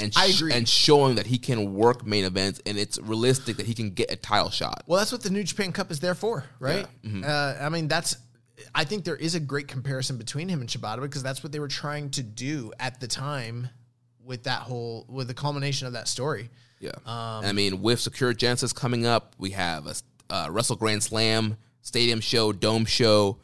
and I sh- and showing that he can work main events and it's realistic that he can get a title shot. Well, that's what the New Japan Cup is there for, right? mm-hmm. Uh, I mean, that's. I think there is a great comparison between him and Shibata because that's what they were trying to do at the time with that whole with the culmination of that story. Yeah, Um, I mean with Sakura Genesis coming up, we have a uh, Wrestle Grand Slam stadium show, dome show.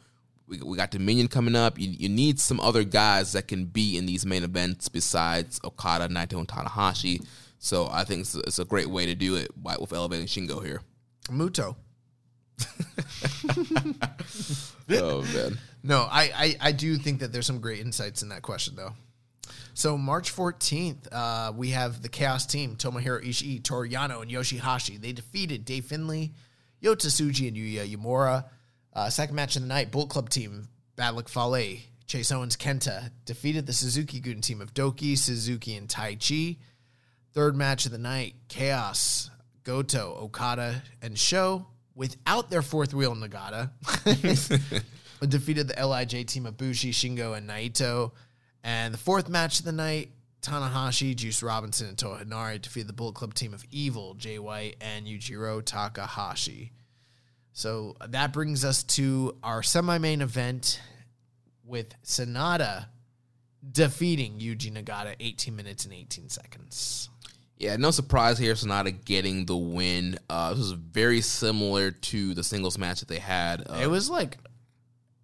We, we got Dominion coming up. You, you need some other guys that can be in these main events besides Okada, Naito, and Tanahashi. So I think it's, it's a great way to do it with elevating Shingo here. Muto. Oh man. No, I, I I do think that there's some great insights in that question though. So March 14th, uh, we have the Chaos Team, Tomohiro Ishii, Toru Yano, and Yoshihashi. They defeated Dave Finlay, Yota Tsuji, and Yuya Uemura. Uh, second match of the night, Bullet Club Team, Bad Luck Fale, Chase Owens, Kenta, defeated the Suzuki Gun team of Douki, Suzuki, and Taichi. Third match of the night, Chaos, Goto, Okada, and Sho, without their fourth wheel Nagata, defeated the LIJ team of Bushi, Shingo, and Naito. And the fourth match of the night, Tanahashi, Juice Robinson, and Toa Henare defeated the Bullet Club team of Evil, Jay White, and Yujiro Takahashi. So that brings us to our semi main event with Sanada defeating Yuji Nagata 18 minutes and 18 seconds. Yeah, no surprise here. Sanada getting the win. Uh, this was very similar to the singles match that they had. Uh, It was like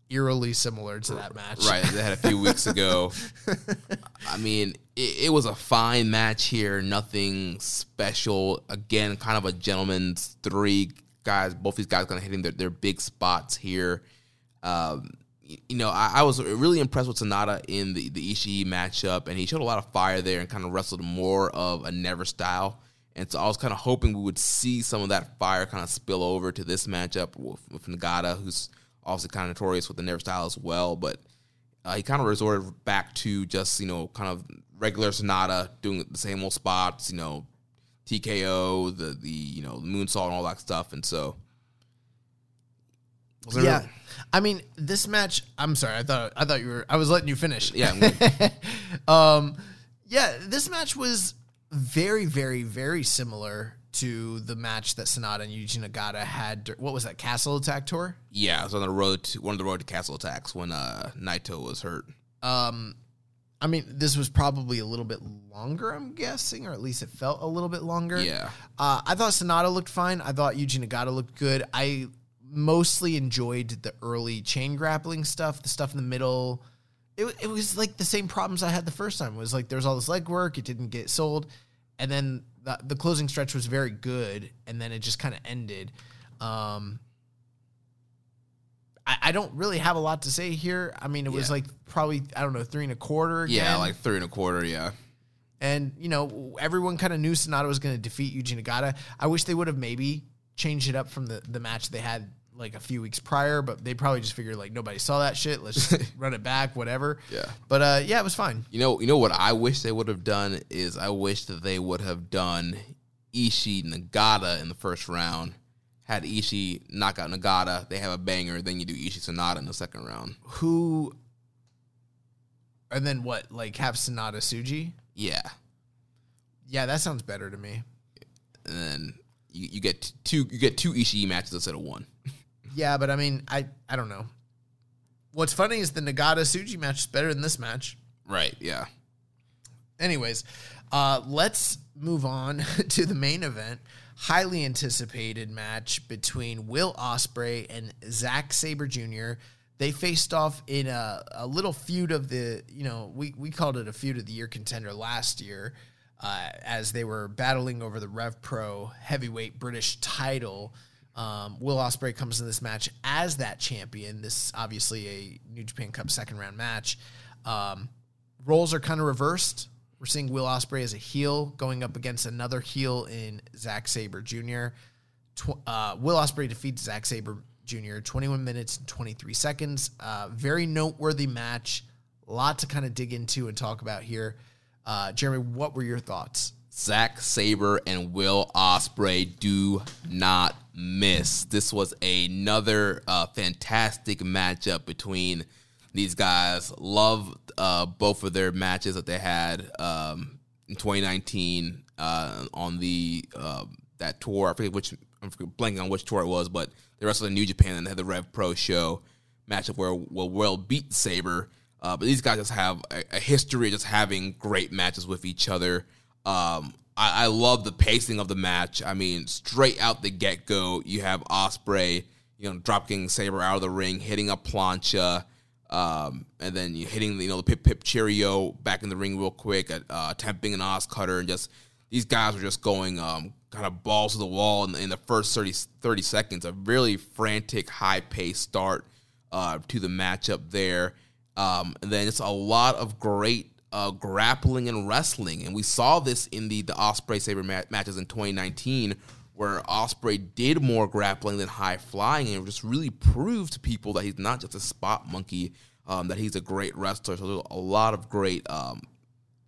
eerily similar to that match. right they had a few weeks ago. I mean, it, it was a fine match here. Nothing special. Again, kind of a gentleman's three guys. Both these guys kind of hitting their, their big spots here. Um, y- you know, I, I was really impressed with Sanada in the, the Ishii matchup, and he showed a lot of fire there and kind of wrestled more of a never style. And so I was kind of hoping we would see some of that fire kind of spill over to this matchup with, with Nagata, who's also kind of notorious with the never style as well. But uh, he kind of resorted back to just you know kind of regular Sanada doing the same old spots, you know, TKO, the the you know the moonsault and all that stuff, and so wasn't Yeah, really- I mean this match. I'm sorry. I thought I thought you were. I was letting you finish. yeah, I'm um, yeah, this match was very, very, very similar to the match that Sanada and Yuji Nagata had. What was that Castle Attack tour? yeah, it was on the road to one of the road to Castle Attacks when uh Naito was hurt. Um, I mean, this was probably a little bit longer. I'm guessing, or at least it felt a little bit longer. Yeah. Uh, I thought Sanada looked fine. I thought Yuji Nagata looked good. I mostly enjoyed the early chain grappling stuff, the stuff in the middle. It, it was like the same problems I had the first time. It was like there was all this leg work, it didn't get sold, and then the, the closing stretch was very good, and then it just kind of ended. Um, I, I don't really have a lot to say here. I mean, it was Yeah. like probably I don't know three and a quarter. Again. Yeah, like three and a quarter. Yeah, And, you know, everyone kind of knew Sanada was going to defeat Yuji Nagata. I wish they would have maybe changed it up from the, the match they had like a few weeks prior, but they probably just figured like nobody saw that shit. Let's just run it back, whatever. Yeah. But uh, yeah, it was fine. you know, you know what I wish they would have done is I wish that they would have done Ishii Nagata in the first round. Had Ishii knock out Nagata, they have a banger. Then you do Ishii Sanada in the second round. Who. And then what? Like have Sanada Tsuji? Yeah, Yeah, that sounds better to me. and then you, you get two you get two Ishii matches instead of one. Yeah, but I mean, I, I don't know. What's funny is the Nagata Tsuji match is better than this match. Right. Yeah. Anyways, uh, let's move on to the main event. Highly anticipated match between Will Ospreay and Zack Sabre Jr. They faced off in a, a little feud of the, you know, we, we called it a feud of the year contender last year uh, as they were battling over the Rev Pro heavyweight British title. Um, Will Ospreay comes in this match as that champion. This is obviously a New Japan Cup second round match. Um, roles are kind of reversed. We're seeing Will Ospreay as a heel going up against another heel in Zack Sabre Jr. Tw- uh, Will Ospreay defeats Zack Sabre Jr. 21 minutes and 23 seconds. Uh, very noteworthy match. A lot to kind of dig into and talk about here. Uh, Jeremy, what were your thoughts? Zack Sabre and Will Ospreay do not miss. This was another uh, fantastic matchup between these guys. Love uh, both of their matches that they had um, in 2019 uh, on the uh, that tour. I forget which I'm blanking on which tour it was, but they wrestled in New Japan and they had the Rev Pro show matchup where well, Will beat Sabre. Uh, but these guys just have a, a history of just having great matches with each other. Um, I, I love the pacing of the match. I mean, straight out the get go, you have Ospreay, you know, dropping Sabre out of the ring, hitting a plancha, um, and then you hitting you know the pip pip cheerio back in the ring real quick, uh, attempting an OsCutter, and just these guys were just going um, kind of balls to the wall in, in the first 30, 30 seconds. A really frantic, high paced start uh, to the matchup there. Um, and then it's a lot of great uh, grappling and wrestling, and we saw this in the the Ospreay Sabre ma- matches in 2019, where Ospreay did more grappling than high flying, and just really proved to people that he's not just a spot monkey, um, that he's a great wrestler. So there's a lot of great um,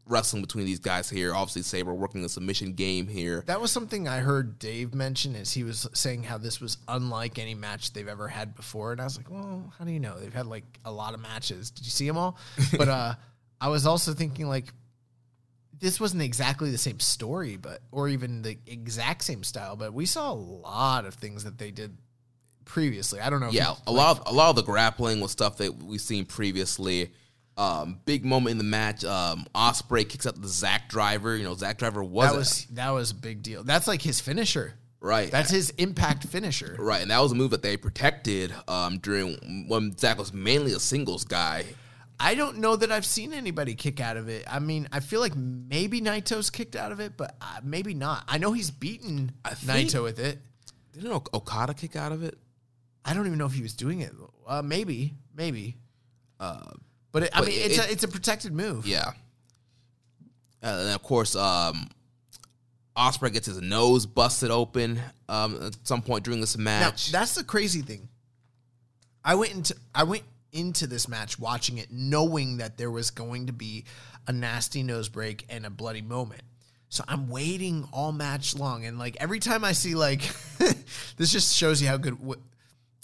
wrestling between these guys here. Obviously, Sabre working the submission game here. That was something I heard Dave mention as he was saying how this was unlike any match they've ever had before. And I was like, well, how do you know? They've had like a lot of matches. Did you see them all? But uh, I was also thinking like, this wasn't exactly the same story, but or even the exact same style. But we saw a lot of things that they did previously. I don't know. Yeah, a lot of a lot of the grappling was stuff that we've seen previously. Um, big moment in the match. Um, Ospreay kicks out the Zack Driver. You know, Zack Driver was, that was that was a big deal. That's like his finisher. right. That's his impact finisher. right, and that was a move that they protected um, during when Zack was mainly a singles guy. I don't know that I've seen anybody kick out of it. I mean, I feel like maybe Naito's kicked out of it, but uh, maybe not. I know he's beaten think- Naito with it. Didn't Okada kick out of it? I don't even know if he was doing it. Uh, maybe, maybe. Uh, But, it, I But mean, it's it- a it's a protected move. yeah. Uh, and of course, um, Ospreay gets his nose busted open um, at some point during this match. Now, that's the crazy thing. I went into I went into this match watching it knowing that there was going to be a nasty nose break and a bloody moment. So I'm waiting all match long and like every time I see like this just shows you how good w-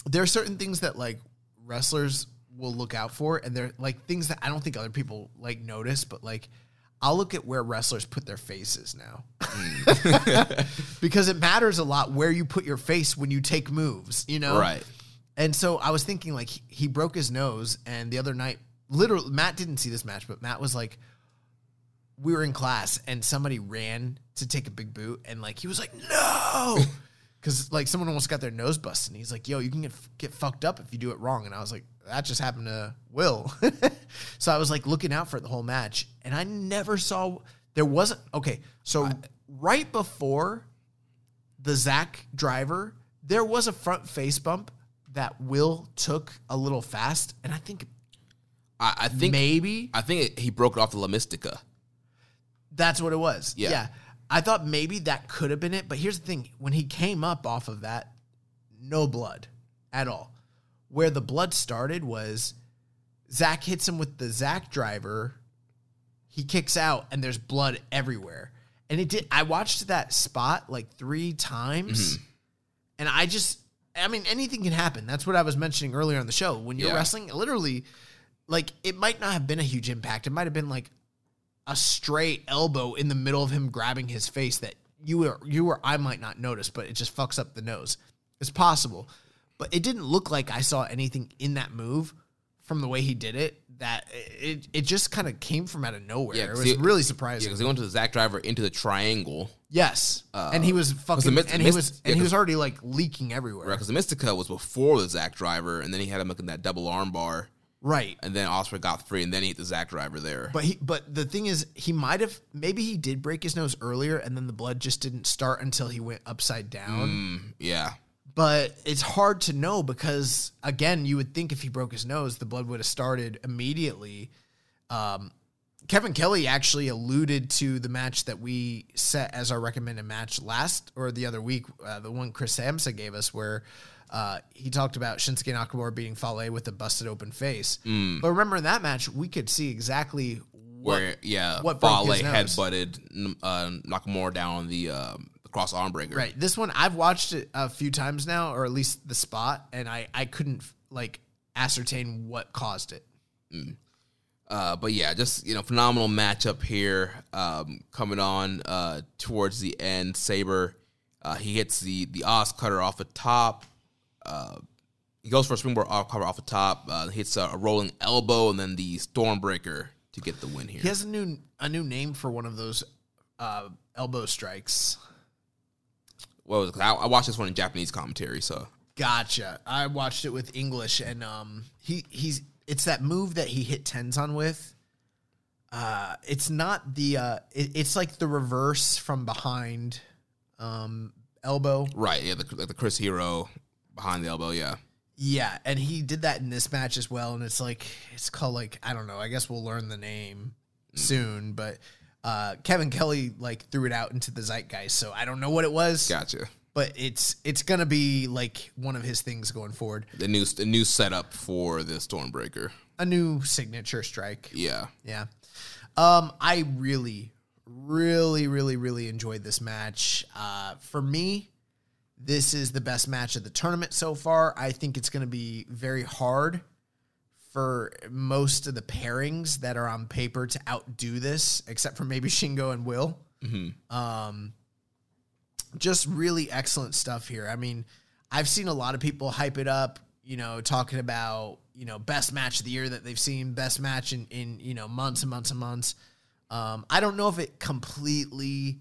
there are certain things that like wrestlers will look out for and they're like things that I don't think other people like notice but like I'll look at where wrestlers put their faces now. Mm. because it matters a lot where you put your face when you take moves, you know? right. And so I was thinking, like, he- he broke his nose, and the other night, literally, Matt didn't see this match, but Matt was like, we were in class, and somebody ran to take a big boot, and like, he was like, no, because like someone almost got their nose busted. And he's like, yo, you can get get fucked up if you do it wrong. And I was like, that just happened to Will. so I was like looking out for the whole match, and I never saw there wasn't okay. So right before the Zack driver, there was a front face bump that Will took a little fast, and I think I, I think maybe I think it, he broke it off the La Mystica. that's what it was. Yeah. Yeah. I thought maybe that could have been it, but here's the thing: when he came up off of that, no blood at all. Where the blood started was Zack hits him with the Zack driver. He kicks out, and there's blood everywhere. And it did. I watched that spot like three times, mm-hmm. and I just, I mean, anything can happen. That's what I was mentioning earlier on the show. When you're Yeah. wrestling, literally, like it might not have been a huge impact. It might have been like a straight elbow in the middle of him grabbing his face that you or you or I might not notice, but it just fucks up the nose. It's possible, but it didn't look like I saw anything in that move from the way he did it. That it it just kind of came from out of nowhere. Yeah, it was he- really Yeah, surprising. because he went to the Zack driver into the triangle. Yes, and he was fucking, the Mys- and he Mys- was yeah, and he was already like leaking everywhere. Right, because the Mystica was before the Zack driver, and then he had him making that double arm bar, Right. and then Ospreay got free, and then he hit the Zack driver there. But he, but the thing is, he might have maybe he did break his nose earlier, and then the blood just didn't start until he went upside down. Mm, yeah, but it's hard to know because again you would think if he broke his nose the blood would have started immediately um, kevin kelly actually alluded to the match that we set as our recommended match last or the other week uh, the one chris samsa gave us where uh, he talked about Shinsuke Nakamura beating Fale with a busted open face. But remember in that match, we could see exactly what, where yeah, what Fale headbutted uh, Nakamura down on the uh, cross arm breaker. Right. This one I've watched it a few times now, or at least the spot, and I I couldn't like ascertain what caused it. Uh, but yeah, just you know, phenomenal matchup here. Um, coming on uh, towards the end, Sabre uh, he hits the the OsCutter off the top. Uh, he goes for a springboard off cover off the top. Uh, hits a, a rolling elbow and then the Stormbreaker to get the win here. He has a new a new name for one of those uh, elbow strikes. What was it? I, I watched this one in Japanese commentary, so Gotcha. I watched it with English, and um, he he's it's that move that he hit tens on with. Uh, it's not the uh, it, it's like the reverse from behind, um, elbow. right, yeah, the, like the Chris Hero behind the elbow, yeah. Yeah, and he did that in this match as well. And it's like it's called like I don't know. I guess we'll learn the name soon. But uh, Kevin Kelly like threw it out into the zeitgeist, so I don't know what it was. Gotcha. But it's it's gonna be like one of his things going forward. The new the new setup for the Stormbreaker. A new signature strike. Yeah. Yeah. Um, I really, really, really, really enjoyed this match. Uh, for me, this is the best match of the tournament so far. I think it's going to be very hard for most of the pairings that are on paper to outdo this, except for maybe Shingo and Will. Um, just really excellent stuff here. I mean, I've seen a lot of people hype it up, you know, talking about, you know, best match of the year that they've seen, best match in, in you know, months and months and months. Um, I don't know if it completely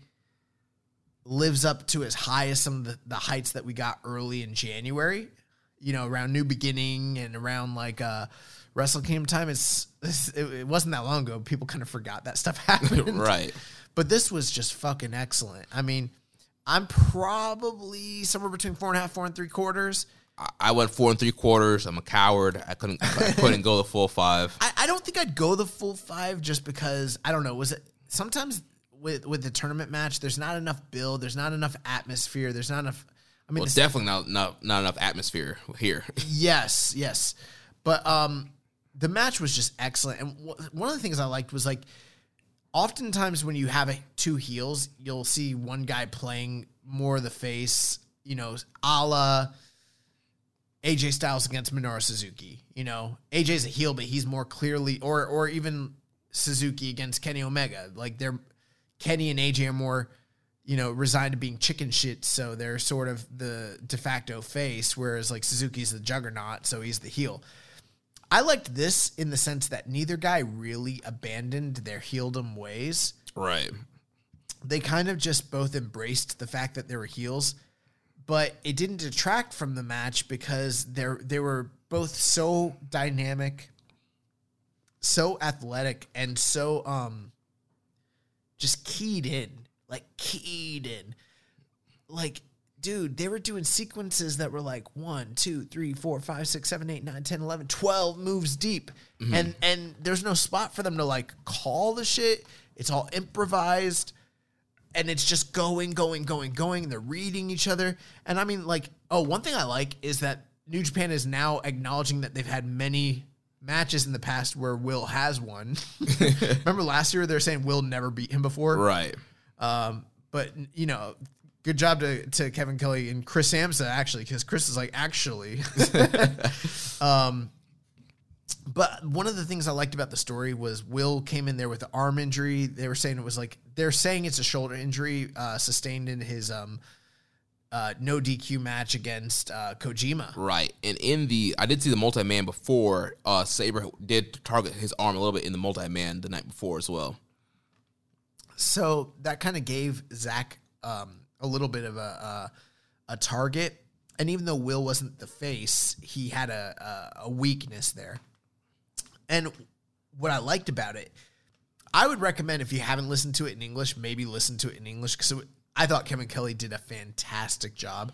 lives up to as high as some of the, the heights that we got early in January, you know, around New Beginning and around like uh, Wrestle Kingdom time is it, it wasn't that long ago. People kind of forgot that stuff happened. right. But this was just fucking excellent. I mean, I'm probably somewhere between four and a half, four and three quarters. I- went four and three quarters. I'm a coward. I couldn't. I couldn't go the full five. I, I don't think I'd go the full five just because I don't know. Was it sometimes with with the tournament match? There's not enough build. There's not enough atmosphere. There's not enough. I mean, Well, it's- definitely not, not not enough atmosphere here. Yes, yes. But um the match was just excellent. And wh- one of the things I liked was like oftentimes when you have two heels, you'll see one guy playing more the face, you know, a la AJ Styles against Minoru Suzuki. You know, AJ's a heel, but he's more clearly or or even Suzuki against Kenny Omega. Like they're Kenny and AJ are more, you know, resigned to being chicken shit, so they're sort of the de facto face, whereas like Suzuki's the juggernaut, so he's the heel. I liked this in the sense that neither guy really abandoned their heeldom ways. right. They kind of just both embraced the fact that they were heels, but it didn't detract from the match because they're they were both so dynamic, so athletic, and so um just keyed in. Like keyed in. Like dude, they were doing sequences that were like one, two, three, four, five, six, seven, eight, nine, 10, 11, 12 moves deep. And and there's no spot for them to like call the shit. It's all improvised. And it's just going, going, going, going. They're reading each other. And I mean, like, oh, one thing I like is that New Japan is now acknowledging that they've had many matches in the past where Will has won. Remember last year they're saying Will never beat him before? Right. Um, but you know, good job to, to Kevin Kelly and Chris Samsa actually, because Chris is like actually. um, but one of the things I liked about the story was Will came in there with the arm injury. They were saying it was like they're saying it's a shoulder injury uh, sustained in his um, uh, no DQ match against uh, Kojima. Right. And in the, I did see the multi man before. Uh, Sabre did target his arm a little bit in the multi man the night before as well. So that kind of gave Zack um, a little bit of a, a a target, and even though Will wasn't the face, he had a a, a weakness there. And what I liked about it, I would recommend if you haven't listened to it in English, maybe listen to it in English because I thought Kevin Kelly did a fantastic job.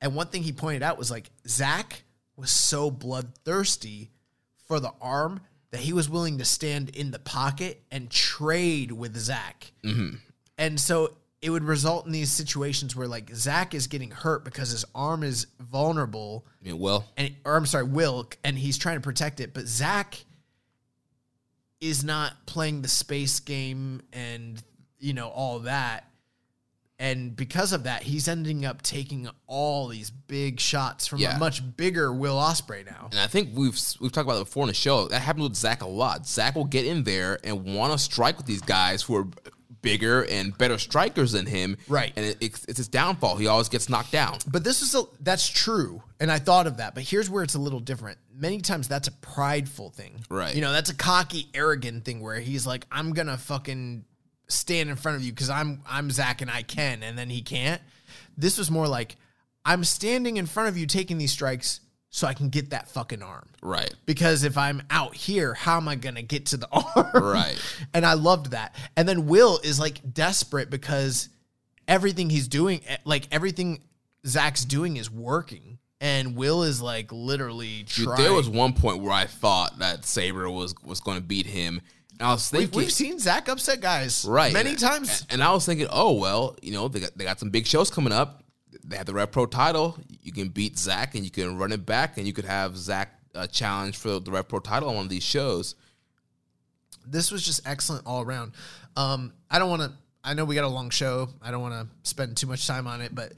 And one thing he pointed out was like Zack was so bloodthirsty for the arm that he was willing to stand in the pocket and trade with Zack. Mm-hmm. And so it would result in these situations where like Zack is getting hurt because his arm is vulnerable I mean, well, and or I'm sorry, Will, and he's trying to protect it, but Zack is not playing the space game and you know all that. And because of that, he's ending up taking all these big shots from Yeah. a much bigger Will Ospreay now. and I think we've we've talked about it before in the show. That happened with Zack a lot. Zack will get in there and want to strike with these guys who are bigger and better strikers than him. Right. And it, it's, it's his downfall. He always gets knocked down. But this is a that's true, and I thought of that. But here's where it's a little different. Many times that's a prideful thing, Right. You know, that's a cocky, arrogant thing where he's like, "I'm gonna fucking stand in front of you because I'm I'm Zack and I can," and then he can't. This was more like, "I'm standing in front of you taking these strikes so I can get that fucking arm." Right. Because if I'm out here, how am I gonna get to the arm? Right. And I loved that. And then Will is like desperate because everything he's doing, eh, like everything Zack's doing is working. And Will is like literally Dude, trying. there was one point where I thought that Sabre was was going to beat him. And I was We've, thinking, we've seen Zack upset guys right many and- times. and I was thinking, oh well, you know they got they got some big shows coming up. They have the Rev Pro title. You can beat Zack, and you can run it back, and you could have Zack uh, challenge for the Rev Pro title on one of these shows. This was just excellent all around. Um, I don't want to. I know we got a long show. I don't want to spend too much time on it, but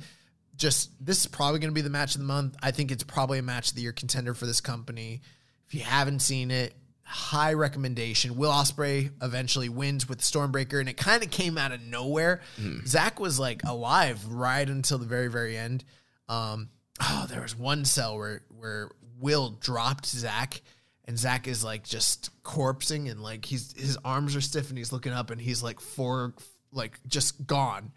just this is probably going to be the match of the month. I think it's probably a match of the year contender for this company. If you haven't seen it, high recommendation. Will Ospreay eventually wins with Stormbreaker, and it kind of came out of nowhere. Zack was like alive right until the very, very end. Um, oh, there was one cell where where Will dropped Zack, and Zack is like just corpsing, and like he's his arms are stiff, and he's looking up, and he's like four, like just gone.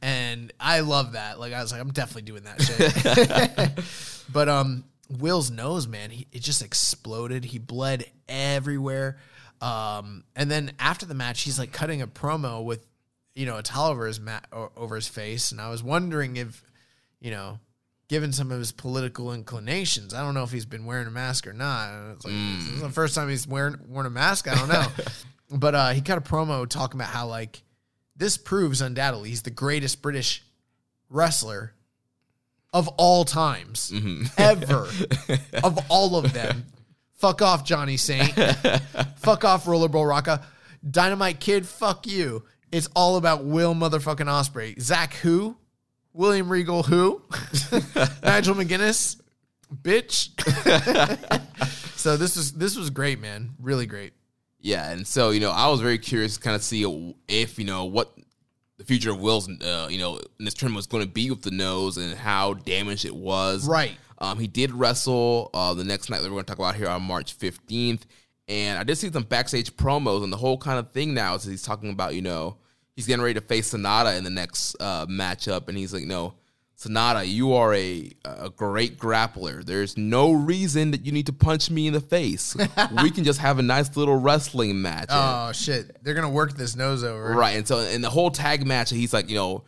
And I love that. Like I was like, I'm definitely doing that shit. but um, Will's nose, man, he, it just exploded. He bled everywhere. Um, and then after the match, he's like cutting a promo with, you know, a towel over his mat over his face. And I was wondering if, you know, given some of his political inclinations, I don't know if he's been wearing a mask or not. It's like, This is the first time he's wearing worn a mask. I don't know. but uh, he cut a promo talking about how like this proves undoubtedly he's the greatest British wrestler of all times mm-hmm. ever of all of them. Fuck off, Johnny Saint. fuck off, Rollerball Rocco. Dynamite Kid, fuck you. It's all about Will motherfucking Ospreay. Zack who? William Regal who? Nigel McGuinness, bitch. so this was this was great, man. Really great. Yeah, and so you know, I was very curious to kind of see if you know what the future of Will's, uh, you know, in this tournament was going to be with the nose and how damaged it was. Right. Um, he did wrestle uh, the next night that we're going to talk about here on March fifteenth, and I did see some backstage promos, and the whole kind of thing now is he's talking about you know he's getting ready to face Sanada in the next uh, matchup, and he's like, no. Sanada, you are a a great grappler. There's no reason that you need to punch me in the face. we can just have a nice little wrestling match. Oh, and- Oh shit. They're gonna work this nose over. Right. And so in the whole tag match, he's like, you know,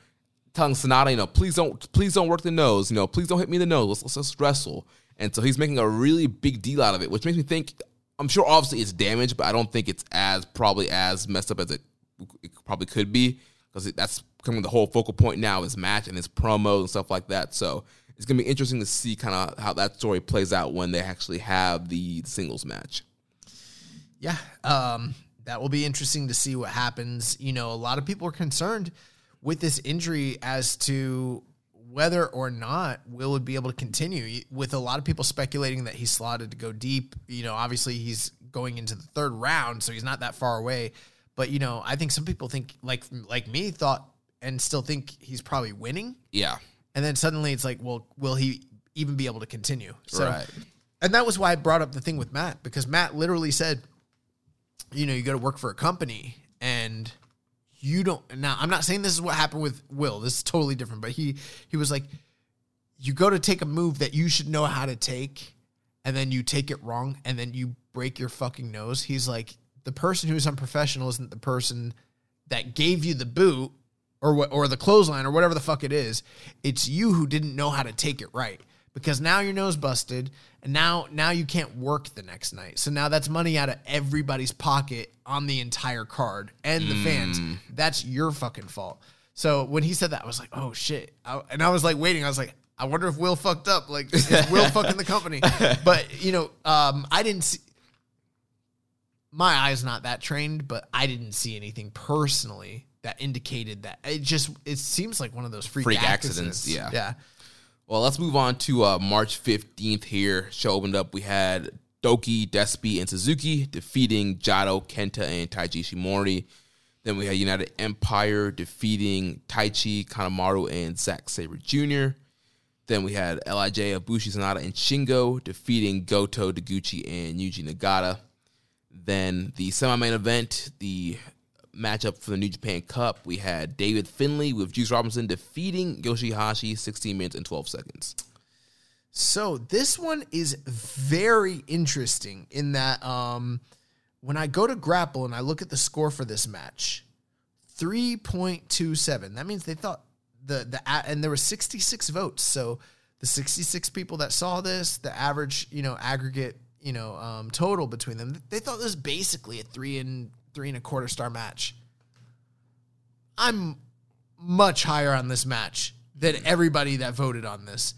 telling Sanada, you know, please don't please don't work the nose. You know, please don't hit me in the nose. Let's, let's just wrestle. And so he's making a really big deal out of it, which makes me think I'm sure obviously it's damaged, but I don't think it's as probably as messed up as it, it probably could be. Because that's coming the whole focal point now, is match and his promos and stuff like that. So it's gonna be interesting to see kind of how that story plays out when they actually have the singles match. Yeah. Um, that will be interesting to see what happens. You know, a lot of people are concerned with this injury as to whether or not Will would be able to continue. With a lot of people speculating that he's slotted to go deep. You know, obviously he's going into the third round, so he's not that far away. But you know, I think some people think like like me thought and still think he's probably winning. Yeah. And then suddenly it's like, well, will he even be able to continue? So, Right. and that was why I brought up the thing with Matt because Matt literally said, you know, you go to work for a company and you don't. Now, I'm not saying this is what happened with Will. This is totally different. But he he was like, you go to take a move that you should know how to take, and then you take it wrong, and then you break your fucking nose. He's like, the person who's unprofessional isn't the person that gave you the boot or what or the clothesline or whatever the fuck it is. It's you who didn't know how to take it right. Because now your nose busted and now now you can't work the next night. So now that's money out of everybody's pocket on the entire card and the fans. That's your fucking fault. So when he said that, I was like, oh shit. I, and I was like waiting. I was like, I wonder if Will fucked up. Like, is Will fucking the company? But, you know, um, I didn't see, my eye's not that trained, but I didn't see anything personally that indicated that. It just it seems like one of those freak, Freak accidents. accidents, yeah. yeah. Well, let's move on to uh, March 15th here. Show opened up. We had Douki, Despi, and Suzuki defeating Jado, Kenta, and Taiji Ishimori. Then we had United Empire defeating Taichi, Kanemaru, and Zack Sabre Jr. Then we had Lij, Ibushi, Sanada, and Shingo defeating Goto, Deguchi, and Yuji Nagata. Then the semi-main event, the matchup for the New Japan Cup, we had David Finlay with Juice Robinson defeating Yoshihashi 16 minutes and 12 seconds. So this one is very interesting in that um, when I go to grapple and I look at the score for this match, three point two seven. That means they thought the the and there were sixty six votes. So the sixty six people that saw this, the average you know aggregate you know um, total between them, they thought this was basically a three and three and a quarter star match. I'm much higher on this match than everybody that voted on this.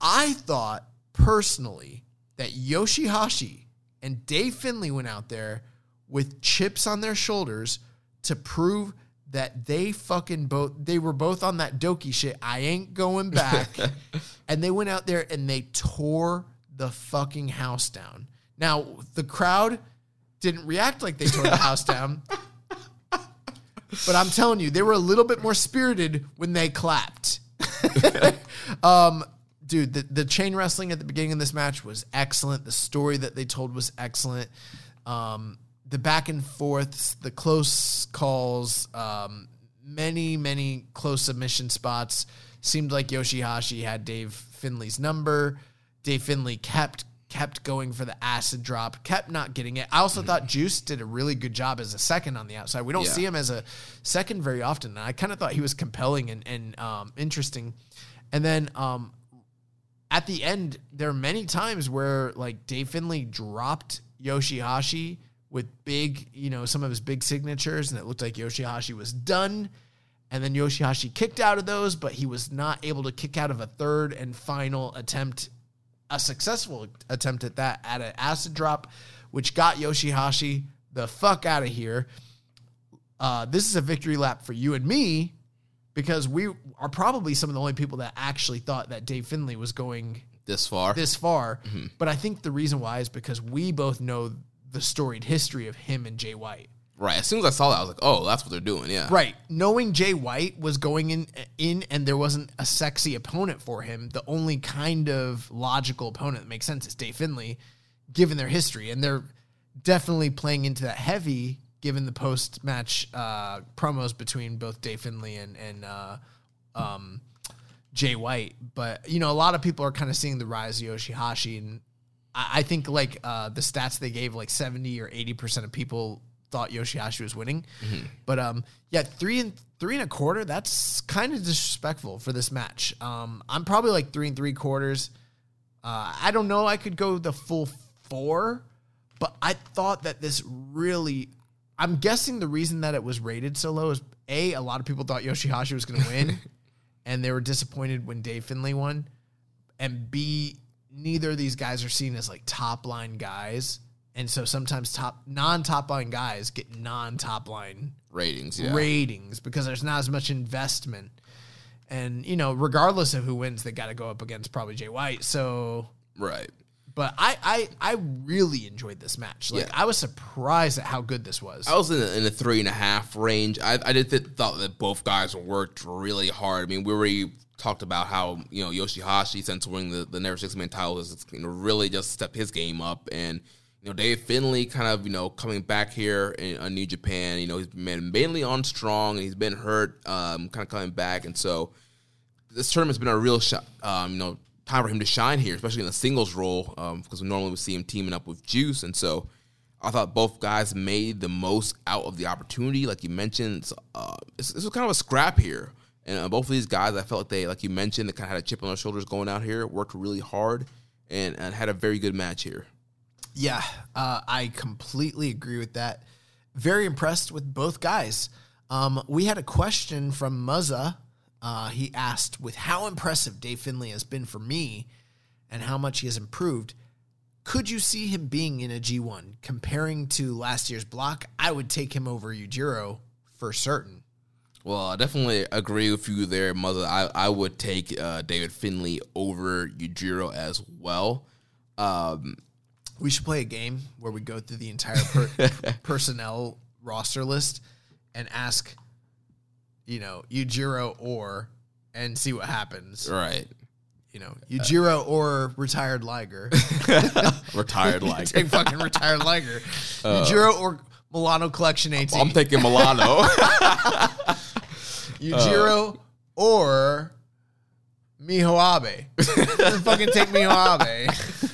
I thought personally that Yoshihashi and Dave Finlay went out there with chips on their shoulders to prove that they fucking both they were both on that Doki shit. I ain't going back. and they went out there and they tore the fucking house down. Now, the crowd didn't react like they tore the house down. But I'm telling you, they were a little bit more spirited when they clapped. um, dude, the, the chain wrestling at the beginning of this match was excellent. The story that they told was excellent. Um, the back and forths, the close calls, um, many, many close submission spots. Seemed like Yoshihashi had Dave Finlay's number. Dave Finlay kept kept going for the acid drop, kept not getting it. I also thought Juice did a really good job as a second on the outside. We don't Yeah. see him as a second very often. And I kind of thought he was compelling and, and um, interesting. And then um, at the end, there are many times where like Dave Finlay dropped Yoshihashi with big, you know, some of his big signatures, and it looked like Yoshihashi was done. And then Yoshihashi kicked out of those, but he was not able to kick out of a third and final attempt, a successful attempt at that at an acid drop, which got Yoshihashi the fuck out of here. Uh, this is a victory lap for you and me because we are probably some of the only people that actually thought that Dave Finlay was going This far. this far. But I think the reason why is because we both know the storied history of him and Jay White. Right. As soon as I saw that, I was like, oh, that's what they're doing. Yeah. Right. Knowing Jay White was going in in and there wasn't a sexy opponent for him, the only kind of logical opponent that makes sense is Dave Finlay, given their history. And they're definitely playing into that heavy given the post match uh, promos between both Dave Finlay and and uh, um, Jay White. But you know, a lot of people are kind of seeing the rise of Yoshihashi, and I, I think like uh, the stats they gave, like seventy or eighty percent of people thought Yoshihashi was winning. But um, yeah, three and three and a quarter. That's kind of disrespectful for this match. Um, I'm probably like three and three quarters. Uh, I don't know. I could go the full four, but I thought that this really. I'm guessing the reason that it was rated so low is a a lot of people thought Yoshihashi was going to win, and they were disappointed when Dave Finlay won, and b neither of these guys are seen as like top line guys, and so sometimes top non top line guys get non top line Ratings. Yeah. ratings because there's not as much investment. And you know, regardless of who wins, they got to go up against probably Jay White. So, right. but I I I really enjoyed this match. Like Yeah. I was surprised at how good this was. I was in a, in a three and a half range. I, I did th- thought that both guys worked really hard. I mean, we already talked about how you know Yoshihashi since winning the, the Never Six Man title has you know really just stepped his game up, and you know Dave Finlay kind of you know coming back here in uh, New Japan. You know he's been mainly on strong, and he's been hurt, um, kind of coming back, and so this tournament's been a real shot, um, you know, time for him to shine here, especially in the singles role, um, because we normally would see him teaming up with Juice, and so I thought both guys made the most out of the opportunity. Like you mentioned, it's, uh, it's, this was kind of a scrap here, and uh, both of these guys, I felt like they, like you mentioned, they kind of had a chip on their shoulders going out here, worked really hard, and, and had a very good match here. Yeah, uh, I completely agree with that. Very impressed with both guys. Um, we had a question from Muzza. Uh, he asked, with how impressive Dave Finlay has been for me and how much he has improved, could you see him being in a G1? Comparing to last year's block, I would take him over Yujiro for certain. Well, I definitely agree with you there, Mother. I, I would take uh, David Finlay over Yujiro as well. Um, We should play a game where we go through the entire per- personnel roster list and ask, you know, Yujiro or, and see what happens. right. You know, Yujiro or retired Liger. Retired Liger. Take fucking retired Liger. Uh. Yujiro or Milano Collection 18. I'm taking Milano. Yujiro uh. or Miho Abe. fucking take Miho Abe.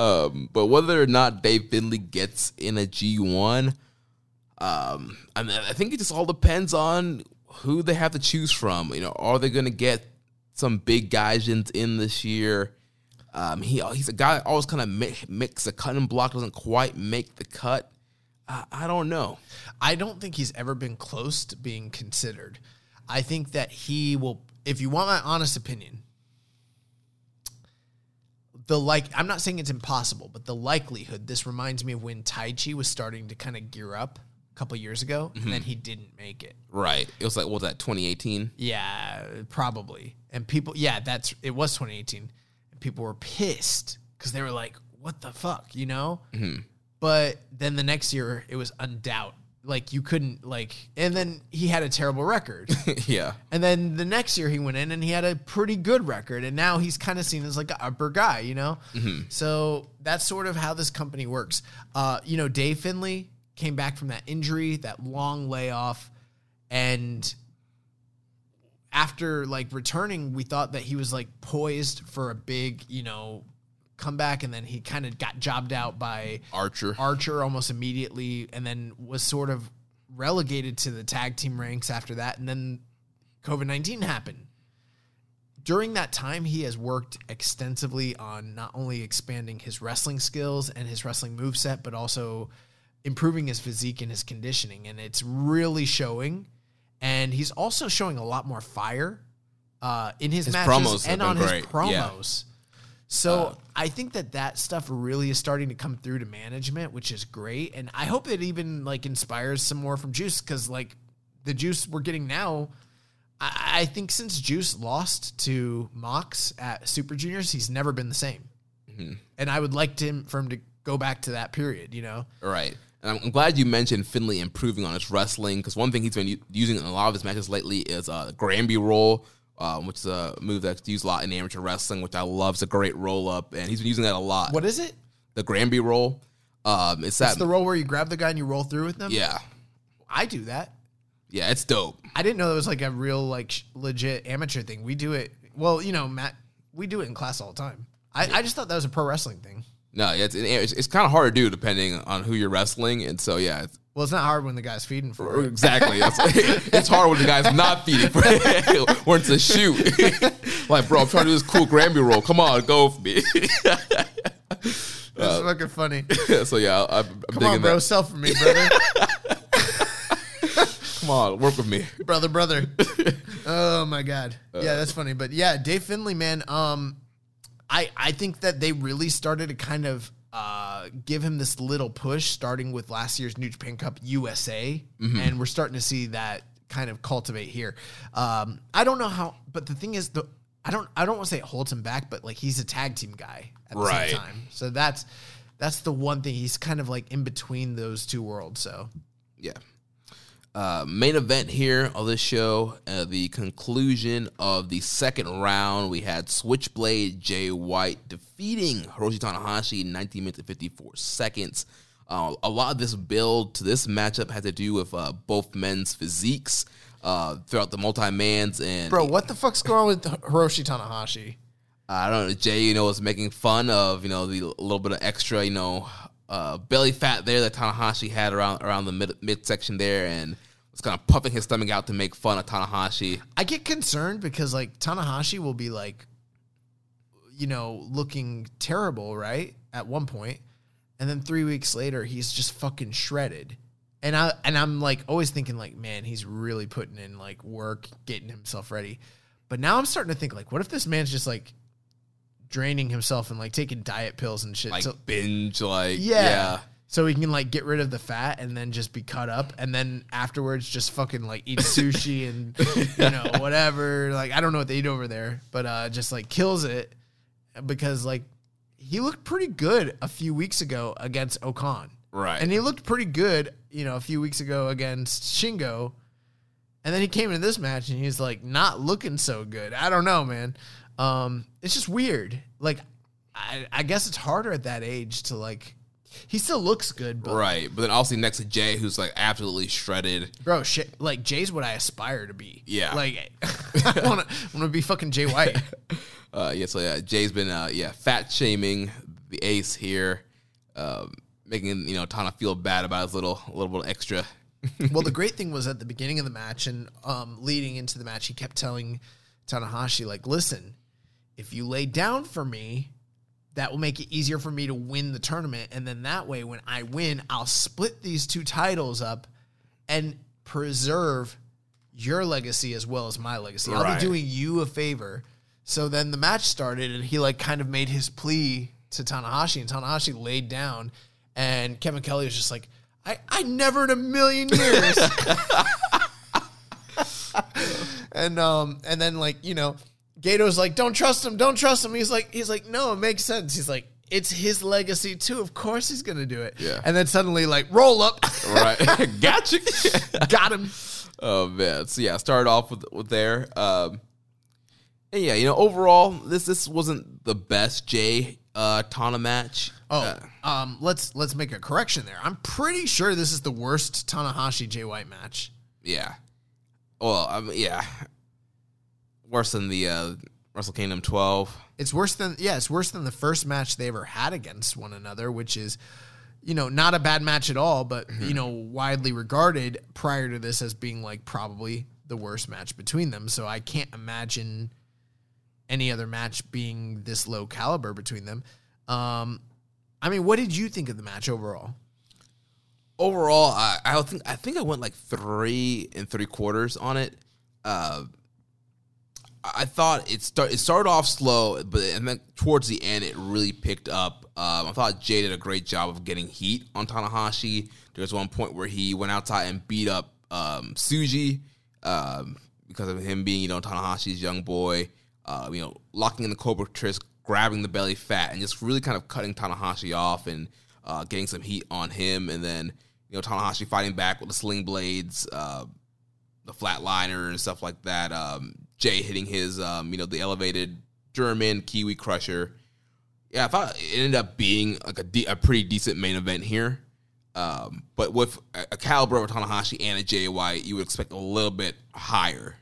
Um, but whether or not Dave Finlay gets in a G1, um, I, mean, I think it just all depends on who they have to choose from. You know, are they going to get some big guys in, in this year? Um, he he's a guy that always kind of mix, mix a cut and block doesn't quite make the cut. I, I don't know. I don't think he's ever been close to being considered. I think that he will, if you want my honest opinion, the like, I'm not saying it's impossible, but the likelihood, this reminds me of when Taichi was starting to kind of gear up a couple years ago, and then mhm. he didn't make it. Right? It was like what was that 2018? Yeah, probably. And people, yeah, that's it was 2018. And people were pissed because they were like, "What the fuck," you know? Mm-hmm. But then the next year, it was undoubt. Like you couldn't like, and then he had a terrible record. yeah. and then the next year he went in and he had a pretty good record, and now he's kind of seen as like an upper guy, you know. So that's sort of how this company works. Uh, you know, Dave Finlay came back from that injury, that long layoff, and after like returning, we thought that he was like poised for a big, you know, comeback, and then he kind of got jobbed out by Archer. Archer almost immediately, and then was sort of relegated to the tag team ranks after that, and then COVID nineteen happened. During that time, he has worked extensively on not only expanding his wrestling skills and his wrestling moveset, but also improving his physique and his conditioning, and it's really showing. And he's also showing a lot more fire uh, in his, His matches promos and on been his promos. yeah. Uh. So I think that that stuff really is starting to come through to management, which is great, and I hope it even like inspires some more from Juice because like the Juice we're getting now, I, I think since Juice lost to Mox at Super Juniors, he's never been the same, Mm-hmm. and I would like to him for him to go back to that period. You know, Right. And I'm, glad you mentioned Finlay improving on his wrestling because one thing he's been u- using in a lot of his matches lately is uh, Granby roll, um, which is a move that's used a lot in amateur wrestling, which I love. It's a great roll up, and he's been using that a lot. what is it? The Granby roll. Um, it's that. It's the roll where you grab the guy and you roll through with them. yeah. I do that. Yeah, it's dope. I didn't know that was like a real like sh- legit amateur thing. We do it. Well, you know, Matt, we do it in class all the time. I, I just thought that was a pro wrestling thing. No, it's, it's, it's kind of hard to do depending on who you're wrestling, and so yeah, it's, Well, it's not hard when the guy's feeding for it. exactly. It's hard when the guy's not feeding for when it's a shoot. like, bro, I'm trying to do this cool Granby roll. Come on, go with me. That's fucking funny. so yeah, I, I'm Come digging on, bro, that. sell for me, brother, Come on, work with me. brother, brother. Oh my god, yeah, that's funny. But yeah, Dave Finlay, man. Um, I I think that they really started to kind of uh give him this little push, starting with last year's New Japan Cup USA, and we're starting to see that kind of cultivate here. Um, I don't know how, but the thing is, the I don't I don't want to say it holds him back, but like he's a tag team guy at the Right. same time, so that's that's the one thing he's kind of like in between those two worlds. So Yeah. Uh, main event here of this show, uh, the conclusion of the second round, we had Switchblade Jay White defeating Hiroshi Tanahashi in 19 minutes and 54 seconds. Uh, a lot of this build to this matchup had to do with uh, both men's physiques uh, throughout the multi-mans. And Bro, what the fuck's going on with Hiroshi Tanahashi? I don't know. Jay, you know, was making fun of you know the little bit of extra, you know, uh, belly fat there that Tanahashi had around around the mid midsection there, and was kind of puffing his stomach out to make fun of Tanahashi. I get concerned because like Tanahashi will be like, you know, looking terrible, right? At one point, and then three weeks later, he's just fucking shredded. And I and I'm like always thinking like, man, he's really putting in like work, getting himself ready. But now I'm starting to think like, what if this man's just like draining himself and like taking diet pills and shit? Like so, binge, like yeah. yeah, So he can like get rid of the fat and then just be cut up and then afterwards just fucking like eat sushi and you know whatever like I don't know what they eat over there but uh just like kills it because like he looked pretty good a few weeks ago against O-Khan. Right. And he looked pretty good, you know, a few weeks ago against Shingo. And then he came into this match and he's like not looking so good. I don't know, man. Um, it's just weird. Like, I, I guess it's harder at that age to like. He still looks good, but right. But then also next to Jay, who's like absolutely shredded. bro, shit. Like Jay's what I aspire to be. Yeah. Like, I want to want to be fucking Jay White. Uh, yeah, so yeah, Jay's been uh, yeah fat shaming the ace here, um, making you know Tana feel bad about his little little bit extra. well, the great thing was at the beginning of the match and um, leading into the match, he kept telling Tanahashi, like, listen, if you lay down for me, that will make it easier for me to win the tournament. And then that way, when I win, I'll split these two titles up and preserve your legacy as well as my legacy. I'll be doing you a favor. So then the match started, and he like kind of made his plea to Tanahashi, and Tanahashi laid down, and Kevin Kelly was just like, I, I never in a million years. and um and then like you know, Gato's like, don't trust him, don't trust him. He's like, he's like, no, it makes sense. He's like, it's his legacy too. Of course he's gonna do it. Yeah. And then suddenly like, roll up, right, gotcha. got him. Oh man, so yeah, started off with with there. Um, and yeah, you know, overall, this this wasn't the best Jay uh, Tana match. Oh, Uh, um, let's let's make a correction there. I'm pretty sure this is the worst Tanahashi Jay White match. yeah. Well, I mean, yeah, worse than the uh, Wrestle Kingdom 12. It's worse than yeah, it's worse than the first match they ever had against one another, which is you know, not a bad match at all, but you know, widely regarded prior to this as being like probably the worst match between them. So I can't imagine any other match being this low caliber between them. Um I mean, what did you think of the match overall? Overall, I, I think I think I went like three and three quarters on it. Uh, I thought it start it started off slow, but and then towards the end it really picked up. Um, I thought Jay did a great job of getting heat on Tanahashi. There was one point where he went outside and beat up um, Tsuji um, because of him being you know Tanahashi's young boy. Uh, you know, locking in the Cobra Twist, grabbing the belly fat, and just really kind of cutting Tanahashi off and uh, getting some heat on him. And then you know Tanahashi fighting back with the sling blades. Uh, the flatliner and stuff like that. Um, Jay hitting his, um, you know, the elevated German Kiwi Crusher. Yeah, I thought it ended up being like a, de- a pretty decent main event here. Um, but with a, a caliber of Tanahashi and a Jay White, you would expect a little bit higher,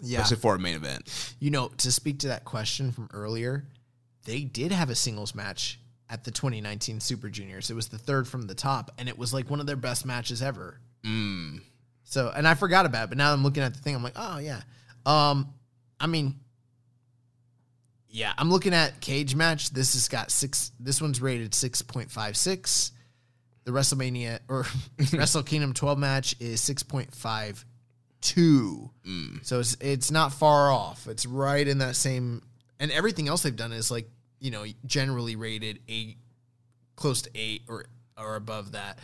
Yeah. especially for a main event. You know, to speak to that question from earlier, they did have a singles match at the 2019 Super Juniors. It was the third from the top, and it was like one of their best matches ever. Mm. So, and I forgot about it, but now I'm looking at the thing. I'm like, oh yeah. Um, I mean, yeah, I'm looking at cage match. This has got six. This one's rated six point five six. The WrestleMania or Wrestle Kingdom 12 match is six point five two. So it's it's not far off. It's right in that same. And everything else they've done is like you know generally rated eight, close to eight or or above that.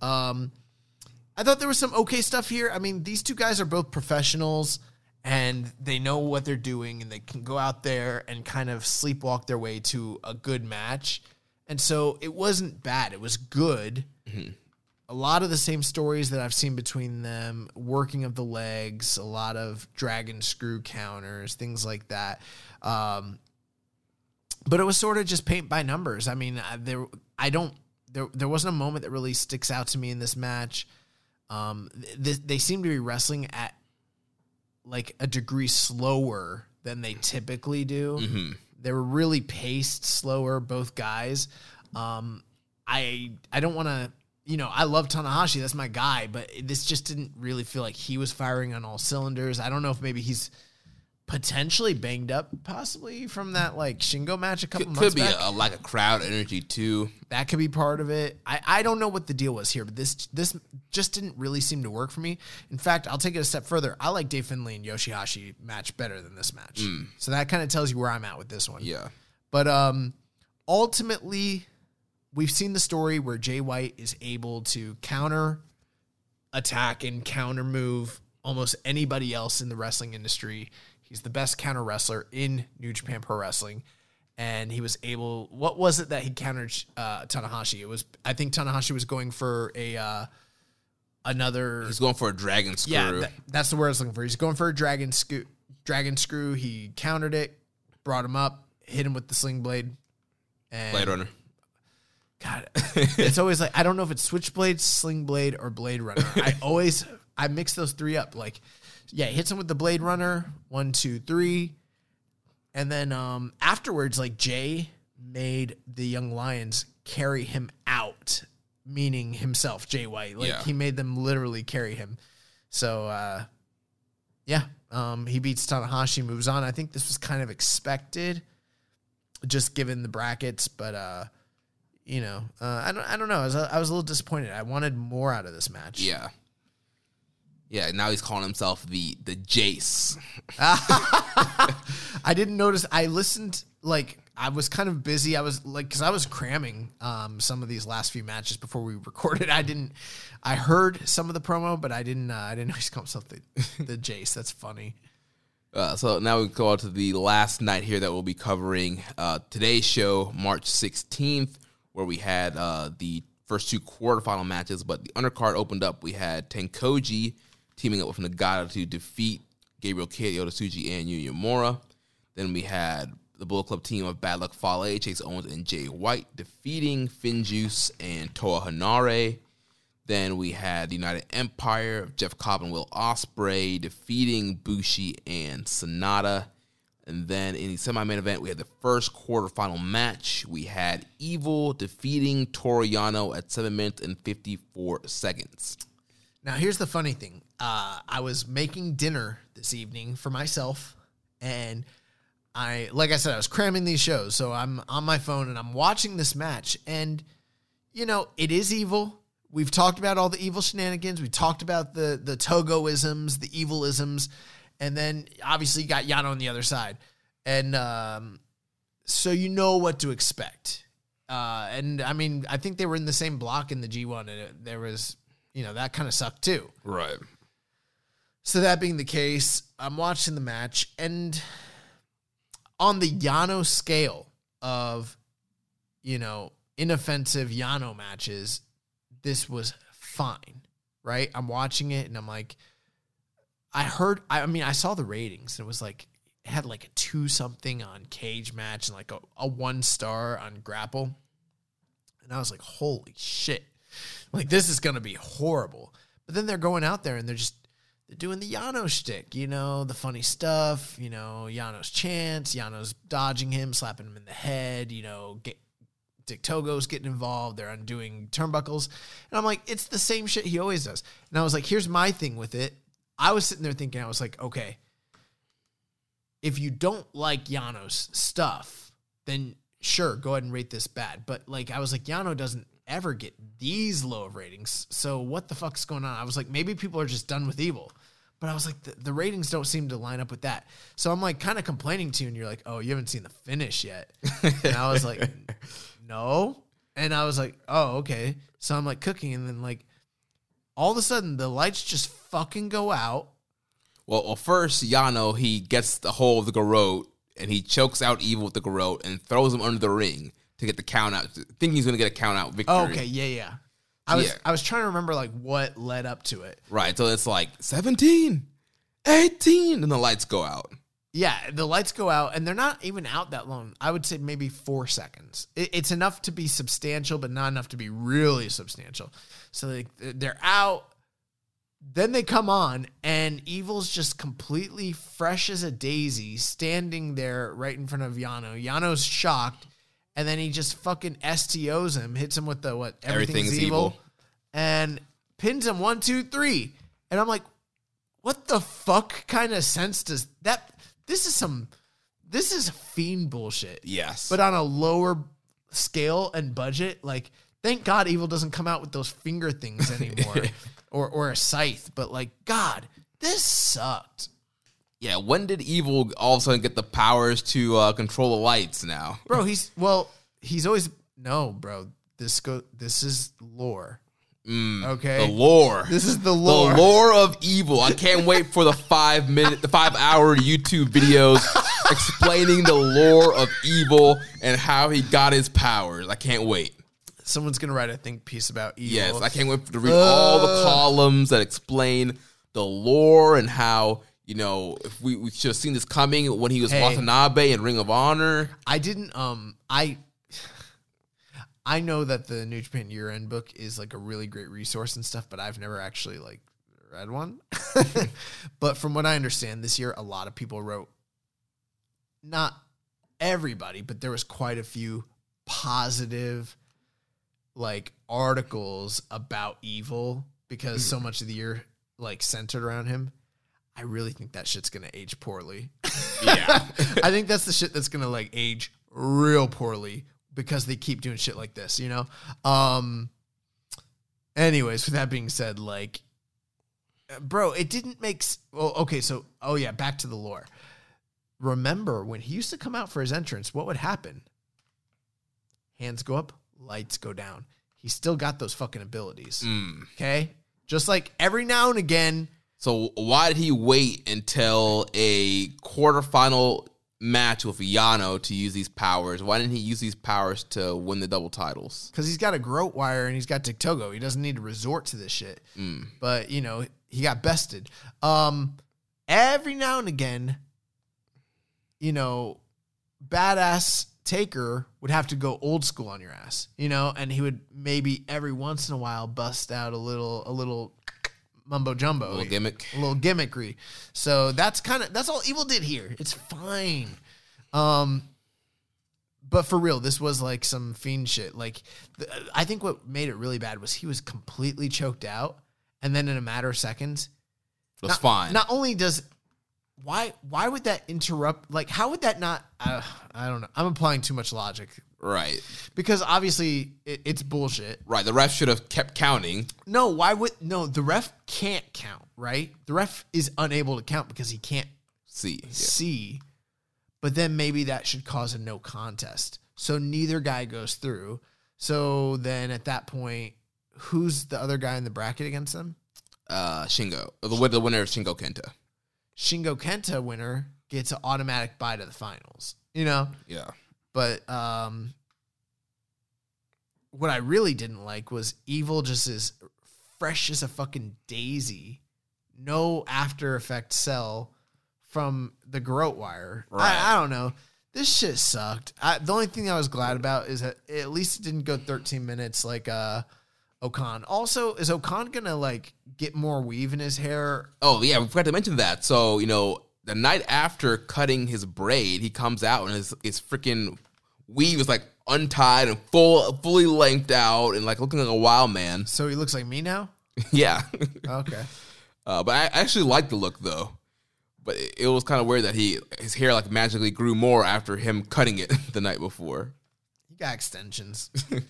Um, I thought there was some okay stuff here. I mean, these two guys are both professionals and they know what they're doing and they can go out there and kind of sleepwalk their way to a good match. And so it wasn't bad. It was good. A lot of the same stories that I've seen between them, working of the legs, a lot of dragon screw counters, things like that. Um, but it was sort of just paint by numbers. I mean, I, there, I don't, there, there wasn't a moment that really sticks out to me in this match. Um, th- they seem to be wrestling at like a degree slower than they typically do. They were really paced slower, both guys. Um, I I don't want to, you know, I love Tanahashi, that's my guy, but this just didn't really feel like he was firing on all cylinders. I don't know if maybe he's potentially banged up, possibly from that like Shingo match a couple Could, months could be back. a, a lack of crowd energy too. That could be part of it. I, I don't know what the deal was here, but this this just didn't really seem to work for me. In fact, I'll take it a step further. I like Dave Finlay and Yoshihashi match better than this match. So that kind of tells you where I'm at with this one. Yeah. But um ultimately we've seen the story where Jay White is able to counter attack and counter move almost anybody else in the wrestling industry. He's the best counter wrestler in New Japan Pro Wrestling. And he was able. What was it that he countered uh, Tanahashi? It was. I think Tanahashi was going for a uh, another. He's going for a dragon screw. Yeah, that- that's the word I was looking for. He's going for a dragon screw. Dragon screw. He countered it, brought him up, hit him with the sling blade. And Blade Runner. God, it's always like I don't know if it's Switchblade, Sling Blade, or Blade Runner. I always I mix those three up. Like, yeah, hits him with the Blade Runner, one, two, three, and then um afterwards, like Jay made the Young Lions carry him out, meaning himself, Jay White. Like Yeah. he made them literally carry him. So uh yeah, um he beats Tanahashi, moves on. I think this was kind of expected, just given the brackets, but uh you know, uh, I don't, I don't know. I was, I was a little disappointed. I wanted more out of this match. Yeah. Yeah, now he's calling himself the the Jace. I didn't notice. I listened like I was kind of busy. I was like because I was cramming um, some of these last few matches before we recorded. I didn't. I heard some of the promo, but I didn't. Uh, I didn't know he's called himself the, the Jace. That's funny. Uh, so now we go on to the last night here that we'll be covering. Uh, today's show, March 16th, where we had uh, the first two quarterfinal matches, but the undercard opened up. We had Tenkoji teaming up with Nagata to defeat Gabriel Kidd, Tsuji, and Yuya Uemura. Then we had the Bullet Club team of Bad Luck Fale, Chase Owens, and Jay White defeating Finjuice and Toa Henare. Then we had the United Empire, of Jeff Cobb and Will Ospreay defeating Bushi and Sanada. And then in the semi-main event, we had the first quarterfinal match. We had Evil defeating Toru Yano at seven minutes and fifty-four seconds. Now, here's the funny thing. Uh, I was making dinner this evening for myself, and I, like I said, I was cramming these shows. So I'm on my phone and I'm watching this match, and you know, it is evil. We've talked about all the evil shenanigans. We talked about the the Togoisms, the evilisms, and then obviously you got Yano on the other side, and um, so you know what to expect. Uh, and I mean, I think they were in the same block in the G1, and it, there was, you know, that kind of sucked too. Right. So that being the case, I'm watching the match, and on the Yano scale of, you know, inoffensive Yano matches, this was fine, right? I'm watching it, and I'm like, I heard, I mean, I saw the ratings, and it was like, it had like a two something on Cage Match and like a, a one star on Grapple. And I was like, holy shit. Like, this is going to be horrible. But then they're going out there and they're just, they're doing the Yano shtick, you know, the funny stuff, you know, Yano's chance, Yano's dodging him, slapping him in the head, you know, get, Dick Togo's getting involved, they're undoing turnbuckles. And I'm like, it's the same shit he always does. And I was like, here's my thing with it. I was sitting there thinking, I was like, okay, if you don't like Yano's stuff, then sure, go ahead and rate this bad. But like, I was like, Yano doesn't ever get these low of ratings. So what the fuck's going on? I was like, maybe people are just done with evil. But I was like, the, the ratings don't seem to line up with that. So I'm like, kind of complaining to you, and you're like, oh, you haven't seen the finish yet. and I was like, no. And I was like, oh, okay. So I'm like cooking, and then like, all of a sudden, the lights just fucking go out. Well, well, first Yano he gets the whole of the garrote and he chokes out Evil with the garrote and throws him under the ring to get the count out. Thinking he's gonna get a count out victory. Oh, okay, yeah, yeah. I was Yeah. I was trying to remember like what led up to it. Right. So it's like 17, 18, and the lights go out. Yeah, the lights go out and they're not even out that long. I would say maybe four seconds. It, it's enough to be substantial, but not enough to be really substantial. So they, they're out. Then they come on, and Evil's just completely fresh as a daisy, standing there right in front of Yano. Yano's shocked, and then he just fucking STOs him, hits him with the what? Everything's, Everything's evil, evil. and pins him one, two, three. And I'm like, what the fuck kind of sense does that? This is some, this is fiend bullshit. Yes. But on a lower scale and budget, like, thank God Evil doesn't come out with those finger things anymore, or or a scythe. But like, God, this sucked, yeah. When did Evil all of a sudden get the powers to uh, control the lights? Now. bro. He's well, he's always no, bro. This go, this is lore. okay, Mm, The lore. This is the lore. The lore of evil. I can't wait for the five minute, the five hour YouTube videos explaining the lore of evil and how he got his powers. I can't wait. Someone's gonna write a think piece about Evil. Yes, I can't wait to read all the columns that explain the lore and how you know if we, we should have seen this coming when he was Hey. Watanabe in Ring of Honor. I didn't um I I know that the New Japan Year End book is like a really great resource and stuff, but I've never actually like read one. but from what I understand, this year a lot of people wrote not everybody, but there was quite a few positive like articles about evil because so much of the year like centered around him. I really think that shit's gonna age poorly. Yeah, I think that's the shit that's gonna like age real poorly because they keep doing shit like this, you know? Um anyways, with that being said, like bro, it didn't make s- well, okay, so oh yeah, back to the lore. Remember when he used to come out for his entrance, what would happen? Hands go up, lights go down. He still got those fucking abilities. Okay? Just like every now and again, So why did he wait until a quarterfinal match with Yano to use these powers? Why didn't he use these powers to win the double titles? because he's got a garrote wire and he's got Togo. He doesn't need to resort to this shit. But you know, he got bested. Um, every now and again, you know, badass Taker would have to go old school on your ass, you know, and he would maybe every once in a while bust out a little, a little mumbo jumbo, A little gimmick. a little gimmickry. So that's kind of that's all Evil did here. It's fine. Um, but for real, this was like some fiend shit. Like, th- I think what made it really bad was he was completely choked out, and then in a matter of seconds, was not, fine. Not only does why why would that interrupt? Like, how would that not? Uh, I don't know. I'm applying too much logic right. because obviously it, it's bullshit. Right. The ref should have kept counting. No, why would no? The ref can't count, right? The ref is unable to count because he can't See. Yeah. see. But then maybe that should cause a no contest. So neither guy goes through. So then at that point, who's the other guy in the bracket against them? Uh, Shingo. The, the winner is Shingo Kenta. Shingo Kenta winner gets an automatic bye to the finals. You know? Yeah. But um what I really didn't like was Evil just as fresh as a fucking daisy, no after effect cell from the Garrote wire. Right. I, I don't know. This shit sucked. I, the only thing I was glad about is that at least it didn't go 13 minutes like uh O-Khan. Also, is O-Khan gonna like get more weave in his hair? Oh yeah, we forgot to mention that. So you know, the night after cutting his braid, he comes out and his his freaking weave is like untied and full, fully lengthed out and like looking like a wild man. So he looks like me now? yeah, Okay. uh, but I actually like the look though. But it, it was kind of weird that he his hair like magically grew more after him cutting it the night before. He got extensions.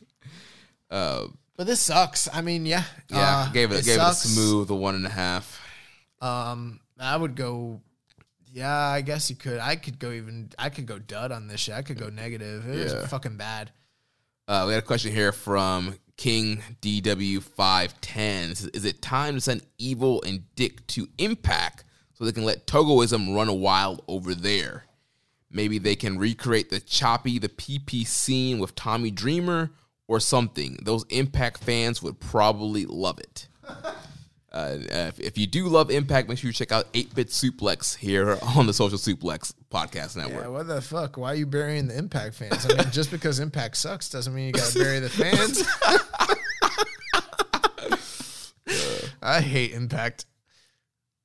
Uh, But this sucks. I mean, yeah. yeah, uh, gave it, gave sucks. it a smooth a one and a half. Um, I would go. Yeah, I guess you could. I could go even. I could go dud on this shit. I could go negative. It Yeah. was fucking bad. Uh, we got a question here from King DW510. It says, Is it time to send Evil and Dick to Impact so they can let Togoism run wild over there? Maybe they can recreate the choppy, the PP scene with Tommy Dreamer or something. Those Impact fans would probably love it. Uh, if, if you do love Impact, make sure you check out 8 Bit Suplex here on the Social Suplex Podcast Network. Yeah, what the fuck? Why are you burying the Impact fans? I mean, just because Impact sucks doesn't mean you gotta bury the fans. I hate Impact.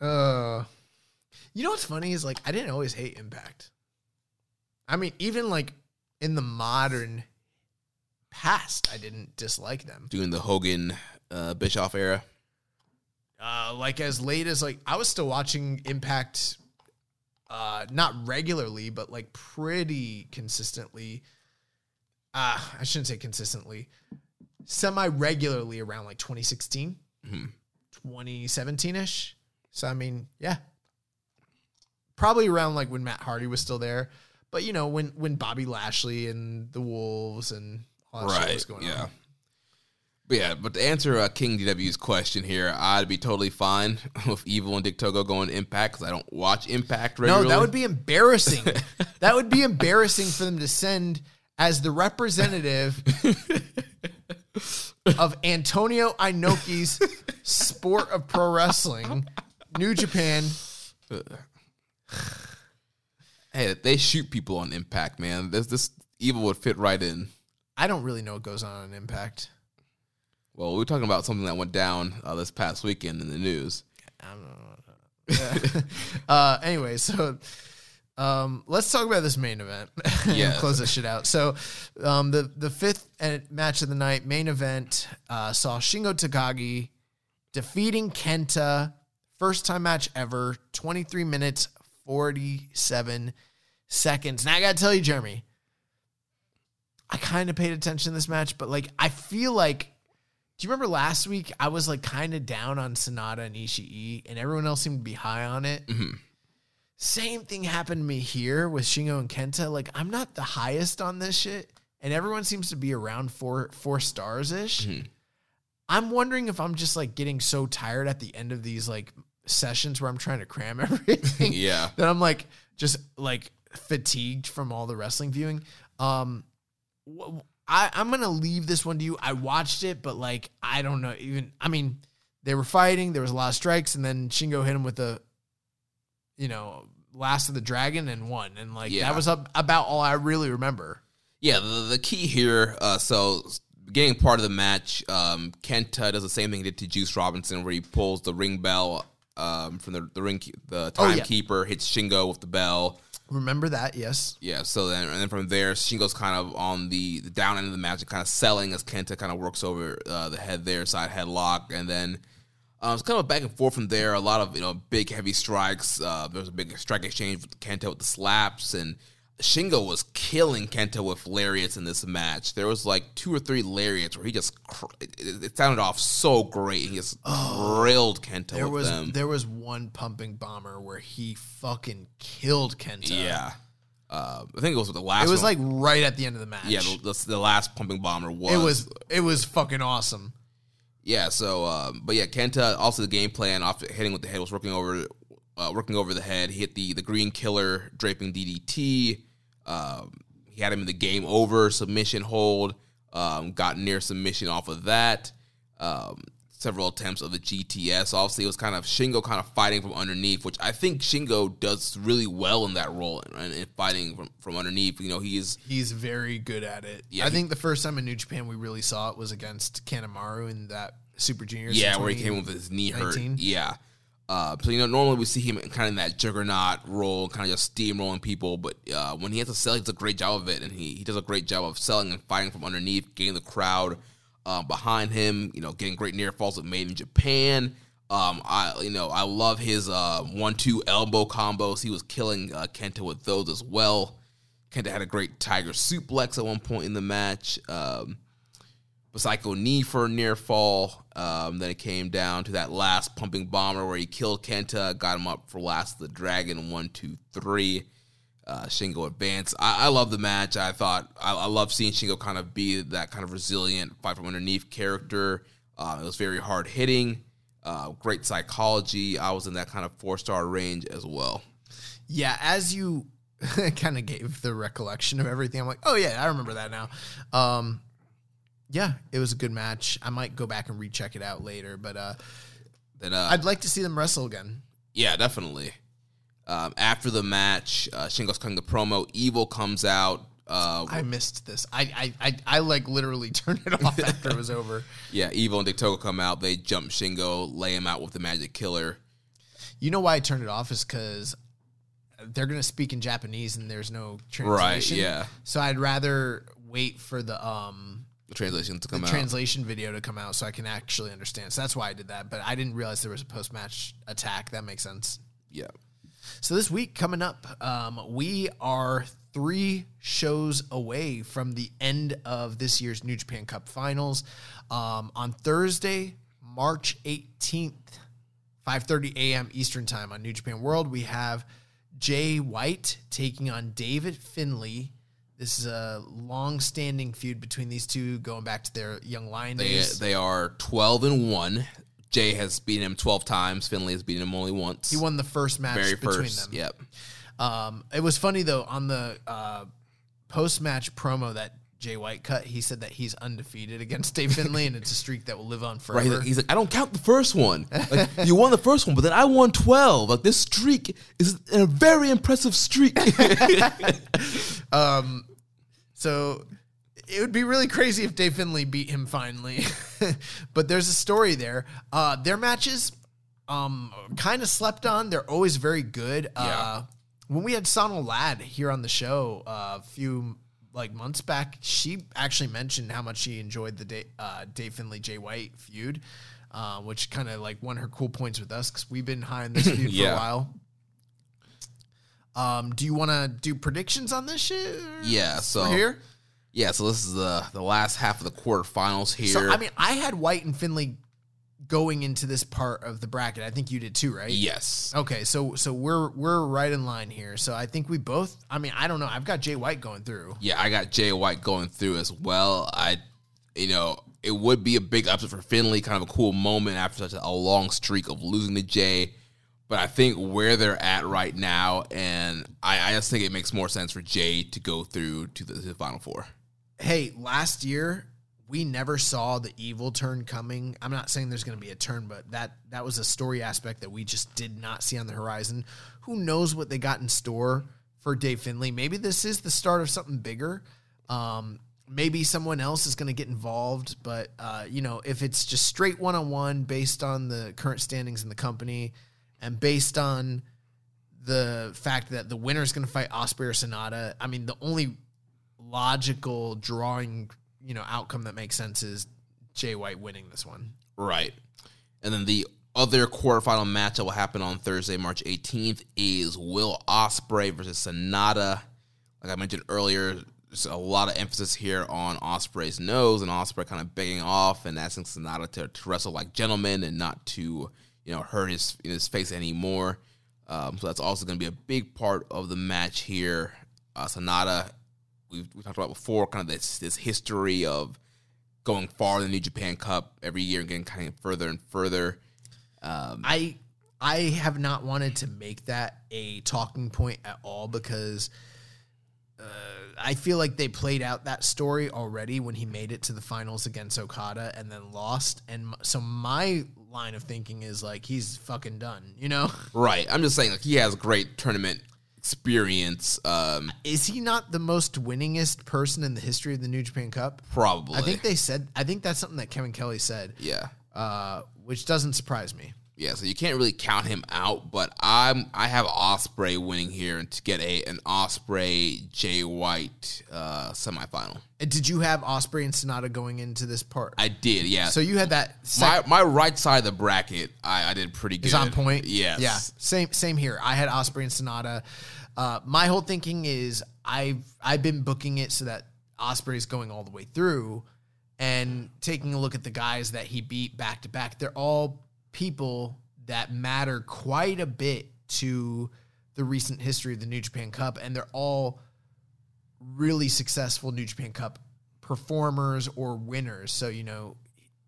Uh, you know what's funny is like I didn't always hate Impact. I mean, even like in the modern past, I didn't dislike them. Doing the Hogan uh, Bischoff era. Uh, like as late as like I was still watching Impact, uh, not regularly, but like pretty consistently. Uh, I shouldn't say consistently, semi regularly around like 2016, 2017 ish. So I mean, yeah, probably around like when Matt Hardy was still there, but you know when when Bobby Lashley and the Wolves and all that shit was going yeah. on. But yeah, but to answer uh, King DW's question here, I'd be totally fine with Evil and Dick Togo going to Impact because I don't watch Impact regularly. No, that would be embarrassing. that would be embarrassing for them to send as the representative of Antonio Inoki's sport of pro wrestling, New Japan. Hey, they shoot people on Impact, man. This this Evil would fit right in. I don't really know what goes on on Impact. Well, we were talking about something that went down uh, this past weekend in the news. Uh, anyway, so um, let's talk about this main event. and Yeah. close this shit out. So, um, the the fifth match of the night, main event, uh, saw Shingo Takagi defeating Kenta. First time match ever. Twenty three minutes forty seven seconds. Now I gotta tell you, Jeremy. I kind of paid attention to this match, but like I feel like do you remember last week I was like kind of down on Sanada and Ishii and everyone else seemed to be high on it? Same thing happened to me here with Shingo and Kenta. Like I'm not the highest on this shit and everyone seems to be around 4 4 stars ish. I'm wondering if I'm just like getting so tired at the end of these like sessions where I'm trying to cram everything Yeah. that I'm like just like fatigued from all the wrestling viewing. Um, wh- I I'm gonna leave this one to you. I watched it, but like I don't know. Even I mean, they were fighting. There was a lot of strikes, and then Shingo hit him with the, you know, last of the dragon and won. And like Yeah. that was up, about all I really remember. Yeah, the, the key here. Uh, so beginning part of the match, um, Kenta does the same thing he did to Juice Robinson, where he pulls the ring bell um, from the the ring the Oh, yeah. timekeeper, hits Shingo with the bell. Remember that? Yes. Yeah, so then and then from there, Shingo's kind of on the, the down end of the match, kind of selling as Kenta kind of works over uh, the head there, side headlock, and then um, it's kind of back and forth from there. A lot of you know big heavy strikes. Uh, a big strike exchange with Kenta with the slaps, and Shingo was killing Kenta with lariats in this match. There was like two or three lariats where he just cr- it, it sounded off so great. He just grilled Kenta There with was them. there was one pumping bomber where he fucking killed Kenta. yeah, uh, I think it was the last. It was one. like right at the end of the match. yeah, the, the, the last pumping bomber was it was it was fucking awesome. Yeah, so um, but yeah, Kenta also the game plan off hitting with the head was working over uh, working over the head. He hit the the green killer draping DDT. Um, he had him in the game over submission hold. Um, got near submission off of that. Um, several attempts of the GTS. Obviously, it was kind of Shingo kind of fighting from underneath, which I think Shingo does really well in that role and, and fighting from, from underneath. You know, he's He's very good at it. Yeah, I he- think the first time in New Japan we really saw it was against Kanemaru in that Super Juniors. Yeah, where he came with his knee hurt. 2019. Yeah. Uh, so you know, normally we see him kind of in that juggernaut role, kind of just steamrolling people. But uh, when he has to sell, he does a great job of it, and he, he does a great job of selling and fighting from underneath, getting the crowd uh, behind him. You know, getting great near falls with Made in Japan. Um, I you know I love his uh, one-two elbow combos. He was killing uh, Kenta with those as well. Kenta had a great tiger suplex at one point in the match. Um, Psycho knee for a near fall. Um, then it came down to that last pumping bomber where he killed Kenta, got him up for last the dragon. One, two, three. Uh, Shingo advanced. I, I love the match. I thought I, I love seeing Shingo kind of be that kind of resilient, fight from underneath character. Uh, it was very hard hitting, uh, great psychology. I was in that kind of four star range as well. Yeah, as you kind of gave the recollection of everything, I'm like, oh yeah, I remember that now. Um, yeah, it was a good match. I might go back and recheck it out later, but uh, Then uh, I'd like to see them wrestle again. Yeah, definitely. Um, after the match, uh, Shingo's cutting the promo. Evil comes out. Uh, I missed this. I, I, I, I like literally turned it off after it was over. yeah, Evil and Dick Togo come out. They jump Shingo, lay him out with the Magic Killer. You know why I turned it off is because they're gonna speak in Japanese and there's no translation. yeah. So I'd rather wait for the um The translation to the out. translation video to come out so I can actually understand. So that's why I did that. But I didn't realize there was a post match attack. That makes sense. yeah. So this week coming up, um, we are three shows away from the end of this year's New Japan Cup Finals. Um, on Thursday, March 18th, 5:30 a.m. Eastern Time on New Japan World, we have Jay White taking on David Finlay. This is a long-standing feud between these two, going back to their young lion They, days. they are 12 and 1. Jay has beaten him 12 times. Finlay has beaten him only once. he won the first match very between first. them. Yep. Um, it was funny though on the uh, post match promo that Jay White cut. He said that he's undefeated against Dave Finlay, and it's a streak that will live on forever. He's like, he's like, I don't count the first one. Like, you won the first one, but then I won 12. Like, this streak is a very impressive streak. so it would be really crazy if Dave Finlay beat him finally. but there's a story there. Uh, their matches, um, kind of slept on. They're always very good. Uh, when we had Sonal Ladd here on the show uh, a few like months back, she actually mentioned how much she enjoyed the Dave, uh, Dave Finlay Jay White feud, uh, which kind of like won her cool points with us because we've been high on this feud for a while. Um, do you want to do predictions on this shit? Yeah, so- We're here. yeah, so this is the, the last half of the quarterfinals here. So I mean, I had White and Finlay going into this part of the bracket. I think you did too, right? yes. Okay, so so we're we're right in line here. So I think we both. I mean, I don't know. I've got Jay White going through. Yeah, I got Jay White going through as well. I, you know, it would be a big upset for Finlay, kind of a cool moment after such a long streak of losing to Jay. But I think where they're at right now, and I, I just think it makes more sense for Jay to go through to the, to the final four. Hey, last year we never saw the evil turn coming. I'm not saying there's going to be a turn, but that that was a story aspect that we just did not see on the horizon. Who knows what they got in store for Dave Finlay? Maybe this is the start of something bigger. Um, maybe someone else is going to get involved. But uh, you know, if it's just straight one on one based on the current standings in the company and based on the fact that the winner is going to fight Ospreay or Sanada, I mean, the only logical drawing you know outcome that makes sense is Jay White winning this one. Right. And then the other quarterfinal match that will happen on Thursday, March 18th, is Will Ospreay versus Sanada. Like I mentioned earlier, there's a lot of emphasis here on Ospreay's nose and Ospreay kind of begging off and asking Sanada to, to wrestle like gentlemen and not to, you know, hurt his his face anymore. Um, so that's also going to be a big part of the match here. Uh, Sanada, we've we talked about before, kind of this this history of going far in the New Japan Cup every year and getting kind of further and further. Um, I I have not wanted to make that a talking point at all because uh, I feel like they played out that story already when he made it to the finals against Okada and then lost. And so my line of thinking is like he's fucking done. You know, right. I'm just saying, like he has great tournament experience. Um, is he not the most winningest person in the history of the New Japan Cup? probably. I think they said. I think that's something that Kevin Kelly said, Yeah. uh, which doesn't surprise me. Yeah, so you can't really count him out, but I'm I have Ospreay winning here and to get a an Ospreay Jay White uh semifinal. And did you have Ospreay and Sanada going into this part? I did, yeah. so you had that. my Sec- my right side of the bracket, I, I did pretty good. is on point. Yes. Yeah. Same same here. I had Ospreay and Sanada. Uh, my whole thinking is I've I've been booking it so that Ospreay's going all the way through and taking a look at the guys that he beat back to back. They're all people that matter quite a bit to the recent history of the New Japan Cup, and they're all really successful New Japan Cup performers or winners. So, you know,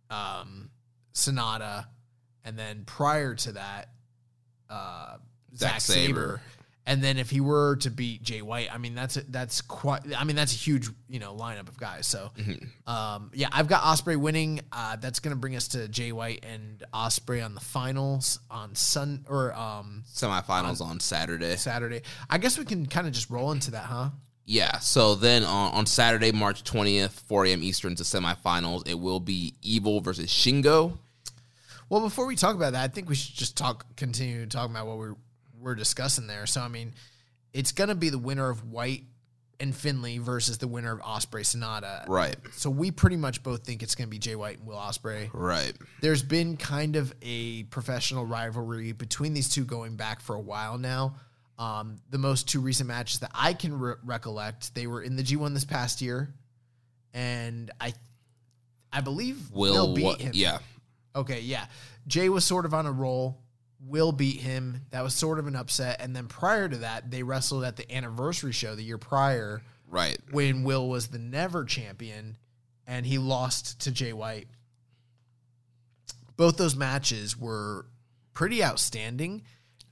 um, Sanada, and then prior to that, uh, Zack Zack Saber. Sabre. And then if he were to beat Jay White, I mean that's a, that's quite. I mean that's a huge you know lineup of guys. So, um, yeah, I've got Ospreay winning. Uh, that's gonna bring us to Jay White and Ospreay on the finals on Sun or um, Semifinals on Saturday. Saturday. I guess we can kind of just roll into that, huh? Yeah, so then on, on Saturday, March 20th, 4 a.m. Eastern to semifinals, it will be Evil versus Shingo. Well, before we talk about that, I think we should just talk, continue talking about what we're we're discussing there. So, I mean, it's gonna be the winner of White and Finlay versus the winner of Ospreay Sanada. Right. So we pretty much both think it's gonna be Jay White and Will Ospreay. Right. There's been kind of a professional rivalry between these two going back for a while now. Um, the most two recent matches that I can re- recollect, they were in the G1 this past year, and I, I believe Will, Will, beat what? him. Yeah. Okay, yeah. Jay was sort of on a roll. Will beat him. That was sort of an upset. And then prior to that, they wrestled at the anniversary show the year prior Right. when Will was the never champion and he lost to Jay White. Both those matches were pretty outstanding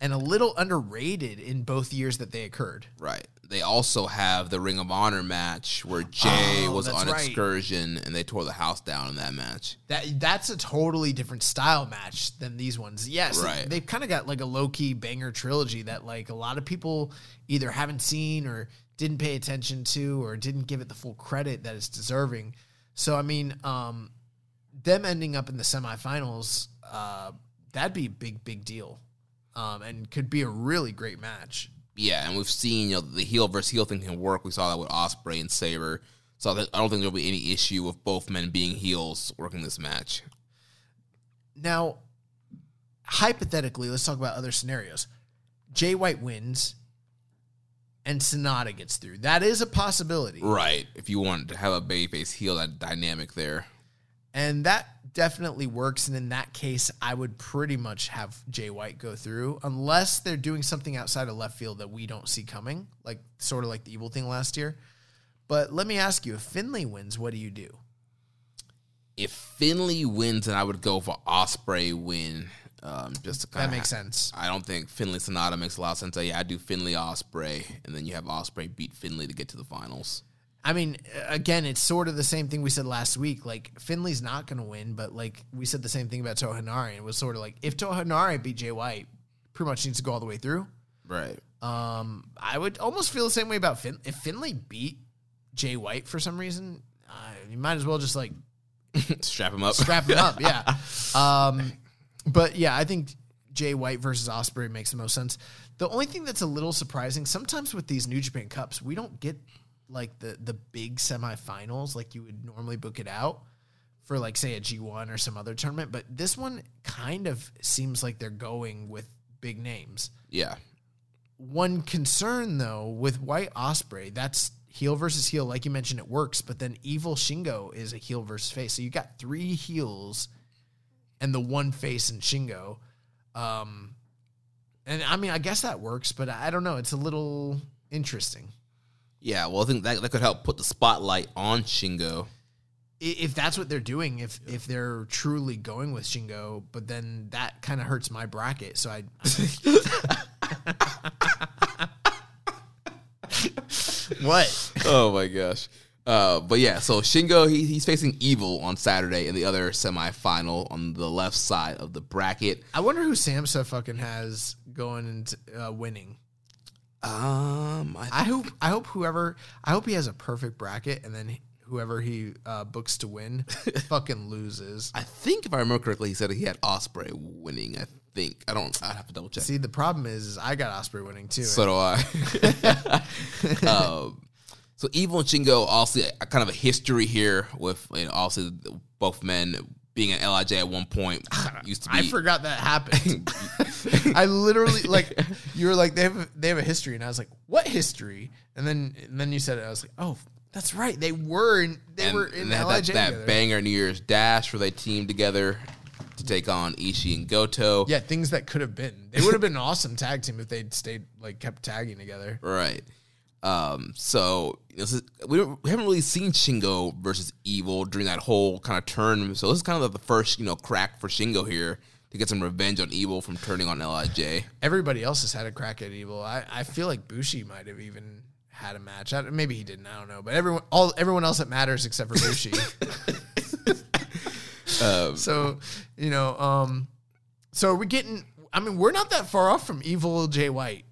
and a little underrated in both years that they occurred. Right. They also have the Ring of Honor match where Jay Oh, was on right. excursion and they tore the house down in that match. That that's a totally different style match than these ones. Yes, Right. they've kind of got like a low key banger trilogy that like a lot of people either haven't seen or didn't pay attention to or didn't give it the full credit that it's deserving. So I mean, um, them ending up in the semifinals, uh, that'd be a big big deal, um, and could be a really great match. Yeah, and we've seen you know the heel versus heel thing can work. We saw that with Ospreay and Sabre. So I don't think there'll be any issue with both men being heels working this match. Now, hypothetically, let's talk about other scenarios. Jay White wins and Sanada gets through. That is a possibility. Right. If you want to have a babyface heel, that dynamic there. And that definitely works. And in that case, I would pretty much have Jay White go through, unless they're doing something outside of left field that we don't see coming, like sort of like the evil thing last year. But let me ask you if Finlay wins, what do you do? If Finlay wins, then I would go for Ospreay win. Um, just to kind That makes sense. I don't think Finlay Sanada makes a lot of sense. Yeah, I do Finlay Ospreay, and then you have Ospreay beat Finlay to get to the finals. I mean, again, it's sort of the same thing we said last week. Like Finlay's not going to win, but like we said the same thing about Toa Henare. It was sort of like if Toa Henare beat Jay White, pretty much needs to go all the way through. Right. Um, I would almost feel the same way about Fin. If Finlay beat Jay White for some reason, You might as well just like Strap him up. strap him up. Yeah. Um, but yeah, I think Jay White versus Ospreay makes the most sense. The only thing that's a little surprising sometimes with these New Japan Cups, we don't get like the the big semifinals like you would normally book it out for like say a G1 or some other tournament. But this one kind of seems like they're going with big names. yeah. One concern though with White Ospreay, that's heel versus heel. Like you mentioned, it works, but then Evil Shingo is a heel versus face. So you got three heels and the one face in Shingo. Um, and I mean, I guess that works, but I don't know. It's a little interesting. Yeah. Well, I think that, that could help put the spotlight on Shingo. If that's what they're doing, if if they're truly going with Shingo, but then that kind of hurts my bracket. So I, what? oh my gosh. Uh, but yeah, so Shingo he, he's facing Evil on Saturday in the other semifinal on the left side of the bracket. I wonder who Samsa fucking has going into uh, winning. Um, I, I hope I hope whoever I hope he has a perfect bracket and then whoever he uh, books to win fucking loses. I think if I remember correctly, he said he had Ospreay winning. I think I don't. I'd have to double check. See, the problem is, is I got Ospreay winning too. So do I. um, so Evil and Shingo also kind of a history here with you know, also both men being an Lij at one point used to be. I forgot that happened. I literally like you were like they have a, they have a history, and I was like, what history? And then and then you said it. I was like, oh, that's right. They were in they and, were in and they Lij that, that banger New Year's Dash where they teamed together to take on Ishii and Goto. Yeah, things that could have been. They would have been an awesome tag team if they'd stayed like kept tagging together. Right. Um, so you know, this is- we, don't, we haven't really seen Shingo versus Evil during that whole kind of turn. So this is kind of the first, you know, crack for Shingo here to get some revenge on Evil from turning on Lij. Everybody else has had a crack at Evil. I, I feel like Bushi might have even had a match. I, maybe he didn't. I don't know. But everyone all everyone else that matters except for Bushi. so you know, um, so are we getting? I mean, we're not that far off from Evil Jay White,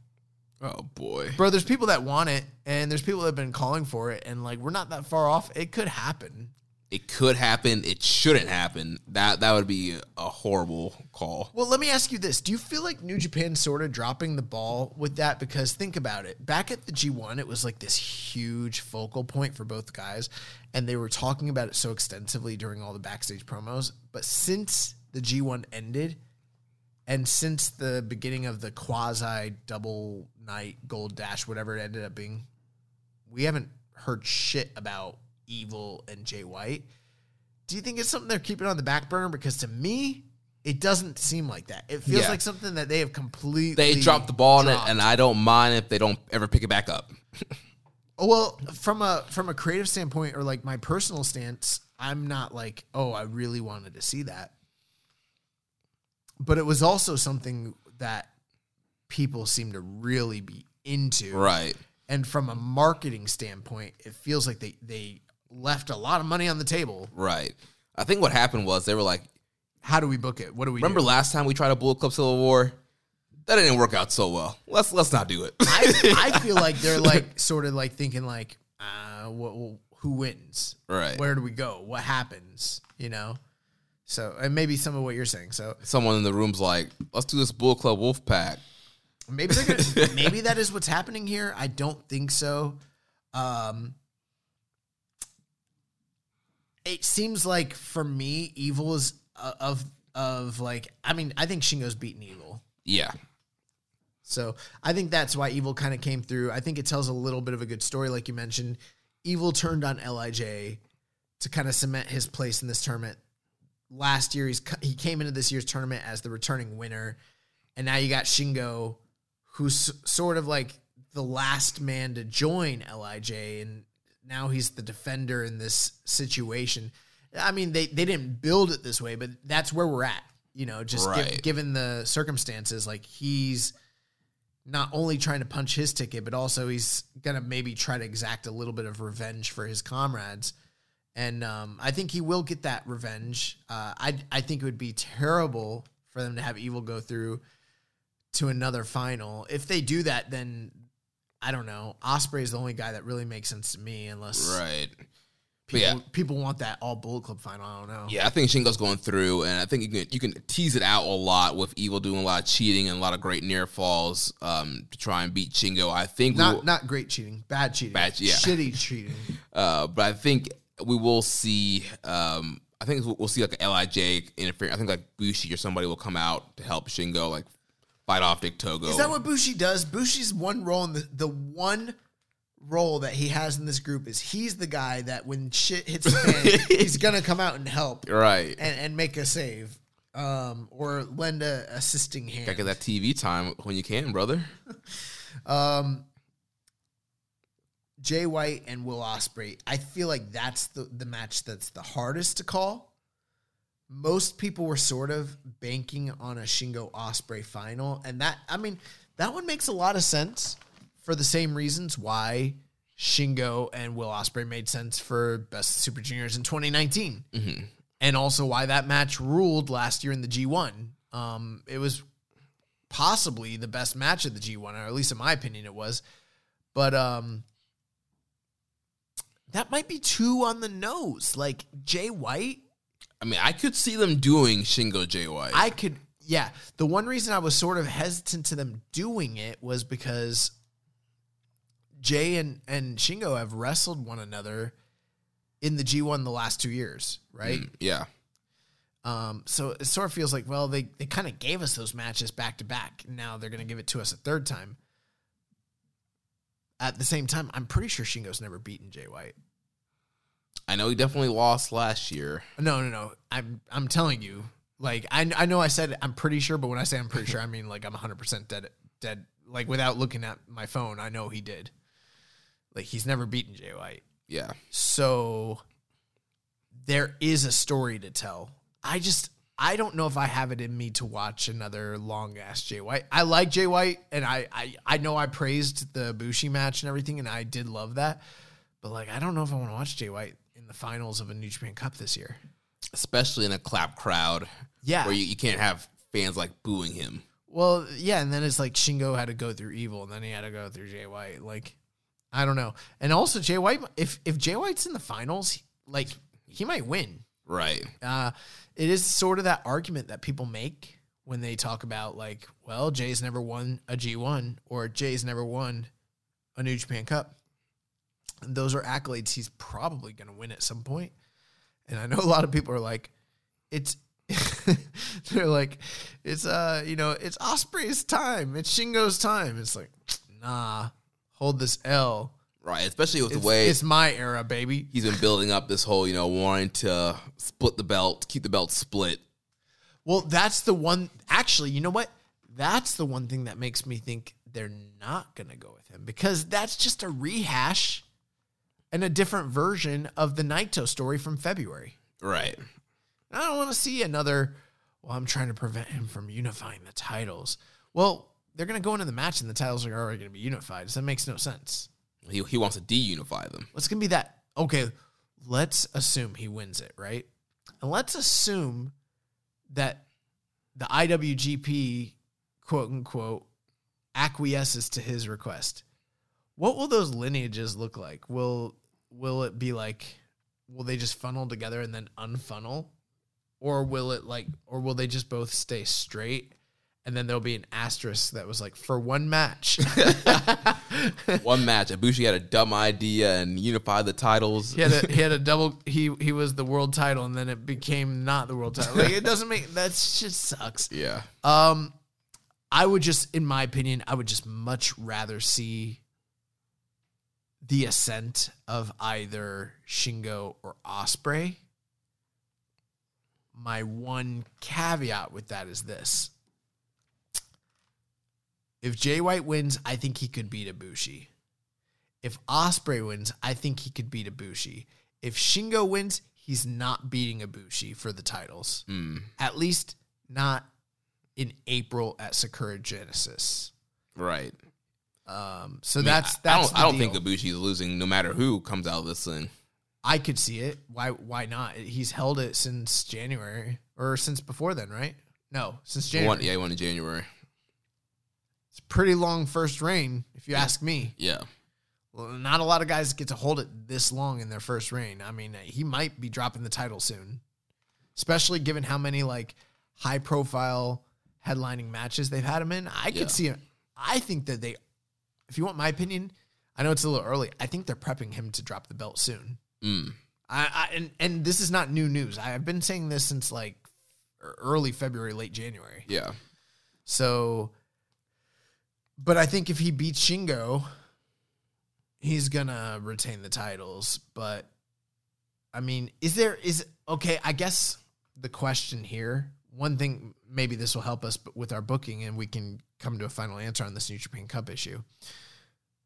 Oh boy. bro. There's people that want it, and there's people that have been calling for it, and like we're not that far off. It could happen. It could happen. It shouldn't happen. That that would be a horrible call. Well, let me ask you this. Do you feel like New Japan sort of dropping the ball with that? Because think about it. Back at the G1, it was like this huge focal point for both guys. And they were talking about it so extensively during all the backstage promos. But since the G1 ended, and since the beginning of the quasi double night gold dash, whatever it ended up being, we haven't heard shit about Evil and Jay White. Do you think it's something they're keeping on the back burner? Because to me, it doesn't seem like that. It feels Yeah. like something that they have completely They dropped the ball on it, and I don't mind if they don't ever pick it back up. Oh, well, from a from a creative standpoint or like my personal stance, I'm not like, oh, I really wanted to see that. But it was also something that people seem to really be into. Right. And from a marketing standpoint, it feels like they they left a lot of money on the table. Right. I think what happened was they were like, How do we book it? What do we remember do? last time we tried a Bullet Club Civil War? That didn't work out so well. Let's let's not do it. I, I feel like they're like sort of like thinking like, uh, what, who wins? Right. Where do we go? What happens? You know. So and maybe some of what you're saying. So Someone in the room's like, let's do this Bull Club Wolf Pack. maybe they're gonna, maybe that is what's happening here. I don't think so. Um, it seems like for me, evil is uh, of of like. I mean, I think Shingo's beaten evil. Yeah. So I think that's why Evil kind of came through. I think it tells a little bit of a good story, like you mentioned. Evil turned on Lij to kind of cement his place in this tournament. Last year, he's he came into this year's tournament as the returning winner, and now you got Shingo, who's sort of like the last man to join Lij, and now he's the defender in this situation. I mean, they they didn't build it this way, but that's where we're at. You know, just gi- given the circumstances, like he's not only trying to punch his ticket, but also he's gonna maybe try to exact a little bit of revenge for his comrades. And um, I think he will get that revenge. Uh, I I think it would be terrible for them to have Evil go through to another final. If they do that, then I don't know. Ospreay is the only guy that really makes sense to me, unless Right. People, yeah. people want that all Bullet Club final. I don't know. Yeah, I think Shingo's going through, and I think you can you can tease it out a lot with Evil doing a lot of cheating and a lot of great near falls um, to try and beat Shingo. I think we Not will- not great cheating, bad cheating, Bad- yeah. shitty cheating. Uh, but I think we will see. Um, I think we'll see like Lij interfere. I think like Bushi or somebody will come out to help Shingo like fight off Dick Togo. Is that what Bushi does? Bushi's one role in the the one role that he has in this group is he's the guy that when shit hits the fan, he's gonna come out and help right? and, and make a save. Um, or lend a assisting hand. Gotta get that TV time when you can, brother. Um, Jay White and Will Ospreay. I feel like that's the the match that's the hardest to call. Most people were sort of banking on a Shingo Ospreay final, and that I mean that one makes a lot of sense for the same reasons why Shingo and Will Ospreay made sense for Best Super Juniors in 2019, and also why that match ruled last year in the G1. Um, it was possibly the best match of the G1, or at least in my opinion, it was. But um, that might be too on the nose. Like Jay White, I mean, I could see them doing Shingo Jay White. I could, yeah. The one reason I was sort of hesitant to them doing it was because Jay and and Shingo have wrestled one another in the G1 the last two years, right? Mm, yeah. Um, so it sort of feels like, well, they, they kind of gave us those matches back to back. Now they're going to give it to us a third time. At the same time, I'm pretty sure Shingo's never beaten Jay White. I know he definitely lost last year. No, no, no. I'm I'm telling you, like I I know I said I'm pretty sure, but when I say I'm pretty sure, I mean like I'm 100 percent dead dead. Like without looking at my phone, I know he did. Like he's never beaten Jay White. Yeah. So there is a story to tell. I just I don't know if I have it in me to watch another long ass Jay White. I like Jay White and I, I I know I praised the Bushi match and everything and I did love that. But like I don't know if I want to watch Jay White in the finals of a New Japan Cup this year. Especially in a clap crowd. Yeah. Where you, you can't have fans like booing him. Well, yeah, and then it's like Shingo had to go through Evil, and then he had to go through Jay White. Like, I don't know. And also Jay White, if if Jay White's in the finals, like he might win. Right. Uh, it is sort of that argument that people make when they talk about like, well, Jay's never won a G1 or Jay's never won a New Japan Cup. And those are accolades he's probably going to win at some point. And I know a lot of people are like, it's they're like, it's uh, you know, it's Ospreay's time, it's Shingo's time. It's like, nah, hold this L. Right. Especially with It's, the way it's my era, baby. he's been building up this whole, you know, wanting to split the belt, keep the belt split. Well, that's the one. Actually, you know what? That's the one thing that makes me think they're not going to go with him because that's just a rehash and a different version of the Naito story from February. Right. I don't want to see another. Well, I'm trying to prevent him from unifying the titles. Well, they're going to go into the match and the titles are already going to be unified. So that makes no sense. He, he wants to de-unify them. What's to be that? Okay, let's assume he wins it, right? And let's assume that the IWGP, quote unquote, acquiesces to his request. What will those lineages look like? Will will it be like will they just funnel together and then unfunnel? Or will it like or will they just both stay straight? And then there'll be an asterisk that was like for one match. One match, Ibushi had a dumb idea and unified the titles. He had a he had a double he he was the world title and then it became not the world title. Like it doesn't make that just sucks. yeah. Um I would just in my opinion, I would just much rather see the ascent of either Shingo or Ospreay. My one caveat with that is this. If Jay White wins, I think he could beat Ibushi. If Ospreay wins, I think he could beat Ibushi. If Shingo wins, he's not beating Ibushi for the titles. At least not in April at Sakura Genesis. Right. Um, so I mean, that's I- that's. I don't, I don't think Ibushi is losing no matter who comes out of this thing. I could see it. Why? Why not? He's held it since January or since before then, right? No, since January. won, yeah, he won in January. It's a pretty long first reign, if you ask me. Yeah. Well, not a lot of guys get to hold it this long in their first reign. I mean, he might be dropping the title soon, especially given how many like high profile headlining matches they've had him in. I Yeah. could see it. I think that they, if you want my opinion, I know it's a little early. I think they're prepping him to drop the belt soon. Mm. I, I and and this is not new news. I have been saying this since like early February, late January. Yeah. So, but I think if he beats Shingo, he's gonna retain the titles. But I mean, is there is okay? I guess the question here, one thing, maybe this will help us with our booking, and we can come to a final answer on this New Japan Cup issue.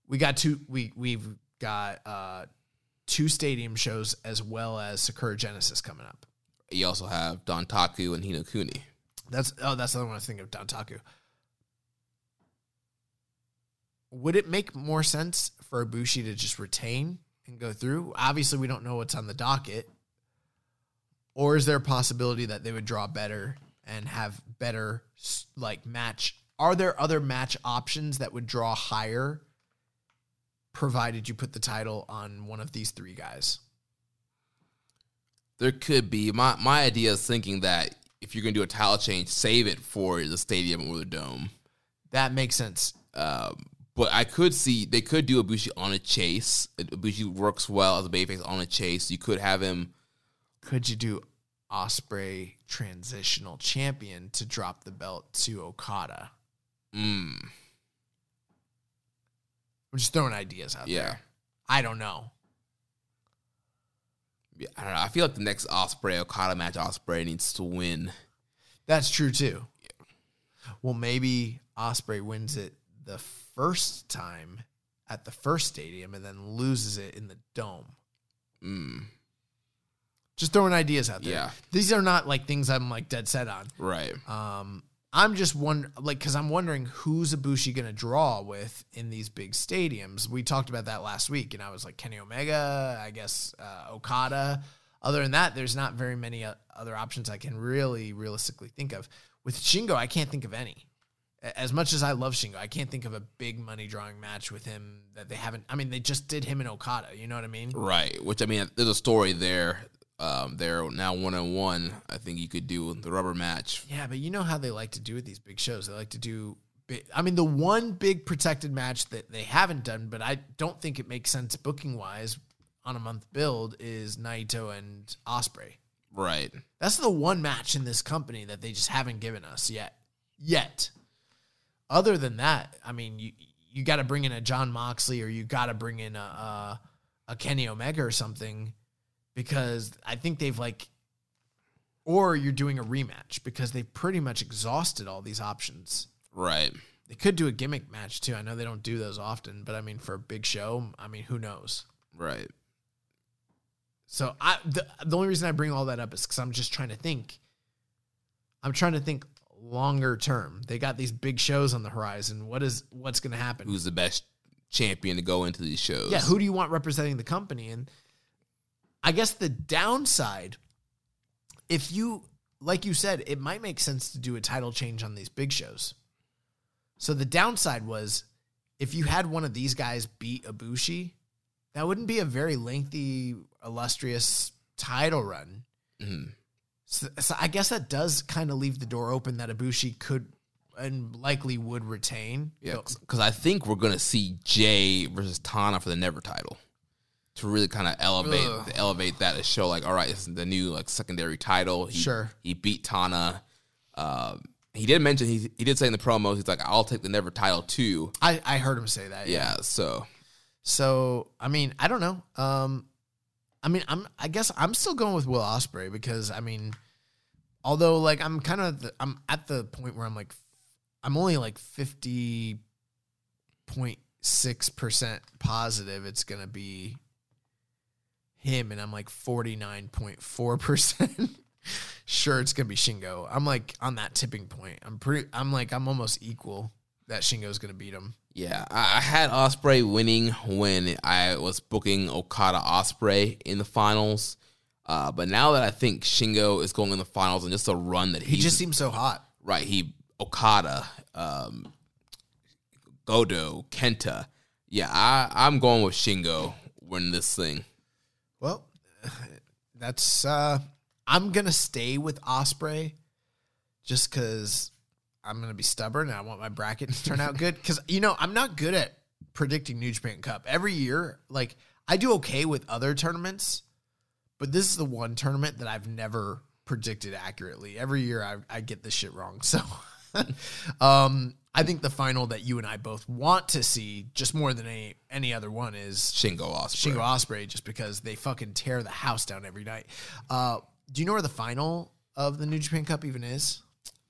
We got two. We we've got uh two stadium shows as well as Sakura Genesis coming up. You also have Dontaku and Hinokuni. That's oh, that's the other one I think of Dontaku. Would it make more sense for Ibushi to just retain and go through? Obviously, we don't know what's on the docket. Or is there a possibility that they would draw better and have better like match? Are there other match options that would draw higher, provided you put the title on one of these three guys? There could be my my idea is thinking that if you're gonna do a title change, save it for the stadium or the dome. That makes sense. Um, but I could see they could do Ibushi on a chase. Ibushi works well as a babyface on a chase. You could have him. could you do Ospreay transitional champion to drop the belt to Okada? Mm, I'm just throwing ideas out Yeah. there. I don't know. yeah, I don't know. I feel like the next Ospreay Okada match, Ospreay needs to win. That's true too. Well, maybe Ospreay wins it the first time at the first stadium and then loses it in the dome. Mm, Just throwing ideas out there. Yeah. These are not like things I'm like dead set on. right. Um, I'm just one like because I'm wondering who's Ibushi gonna draw with in these big stadiums. We talked about that last week, and I was like Kenny Omega, I guess uh, Okada. Other than that, there's not very many other options I can really realistically think of. With Shingo, I can't think of any. As much as I love Shingo, I can't think of a big money drawing match with him that they haven't. I mean, they just did him and Okada. You know what I mean? Right. Which I mean, there's a story there. Um, they're now one on one. I think you could do the rubber match. Yeah, but you know how they like to do with these big shows. They like to do. Big, I mean, the one big protected match that they haven't done, but I don't think it makes sense booking wise on a month build is Naito and Ospreay. Right. That's the one match in this company that they just haven't given us yet. Yet. Other than that, I mean, you you got to bring in a John Moxley or you got to bring in a, a a Kenny Omega or something because I think they've like or you're doing a rematch because they've pretty much exhausted all these options. Right. They could do a gimmick match too. I know they don't do those often, but I mean for a big show, I mean who knows. Right. So I the, the only reason I bring all that up is because I'm just trying to think. I'm trying to think longer term. They got these big shows on the horizon. What is what's going to happen? Who's the best champion to go into these shows? yeah, who do you want representing the company? And I guess the downside, if you like you said, it might make sense to do a title change on these big shows. So the downside was if you had one of these guys beat Ibushi, that wouldn't be a very lengthy, illustrious title run. Mhm. So, so I guess that does kind of leave the door open that Ibushi could and likely would retain. Yeah, because I think we're gonna see Jay versus Tana for the Never title to really kind of elevate Ugh. elevate that to show like, all right, this is the new like secondary title. He, Sure. he beat Tana. Um, he did mention he he did say in the promos he's like, I'll take the Never title too. I, I heard him say that. Yeah, so So I mean, I don't know. Um, I mean, I'm I guess I'm still going with Will Ospreay because I mean, although like I'm kind of I'm at the point where I'm like I'm only like fifty point six percent positive it's gonna be him, and I'm like forty nine point four percent sure it's gonna be Shingo. I'm like on that tipping point. I'm pretty. I'm like I'm almost equal that Shingo's gonna beat him. Yeah, I, had Ospreay winning when I was booking Okada Ospreay in the finals. Uh, but now that I think Shingo is going in the finals and just a run that He just seems so hot. right, he Okada, um, Goto, Kenta, Yeah, I, I'm going with Shingo winning this thing. Well, that's uh I'm gonna stay with Ospreay just because I'm gonna be stubborn and I want my bracket to turn out good. Because you know I'm not good at predicting New Japan Cup every year. Like I do okay with other tournaments, but this is the one tournament that I've never predicted accurately. Every year I, I get this shit wrong. So, um, I think the final that you and I both want to see, just more than any any other one, is Shingo Ospreay. Shingo Ospreay, just because they fucking tear the house down every night. Uh, do you know where the final of the New Japan Cup even is?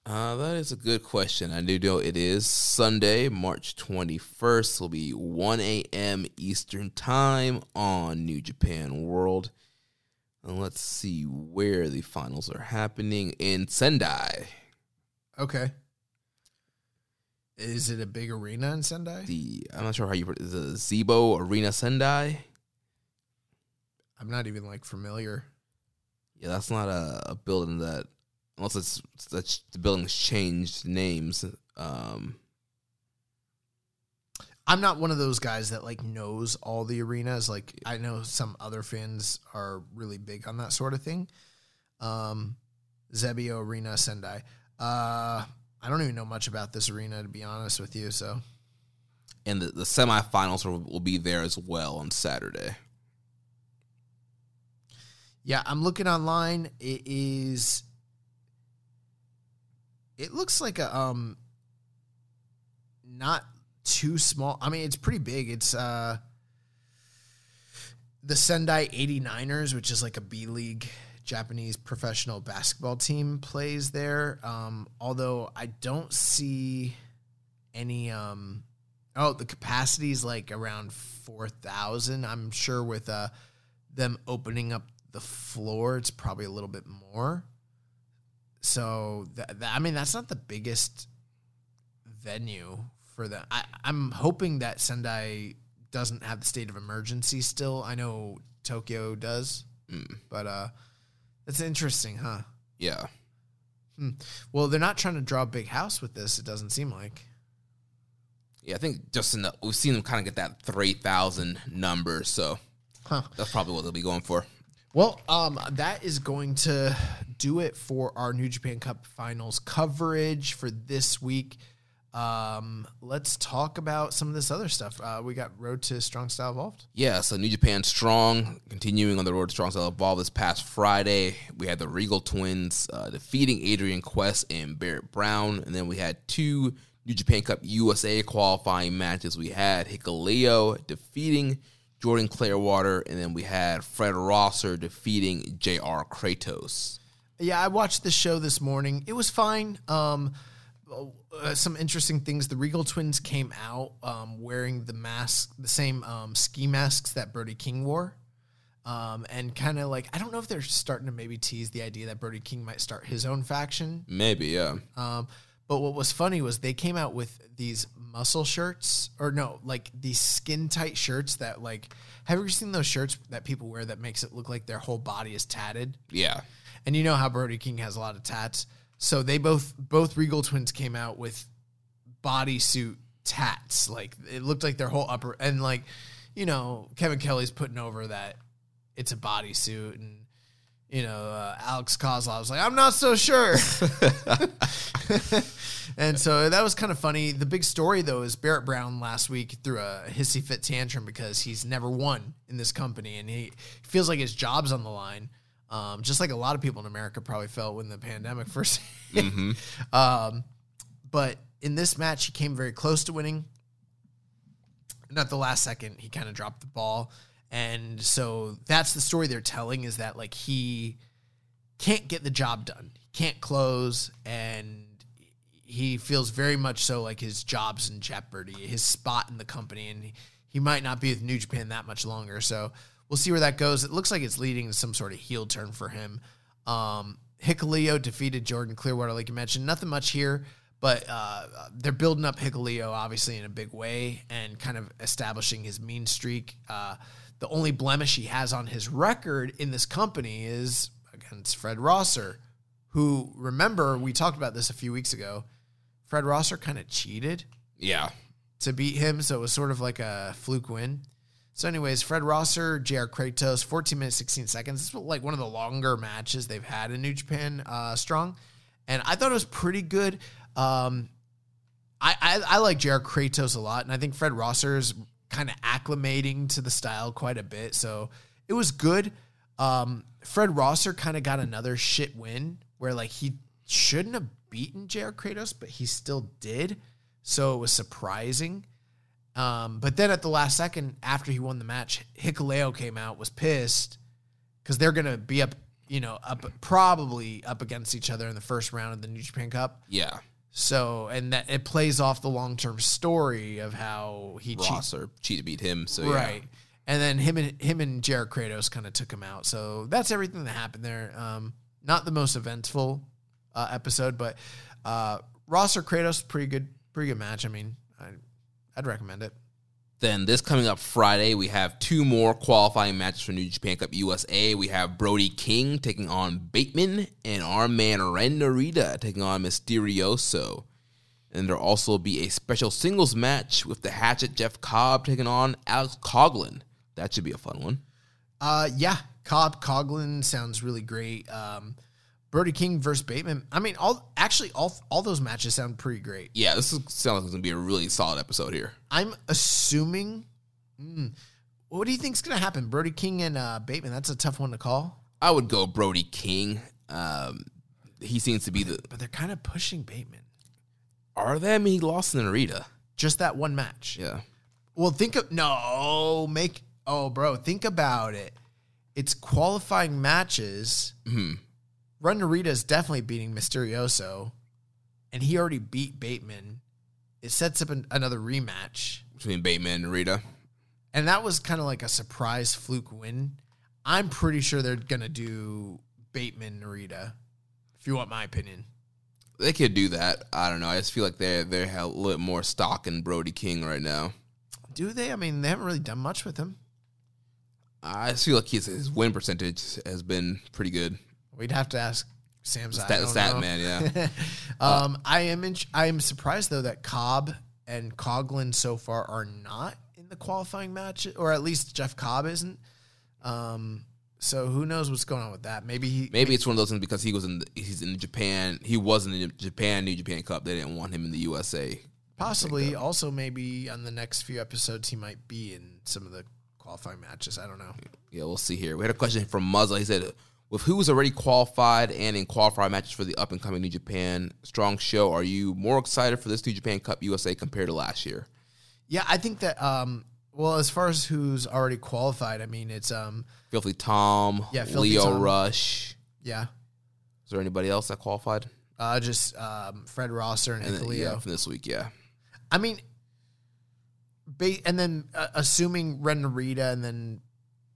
Uh, that is a good question. I do know it is Sunday, March 21st. Will be 1 a.m. Eastern Time on New Japan World. And let's see where the finals are happening in Sendai. Okay. Is it a big arena in Sendai? The I'm not sure how you put it. The Xebio Arena Sendai. I'm not even like familiar. Yeah, that's not a, a building that unless it's the building's changed names. Um, I'm not one of those guys that like knows all the arenas. Like I know some other fans are really big on that sort of thing. Um, Xebio Arena Sendai. Uh, I don't even know much about this arena to be honest with you. So and the, the semifinals will, will be there as well on Saturday. yeah, I'm looking online. It is. It looks like a um. Not too small. I mean, it's pretty big. It's uh. The Sendai 89ers, which is like a B League Japanese professional basketball team, plays there. Um, although I don't see any. Um, oh, the capacity is like around 4,000. I'm sure with uh, them opening up the floor, it's probably a little bit more. So, th- th- I mean, that's not the biggest venue for them. I, I'm hoping that Sendai doesn't have the state of emergency still. I know Tokyo does, but uh, that's interesting, huh? Yeah. Well, they're not trying to draw a big house with this. It doesn't seem like. Yeah, I think just in the we've seen them kind of get that three thousand number, so Huh. that's probably what they'll be going for. Well, um, that is going to do it for our New Japan Cup Finals coverage for this week. Um, let's talk about some of this other stuff. Uh, we got Road to Strong Style Evolved. Yeah, so New Japan Strong continuing on the road to Strong Style Evolved this past Friday. We had the Regal Twins uh, defeating Adrian Quest and Barrett Brown, and then we had two New Japan Cup USA qualifying matches. We had Hikuleo defeating Jordan Clearwater, and then we had Fred Rosser defeating J.R. Kratos. Yeah, I watched the show this morning. It was fine. Um, uh, some interesting things. The Regal Twins came out um, wearing the mask, the same um, ski masks that Brody King wore. Um, and kind of like, I don't know if they're starting to maybe tease the idea that Brody King might start his own faction. Maybe, yeah. Um, but what was funny was they came out with these muscle shirts, or no, like these skin tight shirts that like. Have you ever seen those shirts that people wear that makes it look like their whole body is tatted? Yeah. And you know how Brody King has a lot of tats. So they both both Regal twins came out with bodysuit tats. Like it looked like their whole upper and like, you know, Kevin Kelly's putting over that it's a bodysuit and you know, uh, Alex Koslov was like, I'm not so sure. and so that was kind of funny. The big story, though, is Barrett Brown last week threw a hissy fit tantrum because he's never won in this company and he feels like his job's on the line. Um, just like a lot of people in America probably felt when the pandemic first hit. um, but in this match, he came very close to winning. And at the last second, he kind of dropped the ball. And so that's the story they're telling is that like he can't get the job done. He can't close and he feels very much so like his job's in jeopardy, his spot in the company and he, he might not be with New Japan that much longer. So we'll see where that goes. It looks like it's leading to some sort of heel turn for him. Um Hikuleo defeated Jordan Clearwater like you mentioned. Nothing much here. But uh, they're building up Hikuleo obviously in a big way and kind of establishing his mean streak. Uh, the only blemish he has on his record in this company is against Fred Rosser, who, remember, we talked about this a few weeks ago. Fred Rosser kind of cheated. Yeah. to beat him, so it was sort of like a fluke win. So, anyways, Fred Rosser, JR Kratos, 14 minutes, 16 seconds. This was like one of the longer matches they've had in New Japan uh, Strong. And I thought it was pretty good. Um, I, I, I like JR Kratos a lot, and I think Fred Rosser is kind of acclimating to the style quite a bit. So it was good. Um, Fred Rosser kind of got another shit win where like he shouldn't have beaten JR Kratos, but he still did. So it was surprising. Um, but then at the last second, after he won the match, Hikuleo came out, was pissed because they're gonna be up, you know, up probably up against each other in the first round of the New Japan Cup. Yeah. So and that it plays off the long term story of how he cheated. Rosser cheat beat him. So yeah. Right. And then him and him and JR Kratos kind of took him out. So that's everything that happened there. Um, not the most eventful uh, episode, but uh, Rosser Kratos, pretty good, pretty good match. I mean, I, I'd recommend it. Then this coming up Friday, we have two more qualifying matches for New Japan Cup USA. We have Brody King taking on Bateman and our man Ren Narita taking on Mysterioso. And there'll also be a special singles match with the Hatchet Jeff Cobb taking on Alex Coughlin. That should be a fun one. Uh, yeah, Cobb Coughlin sounds really great. Um, Brody King versus Bateman. I mean, all actually all all those matches sound pretty great. Yeah, this is, sounds like it's gonna be a really solid episode here. I'm assuming. mm, what do you think's gonna happen, Brody King and uh, Bateman? That's a tough one to call. I would go Brody King. Um, he seems to be the. But they're kind of pushing Bateman. Are they? I mean, he lost in Narita. Just that one match. Yeah. Well, think of no make. Oh, bro, think about it. It's qualifying matches. hmm Ren Narita is definitely beating Mysterioso, and he already beat Bateman. It sets up an, another rematch, Between Bateman and Narita. and that was kind of like a surprise fluke win. I'm pretty sure they're gonna do Bateman Narita. If you want my opinion, They could do that. I don't know. I just feel like they're they have a little bit more stock in Brody King right now. do they? I mean, they haven't really done much with him. I just feel like his his win percentage has been pretty good. We'd have to ask Sam's. Zai. I Stat, don't stat know. man, yeah. um, I am in, I am surprised though that Cobb and Coughlin so far are not in the qualifying match, or at least Jeff Cobb isn't. Um, so who knows what's going on with that? Maybe he Maybe it's one of those things because he was in the, he's in Japan. He wasn't in Japan New Japan Cup. They didn't want him in the USA. possibly also maybe on the next few episodes he might be in some of the qualifying matches. I don't know. Yeah, we'll see here. We had a question from Muzza. He said, "With who's already qualified and in qualified matches for the up and coming New Japan Strong Show, are you more excited for this New Japan Cup USA compared to last year?" Yeah, I think that. Um, well, as far as who's already qualified, I mean it's um, Filthy Tom, Yeah, Filthy Leo Tom. Rush. yeah, Is there anybody else that qualified? uh, just um, Fred Rosser and, And then, Hikuleo. yeah, from this week, yeah. I mean, ba- and then uh, assuming Ren Narita and then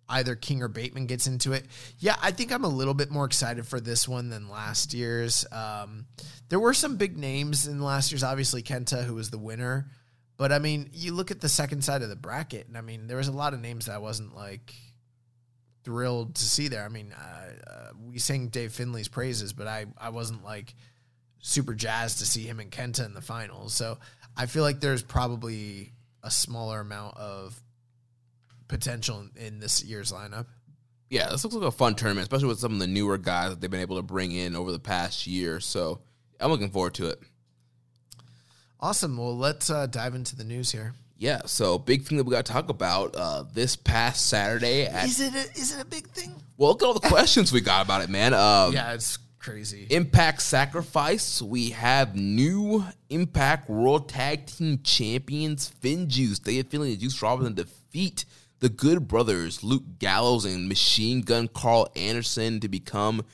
either King or Bateman gets into it. Yeah, I think I'm a little bit more excited for this one than last year's. Um, there were some big names in last year's. Obviously, Kenta, who was the winner. But I mean, you look at the second side of the bracket, and I mean, there was a lot of names that I wasn't like thrilled to see there. I mean, uh, uh, we sang Dave Finlay's praises, but I, I wasn't like super jazzed to see him and Kenta in the finals. So I feel like there's probably a smaller amount of potential in, this year's lineup. Yeah, this looks like a fun tournament, especially with some of the newer guys that they've been able to bring in over the past year. So I'm looking forward to it. Awesome. Well, let's uh, dive into the news here. Yeah, so big thing that we got to talk about uh, this past Saturday. At, Is it a, is it a big thing? well, look at all the questions we got about it, man. Um, Yeah, it's crazy. Impact Sacrifice. We have new Impact World Tag Team Champions Finjuice. They affiliated Juice Robinson defeat the Good Brothers, Luke Gallows and Machine Gun Karl Anderson to become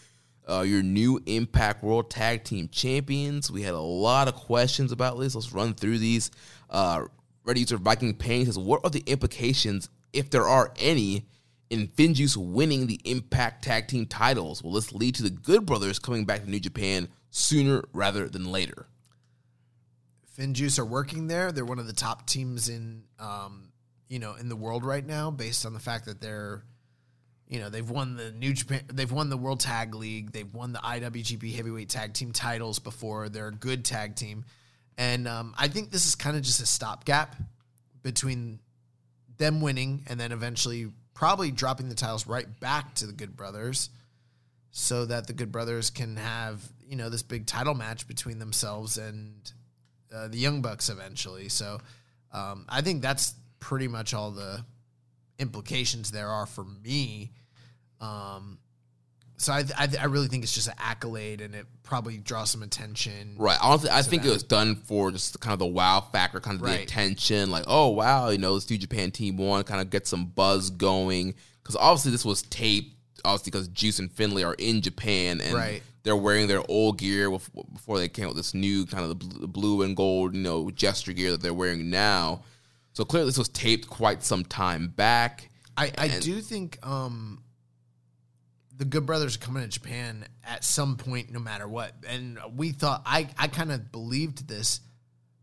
uh, your new Impact World Tag Team Champions. We had a lot of questions about this. Let's run through these. Uh, Reddit User Viking Pain says, What are the implications, if there are any, in Finjuice winning the Impact Tag Team titles? Will this lead to the Good Brothers coming back to New Japan sooner rather than later? Finjuice are working there. They're one of the top teams in um, you know, in the world right now based on the fact that they're you know, they've won the New Japan they've won the World Tag League, they've won the IWGP Heavyweight Tag Team titles before. They're a good tag team. And um, I think this is kind of just a stopgap between them winning and then eventually probably dropping the titles right back to the Good Brothers so that the Good Brothers can have, you know, this big title match between themselves and uh, the Young Bucks eventually. So um, I think that's pretty much all the implications there are for me. Um, so I, I, I really think it's just an accolade, and it probably draws some attention. Right. Honestly, I think that. it was done for just kind of the wow factor, kind of the attention. Like, oh wow, you know, this New Japan team won, kind of get some buzz going. Because obviously this was taped, obviously because Juice and Finlay are in Japan and Right. they're wearing their old gear before they came with this new kind of the blue and gold, you know, gesture gear that they're wearing now. So clearly this was taped quite some time back. I, I do think um, the Good Brothers are coming to Japan at some point, no matter what. And we thought I I kind of believed this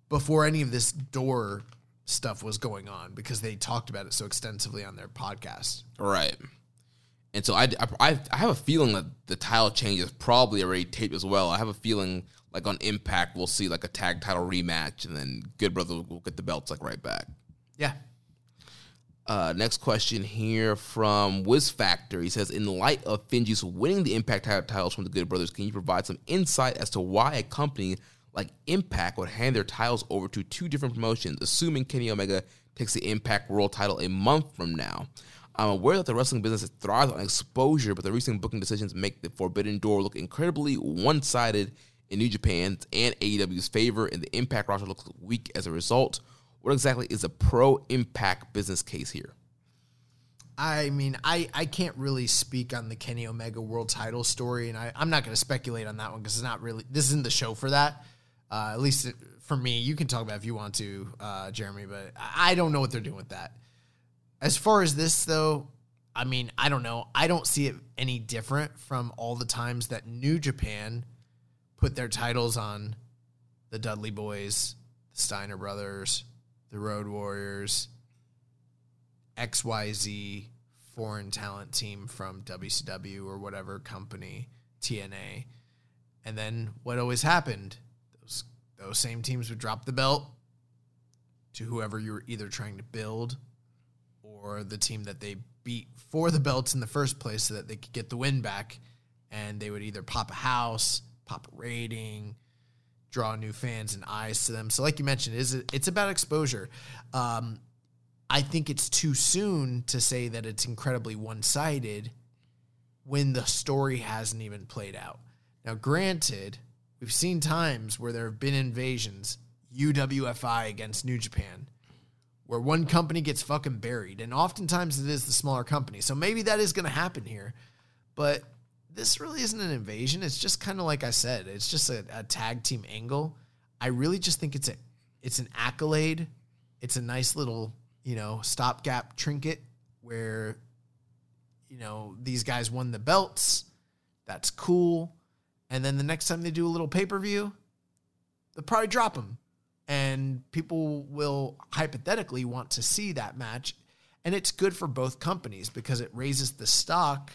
before any of this door stuff was going on because they talked about it so extensively on their podcast. Right. And so I, I, I have a feeling that the title change is probably already taped as well. I have a feeling like on Impact we'll see like a tag title rematch and then Good Brothers will get the belts like right back. Yeah. Uh, next question here from Wiz Factor. He says, in light of Finjuice winning the Impact titles from the Good Brothers, can you provide some insight as to why a company like Impact would hand their titles over to two different promotions, assuming Kenny Omega takes the Impact World title a month from now? I'm aware that the wrestling business thrives on exposure, but the recent booking decisions make the Forbidden Door look incredibly one-sided in New Japan's and AEW's favor, and the Impact roster looks weak as a result. What exactly is a pro Impact business case here? I mean, I, I can't really speak on the Kenny Omega world title story, and I, I'm not going to speculate on that one because it's not really, this isn't the show for that. Uh, at least for me, you can talk about if you want to, uh, Jeremy, but I don't know what they're doing with that. As far as this, though, I mean, I don't know. I don't see it any different from all the times that New Japan put their titles on the Dudley Boys, the Steiner Brothers, the Road Warriors, XYZ foreign talent team from WCW or whatever company, TNA. And then what always happened? Those those same teams would drop the belt to whoever you were either trying to build or the team that they beat for the belts in the first place so that they could get the win back and they would either pop a house, pop a rating, draw new fans and eyes to them. So like you mentioned, is it's about exposure. Um, I think it's too soon to say that it's incredibly one-sided when the story hasn't even played out. Now, granted, we've seen times where there have been invasions, UWFI against New Japan, where one company gets fucking buried, and oftentimes it is the smaller company. So maybe that is going to happen here, but this really isn't an invasion. It's just kind of like I said, it's just a, a tag team angle. I really just think it's a it's an accolade. It's a nice little you know stopgap trinket where you know these guys won the belts. That's cool. And then the next time they do a little pay per view, they'll probably drop them, and people will hypothetically want to see that match. And it's good for both companies because it raises the stock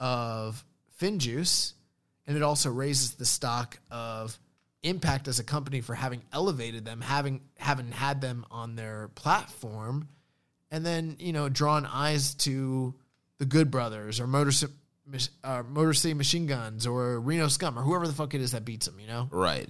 of FinJuice, and it also raises the stock of Impact as a company for having elevated them, having having had them on their platform, and then you know drawn eyes to the Good Brothers or Motor uh, Motor City Machine Guns or Reno Scum or whoever the fuck it is that beats them. You know, Right.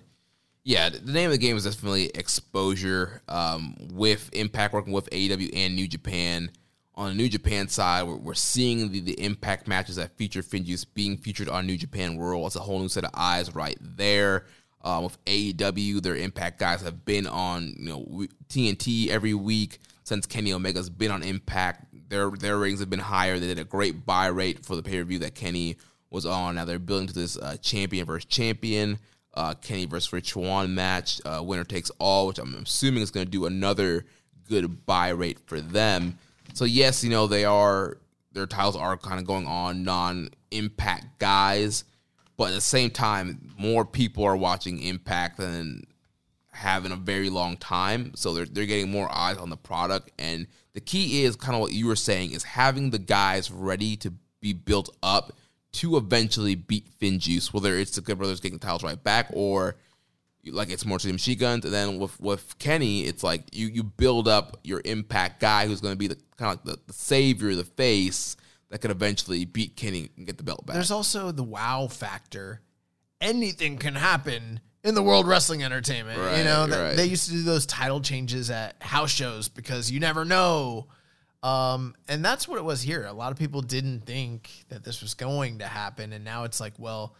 Yeah, the name of the game is definitely exposure. Um, with Impact working with AEW and New Japan. On the New Japan side, we're, we're seeing the, the Impact matches that feature Finjuice being featured on New Japan World. It's a whole new set of eyes right there. Um, with AEW, their Impact guys have been on you know TNT every week since Kenny Omega's been on Impact. Their their ratings have been higher. They did a great buy rate for the pay per view that Kenny was on. Now they're building to this uh, champion versus champion, uh, Kenny versus Rich Swann match, uh, winner takes all, which I'm assuming is going to do another good buy rate for them. So yes, you know they are their titles are kind of going on non Impact guys, but at the same time, more people are watching Impact than have in a very long time. So they're they're getting more eyes on the product. And the key is kind of what you were saying is having the guys ready to be built up to eventually beat Finjuice, whether it's the Good Brothers getting the titles right back or like it's more to the machine guns, and then with with Kenny, it's like you you build up your impact guy who's going to be the kind of like the, the savior, the face that could eventually beat Kenny and get the belt back. There's also the wow factor. Anything can happen in the World Wrestling Entertainment. you know, right. they used to do those title changes at house shows because you never know. Um, and that's what it was here. A lot of people didn't think that this was going to happen, and now it's like, well,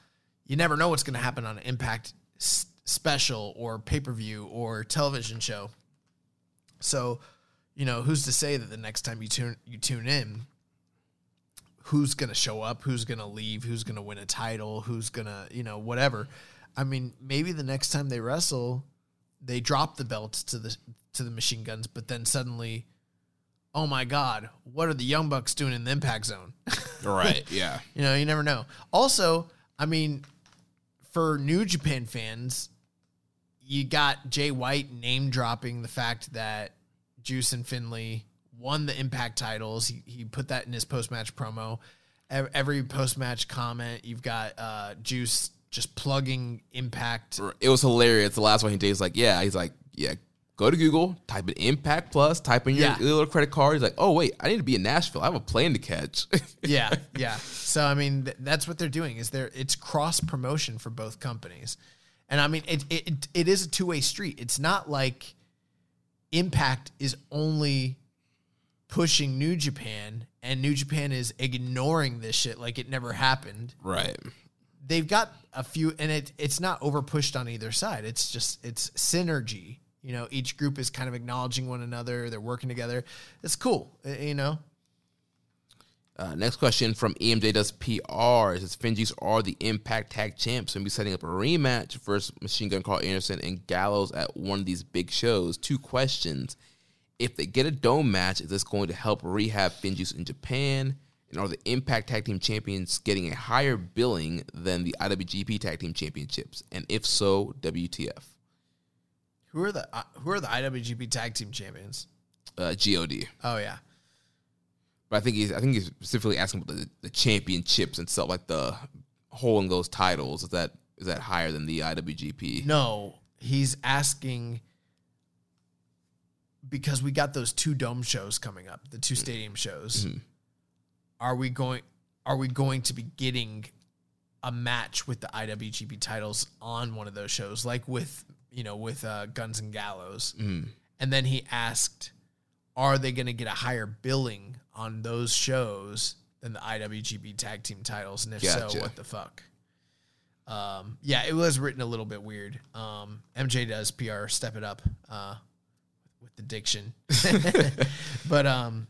you never know what's going to happen on Impact s- special or pay per view or television show. So, you know, who's to say that the next time you tune you tune in, who's going to show up, who's going to leave, who's going to win a title, who's going to, you know, whatever. I mean, maybe the next time they wrestle, they drop the belts to the to the machine guns, but then suddenly, oh my god, what are the Young Bucks doing in the Impact Zone? right, yeah. You know, you never know. Also, I mean, for New Japan fans, you got Jay White name dropping the fact that Juice and Finlay won the Impact titles. He, he put that in his post match promo. Every post match comment, you've got uh, Juice just plugging Impact. It was hilarious. The last one he did, he's like, yeah, he's like, yeah, go to Google, type in Impact Plus, type in your Yeah. little credit card. He's like, oh wait, I need to be in Nashville. I have a plane to catch. yeah, yeah. So I mean, th- that's what they're doing. Is there? It's cross promotion for both companies, and I mean, it it it, it is a two way street. It's not like Impact is only pushing New Japan, and New Japan is ignoring this shit like it never happened. right. They've got a few, and it it's not over pushed on either side. It's just it's synergy. You know, each group is kind of acknowledging one another. They're working together. It's cool. You know. Uh, next question from EMJ does PR. It says Finjuice are the Impact Tag Champs and be setting up a rematch versus Machine Gun Karl Anderson and Gallows at one of these big shows. Two questions. If they get a dome match, is this going to help rehab Finjuice in Japan? And are the Impact Tag Team Champions getting a higher billing than the IWGP Tag Team Championships? And if so, WTF? Who are the uh, Who are the IWGP Tag Team Champions? Uh, God. Oh yeah, But I think he's I think he's specifically asking about the, the championships and stuff like the holding those titles. Is that is that higher than the IWGP? no, he's asking because we got those two dome shows coming up, the two stadium shows. Are we going? Are we going to be getting a match with the IWGP titles on one of those shows, like with you know with uh, Guns and Gallows? And then he asked, "Are they going to get a higher billing on those shows than the IWGP Tag Team titles? And if so, what the fuck?" Um, yeah, it was written a little bit weird. Um, MJ does PR, step it up uh, with the diction, but um,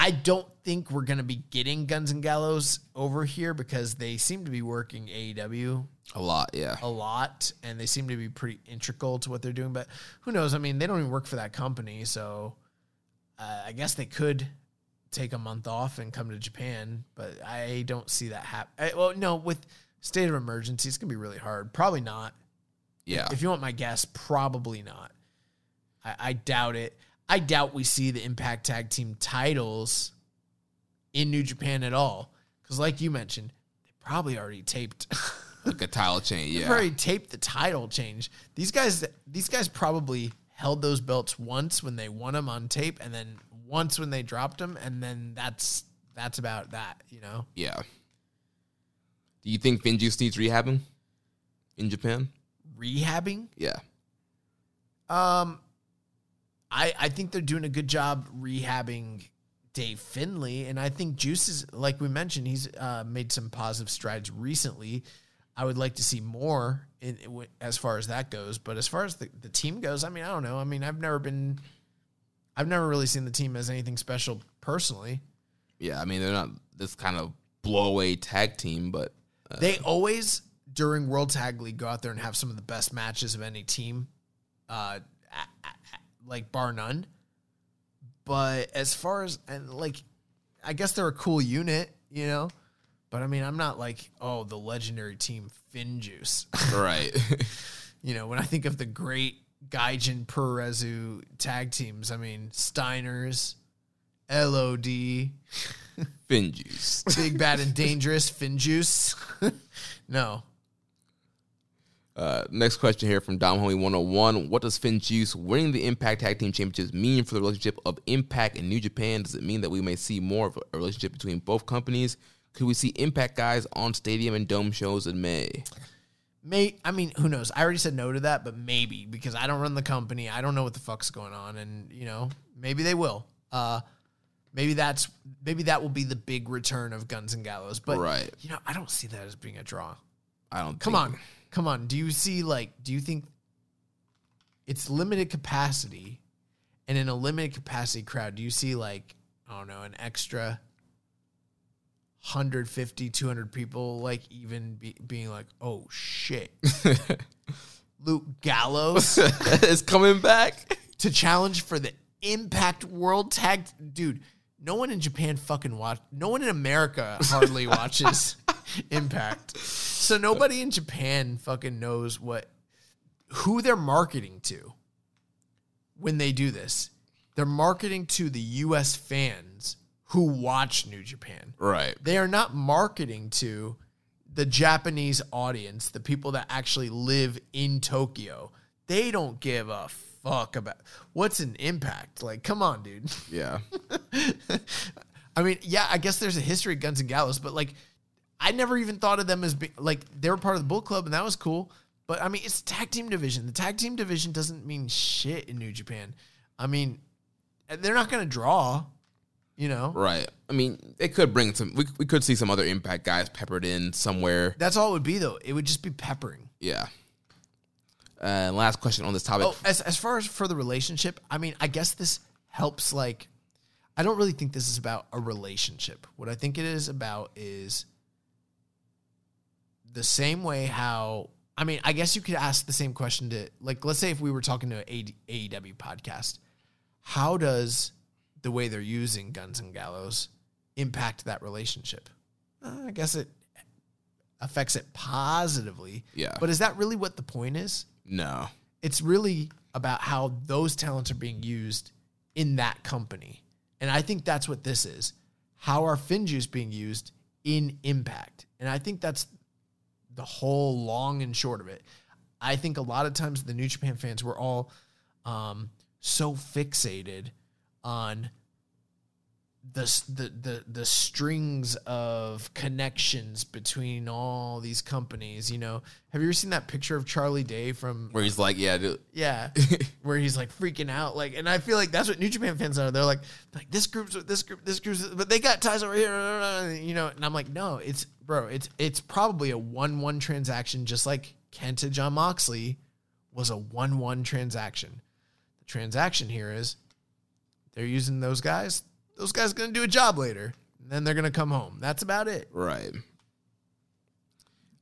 I don't think we're gonna be getting Guns and Gallows over here because they seem to be working AEW A lot, yeah. a lot and they seem to be pretty integral to what they're doing. But who knows? I mean, they don't even work for that company, so uh, I guess they could take a month off and come to Japan. But I don't see that happen. Well, no, with state of emergency, it's gonna be really hard. Probably not. Yeah. If you want my guess, probably not. I, I doubt it. I doubt we see the Impact Tag Team titles in New Japan at all. Because, like you mentioned, they probably already taped. like a change. chain, They've yeah. already taped the title change. These guys, these guys probably held those belts once when they won them on tape, and then once when they dropped them, and then that's that's about that. You know, Yeah. Do you think Finjuice needs rehabbing in Japan? rehabbing. Yeah. Um, I I think they're doing a good job rehabbing Dave Finlay, and I think Juice is like we mentioned, he's uh, made some positive strides recently. I would like to see more in, as far as that goes, but as far as the, the team goes, I mean, I don't know. I mean, I've never been, I've never really seen the team as anything special personally. Yeah. I mean, they're not this kind of blow away tag team, but They always during World Tag League go out there and have some of the best matches of any team, uh, like bar none. But as far as and like, I guess they're a cool unit, you know. But I mean, I'm not like oh the legendary team Finjuice. right. you know, when I think of the great Gaijin Purezu tag teams, I mean Steiners, LOD, Finjuice. Big Bad and Dangerous, Finjuice. no, Uh, next question here from Dom Homie 101. What does Finjuice winning the Impact Tag Team Championships mean for the relationship of Impact and New Japan? Does it mean that we may see more of a relationship between both companies? Could we see Impact guys on stadium and dome shows in May? May I mean, who knows? I already said no to that, but maybe because I don't run the company, I don't know what the fuck's going on, and you know, maybe they will. Uh, maybe that's maybe that will be the big return of Guns and Gallows, but Right. you know, I don't see that as being a draw. I don't Come think- on, come on. Do you see like? Do you think it's limited capacity, and in a limited capacity crowd, do you see like I don't know an extra 150, 200 people like even be, being like, oh shit, Luke Gallows is coming back. to challenge for the Impact World Tag. Dude, no one in Japan fucking watch. No one in America hardly watches Impact. So nobody in Japan fucking knows what who they're marketing to when they do this. They're marketing to the US fans who watch New Japan. Right. They are not marketing to the Japanese audience, the people that actually live in Tokyo. They don't give a fuck about what's an impact. Like, come on, dude. Yeah. I mean, yeah, I guess there's a history of Guns and Gallows, but like, I never even thought of them as being like they were part of the Bull Club, and that was cool. But I mean, it's tag team division. The tag team division doesn't mean shit in New Japan. I mean, they're not going to draw, you know. Right. I mean, they could bring some. We, we could see some other Impact guys peppered in somewhere. That's all it would be, though. It would just be peppering. Yeah. And last question on this topic. Oh, as as far as for the relationship, I mean, I guess this helps. Like, I don't really think this is about a relationship. What I think it is about is the same way how I mean, I guess you could ask the same question to like, let's say if we were talking to an AEW podcast, how does the way they're using Guns and Gallows impact that relationship? Uh, I guess it affects it positively. Yeah. But is that really what the point is? no. it's really about how those talents are being used in that company. And I think that's what this is. How are Finjuice being used in Impact? And I think that's the whole long and short of it. I think a lot of times the New Japan fans were all um, so fixated on the, the the the strings of connections between all these companies. You know, have you ever seen that picture of Charlie Day from Where he's like, yeah, dude. yeah, where he's like freaking out, like, and I feel like that's what New Japan fans are. They're like, like this group's with this group, this group's, but they got ties over here, you know. And I'm like, no, it's bro, it's it's probably a one-one transaction, just like Kenta Jon Moxley was a one-one transaction. The transaction here is they're using those guys. Those guys gonna do a job later, and then they're gonna come home. That's about it. Right.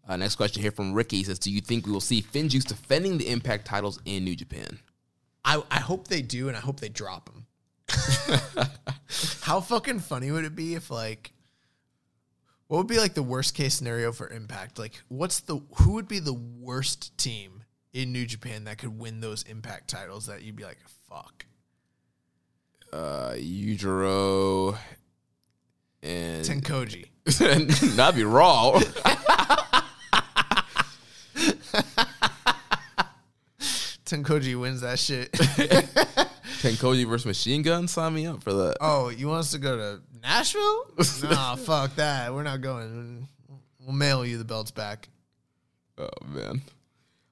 Uh, next question here from Ricky says, "Do you think we will see Finjuice defending the Impact titles in New Japan?" I, I hope they do, and I hope they drop him. How fucking funny would it be if like, what would be like the worst case scenario for Impact? Like, what's the who would be the worst team in New Japan that could win those Impact titles that you'd be like, fuck, Uh, Yujiro and Tenkoji. that'd be raw. Tenkoji wins that shit. Tenkoji versus Machine Gun. Sign me up for that. oh, you want us to go to Nashville? nah, fuck that. We're not going. We'll mail you the belts back. Oh man.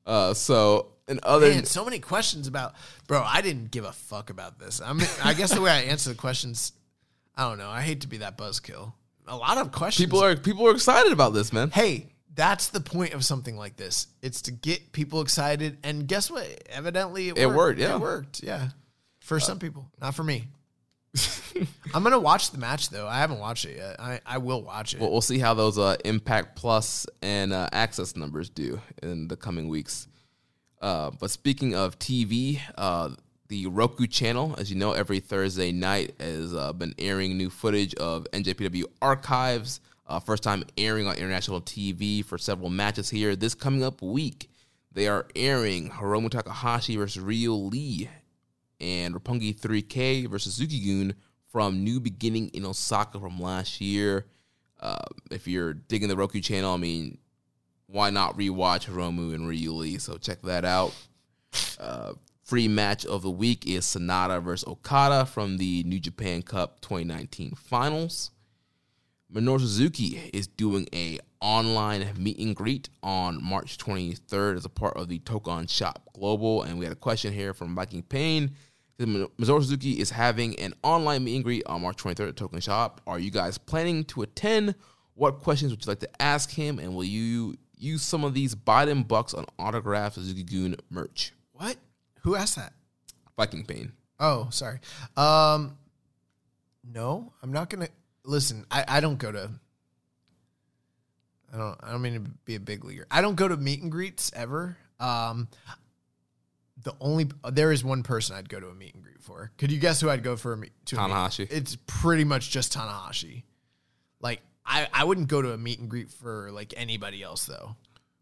Uh, so in other Man, so many questions about, bro. I didn't give a fuck about this. I mean, I guess the way I answer the questions, I don't know. I hate to be that buzzkill. A lot of questions. people are people are excited about this, man. Hey, that's the point of something like this. It's to get people excited. And guess what? Evidently, it, It worked. worked, yeah. it worked. Yeah, for some people, not for me. I'm gonna watch the match though. I haven't watched it yet. I, I will watch it. Well, we'll see how those uh, Impact Plus and uh, Access numbers do in the coming weeks. Uh, but speaking of TV, uh, the Roku channel, as you know, every Thursday night has uh, been airing new footage of NJPW archives. Uh, first time airing on international TV for several matches here. This coming up week, they are airing Hiromu Takahashi versus Ryu Lee and Roppongi 3K versus Zuki-gun from New Beginning in Osaka from last year. Uh, if you're digging the Roku channel, I mean, why not rewatch Romu and Ryu Lee? So check that out. Uh, free match of the week is Sanada versus Okada from the New Japan Cup 2019 Finals. Minoru Suzuki is doing a online meet and greet on March 23rd as a part of the Tokon Shop Global. And we had a question here from Viking Payne. Minoru Suzuki is having an online meet and greet on March 23rd at Tokon Shop. Are you guys planning to attend? What questions would you like to ask him? And will you use some of these Biden bucks on autographed Suzuki Gun merch? What? Who asked that? Viking Pain. Oh, sorry. Um, no, I'm not gonna listen. I, I don't go to. I don't. I don't mean to be a big leaguer. I don't go to meet and greets ever. Um, the only there is one person I'd go to a meet and greet for. Could you guess who I'd go for a meet to a meet- It's pretty much just Tanahashi. I, I wouldn't go to a meet and greet for like anybody else though.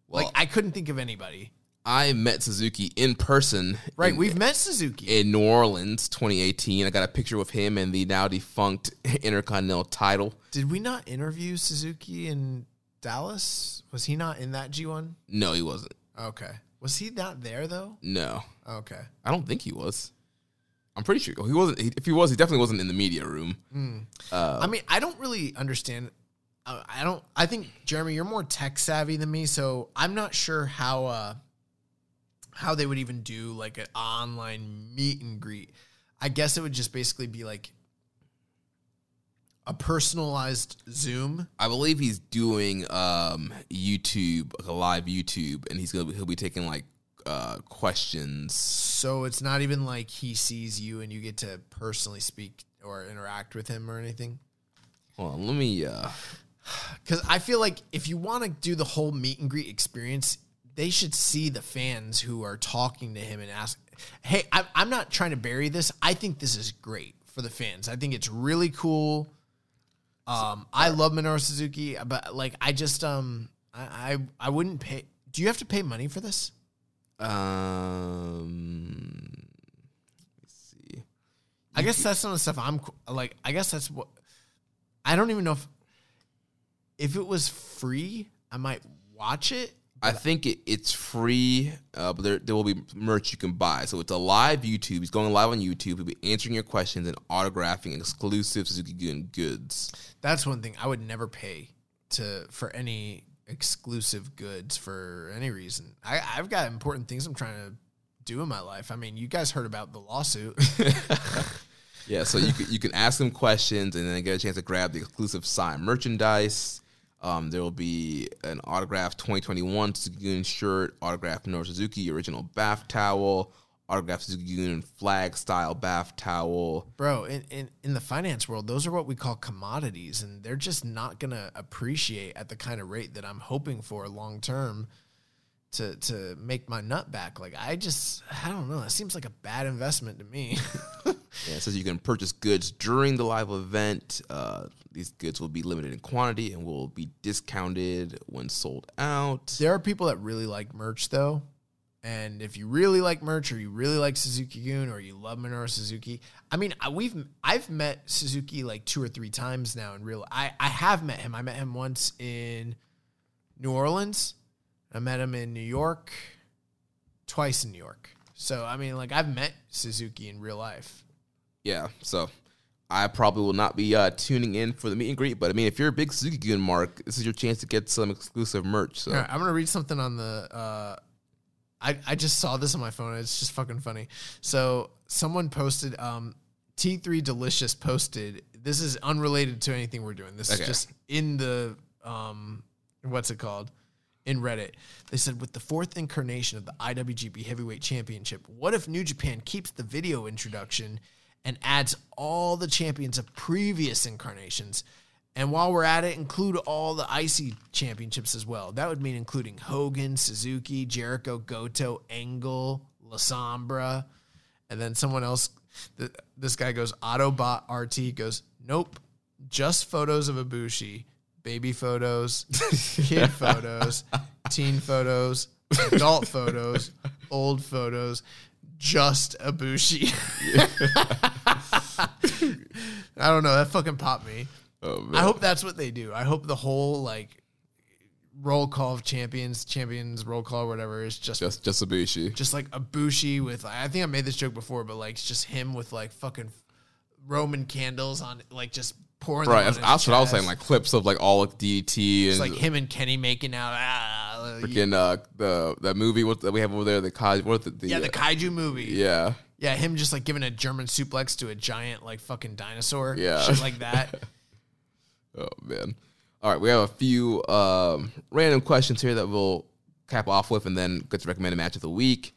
Well- like I couldn't think of anybody. I met Suzuki in person. Right, in- we've met Suzuki. in New Orleans 2018. I got a picture with him and the now defunct Intercontinental title. Did we not interview Suzuki in Dallas? Was he not in that G1? No, he wasn't. Okay. Was he not there though? No, Okay. I don't think he was. I'm pretty sure he wasn't. If he was, he definitely wasn't in the media room. Hmm. Uh, I mean, I don't really understand. I don't. I think Jeremy, you're more tech savvy than me, so I'm not sure how uh how they would even do like an online meet and greet. I guess it would just basically be like a personalized Zoom. I believe he's doing um, YouTube, like a live YouTube, and he's gonna he'll be taking like uh, questions. So it's not even like he sees you and you get to personally speak or interact with him or anything. Well, let me. Uh, Because I feel like if you want to do the whole meet and greet experience, they should see the fans who are talking to him and ask, "Hey, I, I'm not trying to bury this. I think this is great for the fans. I think it's really cool. Um, I love Minoru Suzuki, but like, I just um, I, I I wouldn't pay. Do you have to pay money for this? um, let's see. I guess that's some of the stuff I'm like. I guess that's what I don't even know if if it was free, I might watch it. I think it, it's free, uh, but there, there will be merch you can buy. So it's a live YouTube. He's going live on YouTube. He'll be answering your questions and autographing exclusive Suzuki Gun goods. That's one thing I would never pay to for any exclusive goods for any reason. I, I've got important things I'm trying to do in my life. I mean, you guys heard about the lawsuit. Yeah, so you can, you can ask them questions and then get a chance to grab the exclusive signed merchandise. Um, there will be an autographed 2021 Suzuki shirt, autographed Minoru Suzuki original bath towel, autographed Suzuki Gun flag style bath towel. Bro, in, in, in the finance world, those are what we call commodities, and they're just not gonna appreciate at the kind of rate that I'm hoping for long term to to make my nut back. Like I just I don't know. That seems like a bad investment to me. Yeah, it says you can purchase goods during the live event. Uh, these goods will be limited in quantity and will be discounted when sold out. There are people that really like merch though. And if you really like merch or you really like Suzuki Gun or you love Minoru Suzuki, I mean, we've I've met Suzuki like two or three times now in real. I I have met him. I met him once in New Orleans. I met him in New York, twice in New York. So I mean, like I've met Suzuki in real life. Yeah, so I probably will not be uh, tuning in for the meet and greet, but I mean, if you're a big Suzuki Gun mark, this is your chance to get some exclusive merch. So right, I'm gonna read something on the. Uh, I I just saw this on my phone. It's just fucking funny. So someone posted. Um, T3 Delicious posted. This is unrelated to anything we're doing. This Okay. is just in the um, what's it called? In Reddit, they said with the fourth incarnation of the IWGP Heavyweight Championship, what if New Japan keeps the video introduction and adds all the champions of previous incarnations? And while we're at it, include all the IC championships as well. That would mean including Hogan, Suzuki, Jericho, Goto, Angle, La Sombra. And then someone else, th- this guy goes, Autobot RT goes, nope, just photos of Ibushi, baby photos, kid photos, teen photos, adult photos, old photos, just Ibushi. I don't know. That fucking popped me. Oh, man. I hope that's what they do. I hope the whole like roll call of champions, champions roll call, whatever is just Just just Ibushi. just like Ibushi with I think I made this joke before, but like it's just him with like fucking Roman candles on, like just pouring. Right, that's, that's what I was saying. Like clips of like all of DDT and like him and Kenny making out. Ah, freaking uh, the that movie what, that we have over there. The Kai, what the, the yeah, the uh, kaiju movie. yeah. Yeah, him just like giving a German suplex to a giant like fucking dinosaur. Yeah. Shit like that. Oh man. All right, we have a few um, random questions here that we'll cap off with, and then get to recommend a match of the week.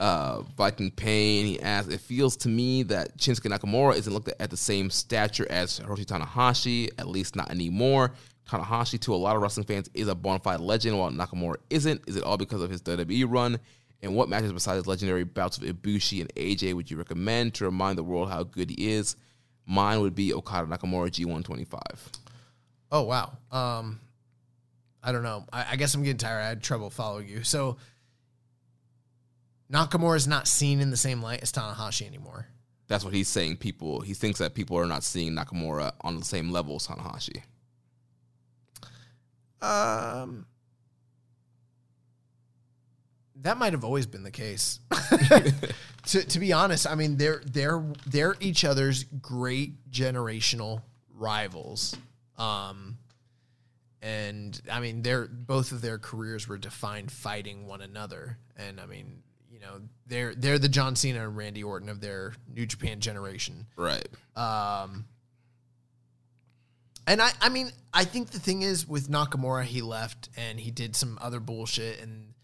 Uh, Viking Pain, he asks, it feels to me that Shinsuke Nakamura isn't looked at at the same stature as Hiroshi Tanahashi, at least not anymore. Tanahashi, to a lot of wrestling fans, is a bona fide legend, while Nakamura isn't. Is it all because of his WWE run? And what matches besides legendary bouts of Ibushi and AJ would you recommend to remind the world how good he is? Mine would be Okada Nakamura G125. Oh wow. Um, I don't know. I, I guess I'm getting tired. I had trouble following you. So Nakamura is not seen in the same light as Tanahashi anymore. That's what he's saying. People, he thinks that people are not seeing Nakamura on the same level as Tanahashi. Um, that might have always been the case. to to be honest, I mean they're they're they're each other's great generational rivals. Um, and I mean they're both of their careers were defined fighting one another. And I mean, you know, they're they're the John Cena and Randy Orton of their New Japan generation. Right. Um, and I, I mean, I think the thing is with Nakamura, he left and he did some other bullshit, and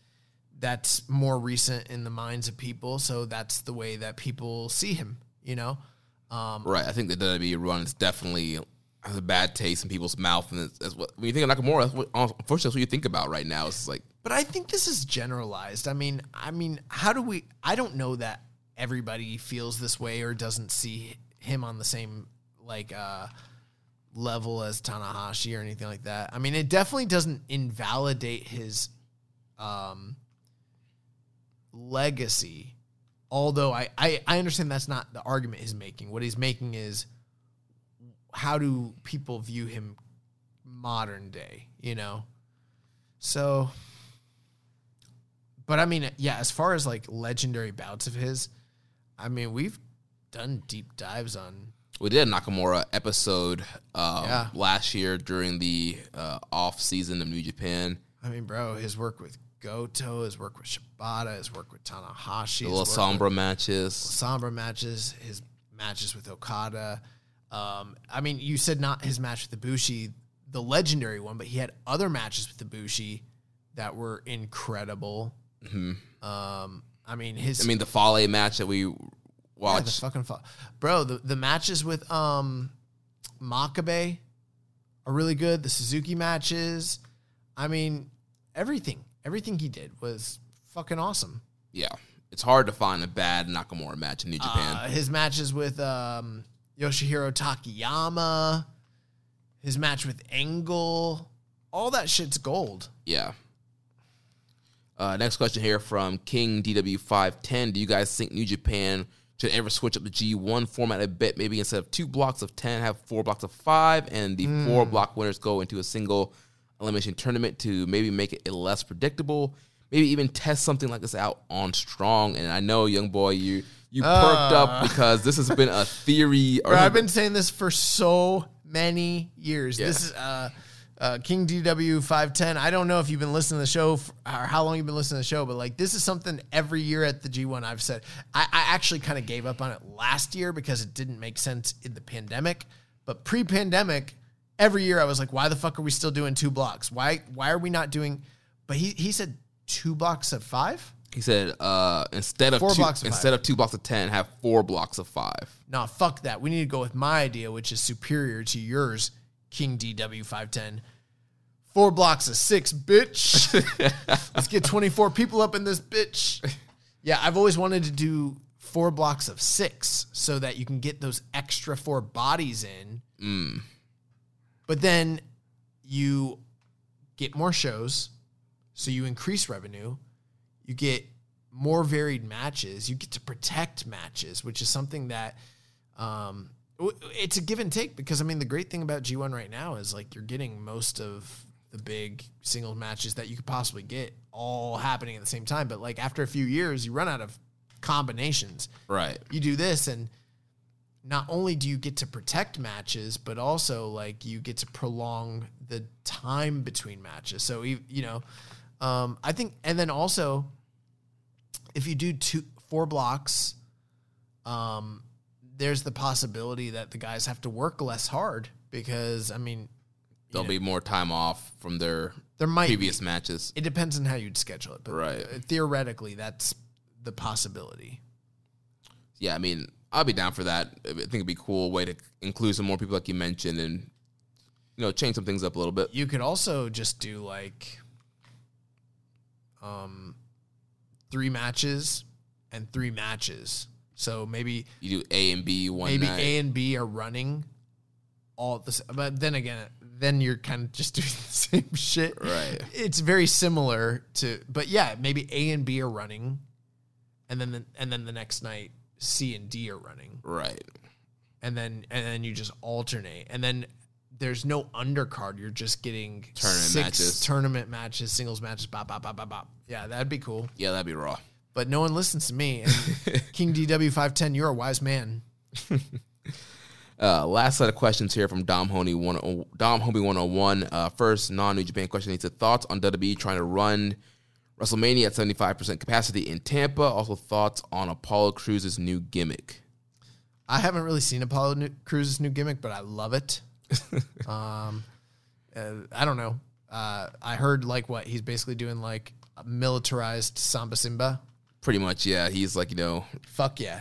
that's more recent in the minds of people. So that's the way that people see him, you know. Um, Right. I think the WWE run is definitely has a bad taste in people's mouth, and that's what when you think of Nakamura, that's what, unfortunately, that's what you think about right now. It's like But I think this is generalized. I mean, I mean, how do we? I don't know that everybody feels this way or doesn't see him on the same like uh, level as Tanahashi or anything like that. I mean, it definitely doesn't invalidate his um, legacy. Although I, I I understand that's not the argument he's making. What he's making is how do people view him modern day? You know. So, but I mean, yeah, as far as like legendary bouts of his, I mean, we've done deep dives on. we did a Nakamura episode um, Yeah. last year during the uh, off season of New Japan. I mean, bro, his work with Goto, his work with Shibata, his work with Tanahashi, The work Sombra matches. Sombra matches, his matches with Okada. Um, I mean, you said not his match with Ibushi, the legendary one, but he had other matches with Ibushi that were incredible. Um, I mean, his Mm-hmm. I mean, the Fale match that we Yeah, the watched. fucking fu- bro. The the matches with um Makabe are really good. The Suzuki matches, I mean, everything everything he did was fucking awesome. yeah, it's hard to find a bad Nakamura match in New Japan. Uh, his matches with um Yoshihiro Takayama, his match with Angle, all that shit's gold. Yeah. Uh, next question here from King DW510. Do you guys think New Japan should ever switch up the G1 format a bit? Maybe instead of two blocks of 10, have four blocks of five, and the four block winners go into a single elimination tournament to maybe make it less predictable. Maybe even test something like this out on Strong. And I know, young boy, you you perked up because this has been a theory. Bro, I've been saying this for so many years. Yeah. This is uh, uh, King DW five ten. I don't know if you've been listening to the show f or how long you've been listening to the show, but like this is something every year at the G one I've said. I, I actually kind of gave up on it last year because it didn't make sense in the pandemic. But pre pandemic, every year I was like, why the fuck are we still doing two blocks? Why why are we not doing? But he he said two blocks of five. he said uh, instead of Four two, blocks of instead five. of two blocks of 10, have four blocks of five. Nah, fuck that. We need to go with my idea, which is superior to yours, King DW510. Four blocks of six, bitch. Let's get 24 people up in this bitch. Yeah, I've always wanted to do four blocks of six so that you can get those extra four bodies in. But then you get more shows, so you increase revenue. You get more varied matches. You get to protect matches, which is something that um, it's a give and take because I mean the great thing about G1 right now is like you're getting most of the big singles matches that you could possibly get all happening at the same time. But like after a few years, you run out of combinations. Right. You do this, and not only do you get to protect matches, but also like you get to prolong the time between matches. So you you know, um, I think, and then also if you do two four blocks, um, there's the possibility that the guys have to work less hard because I mean There'll be more time off from their there might previous be. matches. It depends on how you'd schedule it, but Right. theoretically, that's the possibility. Yeah, I mean, I'll be down for that. I think it'd be a cool way to include some more people, like you mentioned, and you know, change some things up a little bit. You could also just do like um three matches and three matches. So maybe You do A and B one night. maybe night. A and B are running all the but then again then you're kind of just doing the same shit. Right. It's very similar to but yeah, maybe A and B are running and then the, and then the next night C and D are running. right. and then and then you just alternate and then there's no undercard you're just getting Tournament six matches. tournament matches singles matches bop bop bop bop bop yeah that'd be cool Yeah, that'd be raw. But no one listens to me and king dw 510 you're a wise man Uh, last set of questions here from Dom Honey one Dom Homie one hundred one. Uh, first non New Japan question. He said thoughts on WWE trying to run WrestleMania at seventy five percent capacity in Tampa. Also thoughts on Apollo Crews's new gimmick. i haven't really seen apollo New- crews's new gimmick but i love it um uh, i don't know uh i heard like what he's basically doing like a militarized samba simba Pretty much, yeah. He's like you know fuck yeah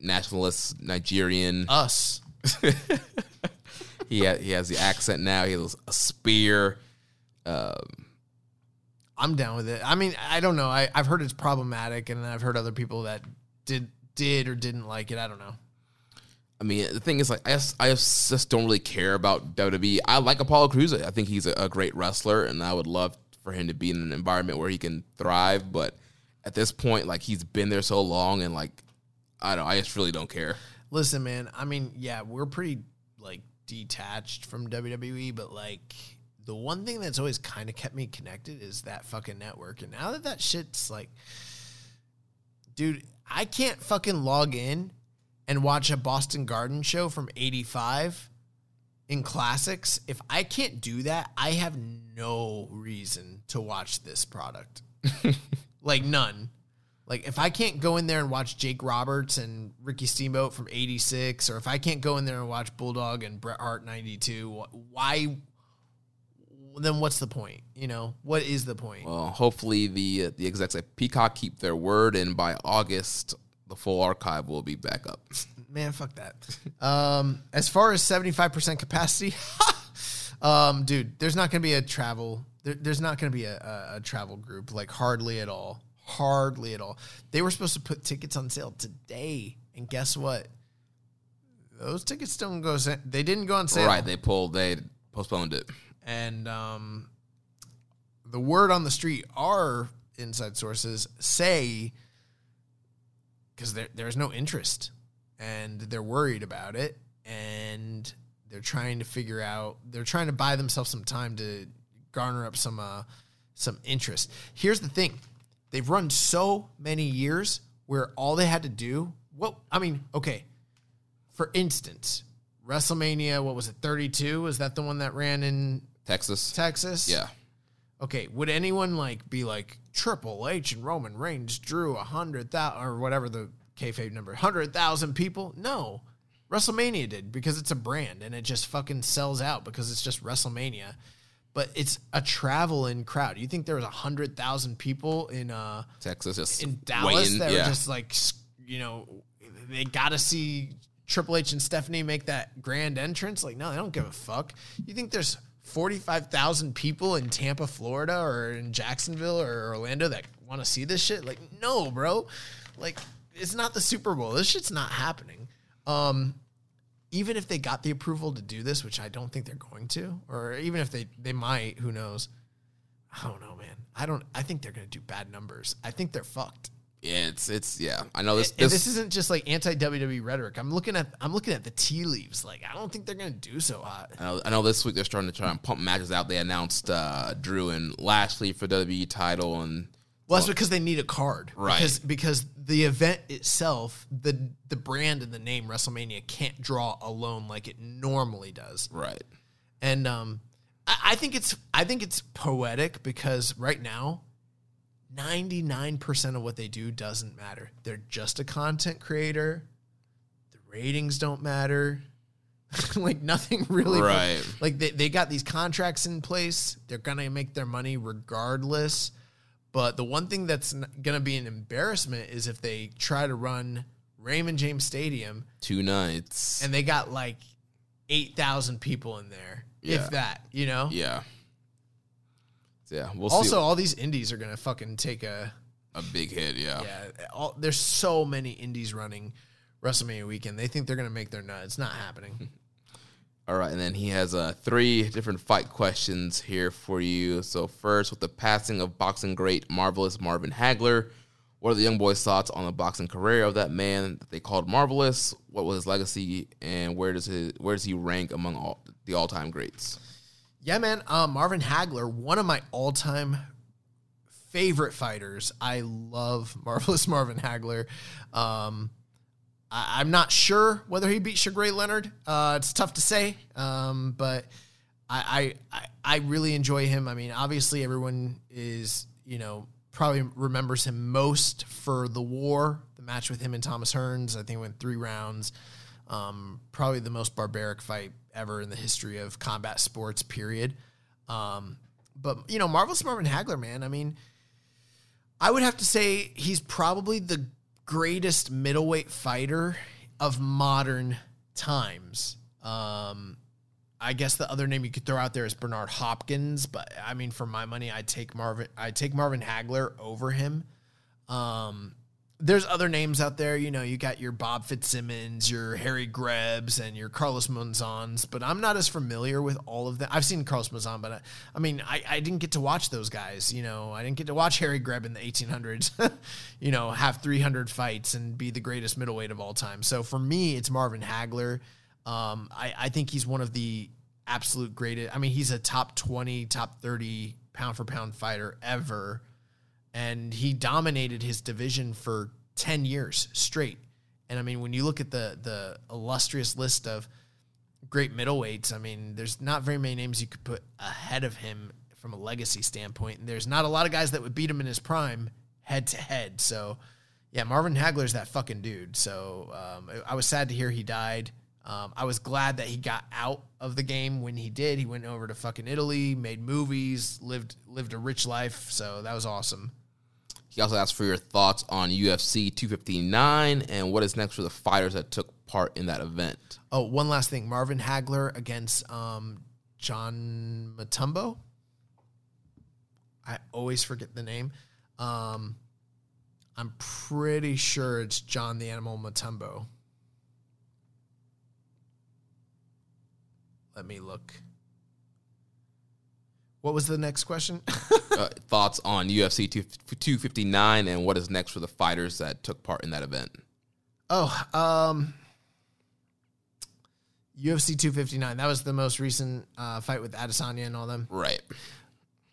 nationalist Nigerian. us he ha- he has the accent now. He has a spear. Um, I'm down with it. I mean, I don't know. I, I've heard it's problematic, and I've heard other people that did did or didn't like it. I don't know. I mean, the thing is, like, I just, I just don't really care about WWE. I like Apollo Crews. I think he's a, a great wrestler, and I would love for him to be in an environment where he can thrive. But at this point, like, he's been there so long, and like, I don't. I just really don't care. Listen, man. I mean, yeah, we're pretty like detached from WWE, but like the one thing that's always kind of kept me connected is that fucking network. And now that that shit's like, dude, I can't fucking log in and watch a Boston Garden show from '85 in classics. If I can't do that, I have no reason to watch this product. like none. Like if I can't go in there and watch Jake Roberts and Ricky Steamboat from '86, or if I can't go in there and watch Bulldog and Bret Hart '92, why? Then what's the point? You know, what is the point? Well, hopefully the uh, the execs at Peacock keep their word, and by August, the full archive will be back up. Man, fuck that. Um, as far as 75% capacity, um, dude, there's not going to be a travel. There, there's not going to be a, a, travel group, like hardly at all. Hardly at all. They were supposed to put tickets on sale today, and guess what? Those tickets don't go. sa- They didn't go on sale. Right? They pulled. They postponed it. And um, the word on the street, our inside sources say, because there, there's no interest and they're worried about it and they're trying to figure out, they're trying to buy themselves some time to garner up some, uh, some interest. Here's the thing they've run so many years where all they had to do, well, I mean, okay, for instance, WrestleMania, what was it, 32? Was that the one that ran in Texas. Texas? Yeah. Okay, would anyone like be like Triple H and Roman Reigns drew a hundred thousand or whatever the kayfabe number, hundred thousand people? No, WrestleMania did because it's a brand and it just fucking sells out because it's just WrestleMania. But it's a traveling crowd. You think there was a hundred thousand people in uh Texas just in Dallas waiting, that yeah. were just like you know they got to see Triple H and Stephanie make that grand entrance. Like no, they don't give a fuck. You think there's forty five thousand people in Tampa, Florida, or in Jacksonville or Orlando that want to see this shit? Like no, bro. Like it's not the Super Bowl. This shit's not happening. Um, even if they got the approval to do this, which I don't think they're going to, or even if they they might, who knows? I don't know, man. I don't. I think they're going to do bad numbers. I think they're fucked. Yeah, it's it's yeah. I know this. And This, this isn't just like anti WWE rhetoric. I'm looking at I'm looking at the tea leaves. Like I don't think they're gonna do so hot. I know, I know this week they're starting to try and pump matches out. They announced uh, Drew and Lashley for WWE title, and Well, that's because they need a card, Right. Because because the event itself, the the brand and the name WrestleMania can't draw alone like it normally does. right, And um, I, I think it's I think it's poetic because right now, ninety nine percent of what they do doesn't matter. They're just a content creator. The ratings don't matter. like nothing really. Right. Like they, they got these contracts in place. They're gonna make their money regardless. But the one thing that's gonna be an embarrassment is if they try to run Raymond James Stadium two nights, and they got like eight thousand people in there, Yeah. if that, you know. yeah, yeah. We'll also, see all these indies are gonna fucking take a a big hit. Yeah, yeah. All, there's so many indies running WrestleMania weekend. They think they're gonna make their nut. It's not happening. All right, and then he has uh, three different fight questions here for you. So first, with the passing of boxing great Marvelous Marvin Hagler, what are the young boys' thoughts on the boxing career of that man that they called Marvelous? What was his legacy, and where does his where does he rank among all the all time greats? yeah, man. Um, Marvin Hagler, one of my all time favorite fighters. I love marvelous Marvin Hagler. Um, I, I'm not sure whether he beat Sugar Leonard. Uh, it's tough to say, um, but I, I I really enjoy him. I mean, obviously, everyone is you know probably remembers him most for the war, the match with him and Thomas Hearns. I think it went three rounds. Um, probably the most barbaric fight ever in the history of combat sports. Period. Um, but you know, Marvelous Marvin Hagler, man. I mean, I would have to say he's probably the greatest middleweight fighter of modern times. Um, I guess the other name you could throw out there is Bernard Hopkins, but I mean, for my money, I take Marvin. I take Marvin Hagler over him. Um, there's other names out there. You know, you got your Bob Fitzsimmons, your Harry Grebs, and your Carlos Monzons, but I'm not as familiar with all of them. I've seen Carlos Monzon, but I, I mean, I, I didn't get to watch those guys. You know, I didn't get to watch Harry Greb in the 1800s, you know, have 300 fights and be the greatest middleweight of all time. So for me, it's Marvin Hagler. Um, I, I think he's one of the absolute greatest. I mean, he's a top 20, top 30 pound for pound fighter ever and he dominated his division for 10 years straight. And I mean, when you look at the the illustrious list of great middleweights, I mean, there's not very many names you could put ahead of him from a legacy standpoint. And there's not a lot of guys that would beat him in his prime head to head. So, yeah, Marvin Hagler's that fucking dude. So, um, I was sad to hear he died. Um, I was glad that he got out of the game when he did. He went over to fucking Italy, made movies, lived lived a rich life. So that was awesome. He also asked for your thoughts on UFC 259 and what is next for the fighters that took part in that event. Oh, one last thing. Marvin Hagler against um, John Matumbo. I always forget the name. Um, I'm pretty sure it's John the Animal Matumbo. Let me look. What was the next question? uh, thoughts on UFC 2, 259 and what is next for the fighters that took part in that event. Oh, um, UFC 259. That was the most recent uh, fight with Adesanya and all them. Right.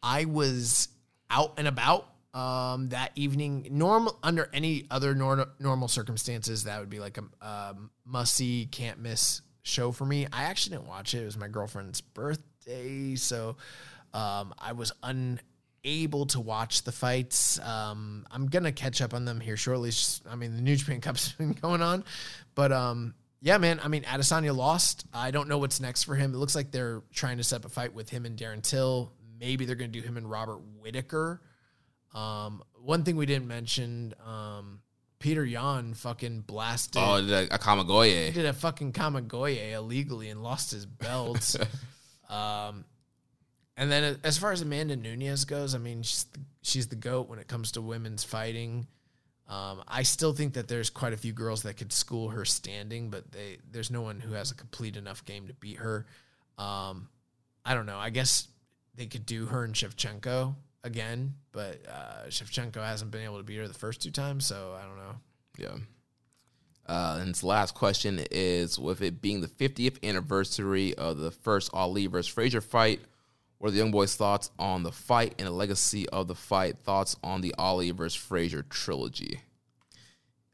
I was out and about um, that evening. Normal under any other nor- normal circumstances, that would be like a um, must see, can't miss show for me. I actually didn't watch it. It was my girlfriend's birthday, so um, I was unable to watch the fights. Um, I'm gonna catch up on them here shortly. Just, I mean, the New Japan Cup's been going on, but um, yeah, man. I mean, Adesanya lost. I don't know what's next for him. It looks like they're trying to set up a fight with him and Darren Till. Maybe they're gonna do him and Robert Whitaker. Um, one thing we didn't mention, um, Peter Yan fucking blasted. Oh, the He did a fucking Kamagoye illegally and lost his belt. um, and then as far as Amanda Nunes goes, I mean, she's the, she's the goat when it comes to women's fighting. Um, I still think that there's quite a few girls that could school her standing, but they there's no one who has a complete enough game to beat her. Um, I don't know. I guess they could do her and Shevchenko again, but uh, Shevchenko hasn't been able to beat her the first two times, so I don't know. Yeah. Uh, and his last question is with it being the 50th anniversary of the first Ali versus Frazier fight, what are the young boys' thoughts on the fight and the legacy of the fight? Thoughts on the Ali versus Frazier trilogy?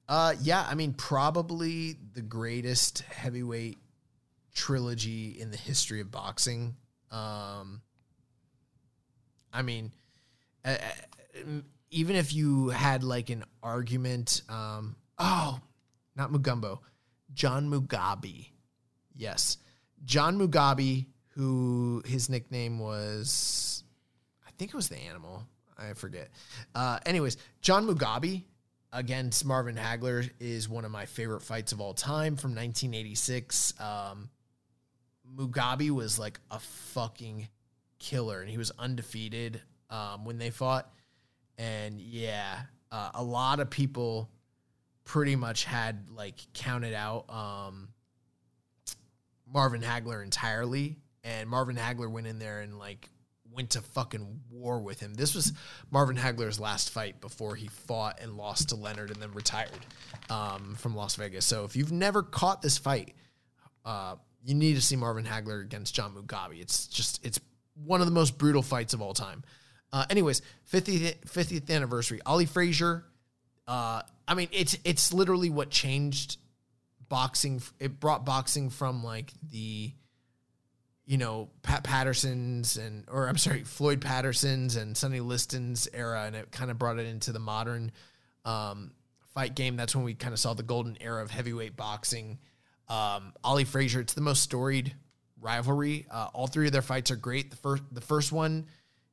Uh, yeah, I mean, probably the greatest heavyweight trilogy in the history of boxing. Um, I mean, uh, even if you had like an argument, um, oh, not Mugumbo, John Mugabi. Yes. John Mugabi, who his nickname was, I think it was the animal. I forget. Uh, anyways, John Mugabi against Marvin Hagler is one of my favorite fights of all time from 1986. Um, Mugabi was like a fucking killer and he was undefeated um, when they fought. And yeah, uh, a lot of people pretty much had like counted out um, Marvin Hagler entirely. And Marvin Hagler went in there and like went to fucking war with him. This was Marvin Hagler's last fight before he fought and lost to Leonard and then retired um, from Las Vegas. So if you've never caught this fight, uh, you need to see Marvin Hagler against John Mugabi. It's just it's one of the most brutal fights of all time. Uh, anyways, 50th, 50th anniversary. Ali Frazier. Uh, I mean, it's it's literally what changed boxing. It brought boxing from like the, you know, Pat Patterson's and or I'm sorry, Floyd Patterson's and Sonny Liston's era, and it kind of brought it into the modern um, fight game. That's when we kind of saw the golden era of heavyweight boxing. Um, Ali Frazier, it's the most storied rivalry. Uh, all three of their fights are great. The first, the first one,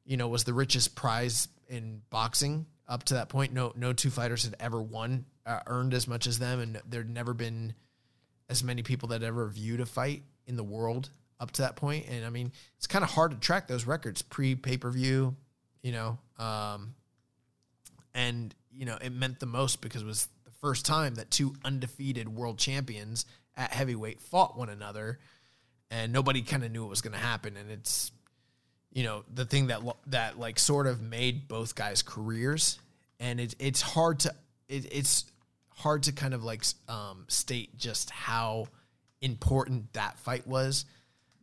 you know, was the richest prize in boxing up to that point. No, no two fighters had ever won, uh, earned as much as them, and there'd never been as many people that ever viewed a fight in the world up to that point. And I mean, it's kind of hard to track those records pre pay per view, you know. Um, and you know, it meant the most because it was the first time that two undefeated world champions at heavyweight fought one another and nobody kind of knew what was going to happen. And it's, you know, the thing that that like sort of made both guys' careers, and it, it's hard to it, it's hard to kind of like um, state just how important that fight was.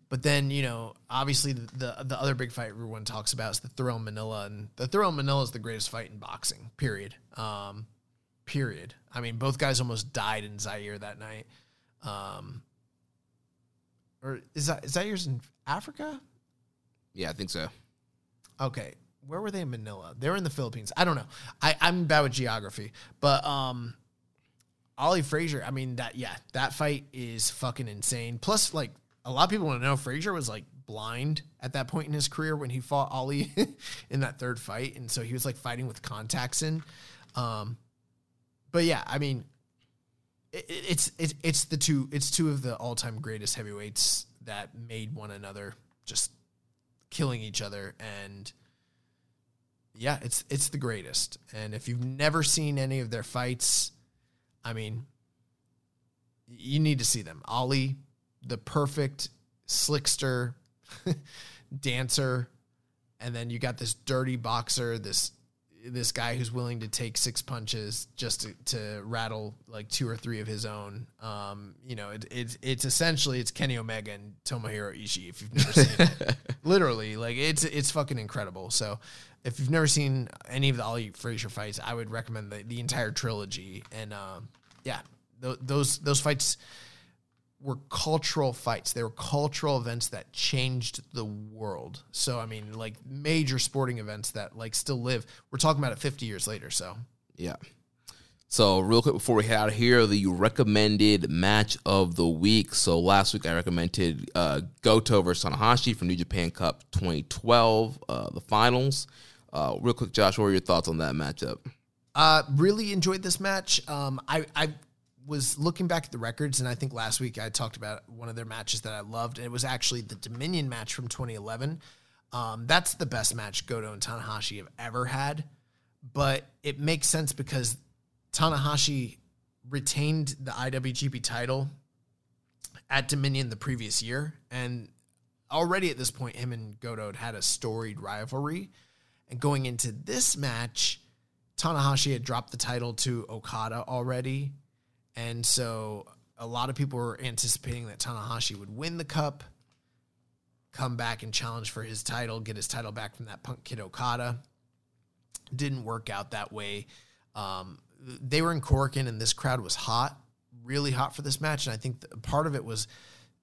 But then you know, obviously the, the, the other big fight everyone talks about is the Thrill Manila, and the Thrill Manila is the greatest fight in boxing. Period. Um, period. I mean, both guys almost died in Zaire that night. Um, or is that is that yours in Africa? Yeah, I think so. Okay. Where were they in Manila? They were in the Philippines. I don't know. I, I'm bad with geography. But um Ali Frazier, I mean that yeah, that fight is fucking insane. Plus, like a lot of people want to know Frazier was like blind at that point in his career when he fought Ali in that third fight. And so he was like fighting with contacts in. Um but yeah, I mean, it's it's it's the two it's two of the all time greatest heavyweights that made one another just killing each other and yeah it's it's the greatest. And if you've never seen any of their fights i mean you need to see them. Ali the perfect slickster dancer and then you got this dirty boxer this this guy who's willing to take six punches just to, to rattle like two or three of his own. Um, you know, it, it's it's essentially it's Kenny Omega and Tomohiro Ishii. If you've never seen it, literally, like it's it's fucking incredible. So, if you've never seen any of the Ali Frazier fights, I would recommend the, the entire trilogy. And um, yeah, th- those those fights were cultural fights. They were cultural events that changed the world. So I mean, like major sporting events that like still live. We're talking about it 50 years later. So yeah. So real quick before we head out of here, the recommended match of the week. So last week I recommended uh, Goto versus Tanahashi from New Japan Cup 2012, uh, the finals. Uh, real quick, Josh, what are your thoughts on that matchup? Uh, really enjoyed this match. Um, I, I was looking back at the records, and I think last week I talked about one of their matches that I loved, and it was actually the Dominion match from 2011. Um, that's the best match Goto and Tanahashi have ever had, but it makes sense because Tanahashi retained the IWGP title at Dominion the previous year, and already at this point, him and Goto had had a storied rivalry. And going into this match, Tanahashi had dropped the title to Okada already. And so a lot of people were anticipating that Tanahashi would win the cup, come back and challenge for his title, get his title back from that punk kid Okada. Didn't work out that way. Um, they were in Korakuen, and this crowd was hot, really hot for this match. And I think part of it was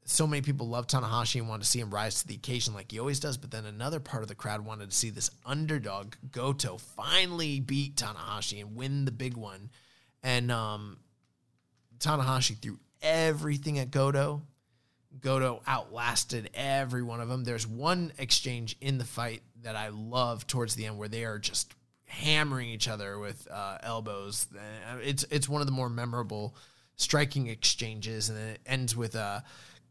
so many people love Tanahashi and wanted to see him rise to the occasion like he always does. But then another part of the crowd wanted to see this underdog Goto finally beat Tanahashi and win the big one. And um, Tanahashi threw everything at Goto. Goto outlasted every one of them. There's one exchange in the fight that I love towards the end where they are just hammering each other with uh, elbows. Uh, it's it's one of the more memorable striking exchanges, and it ends with uh,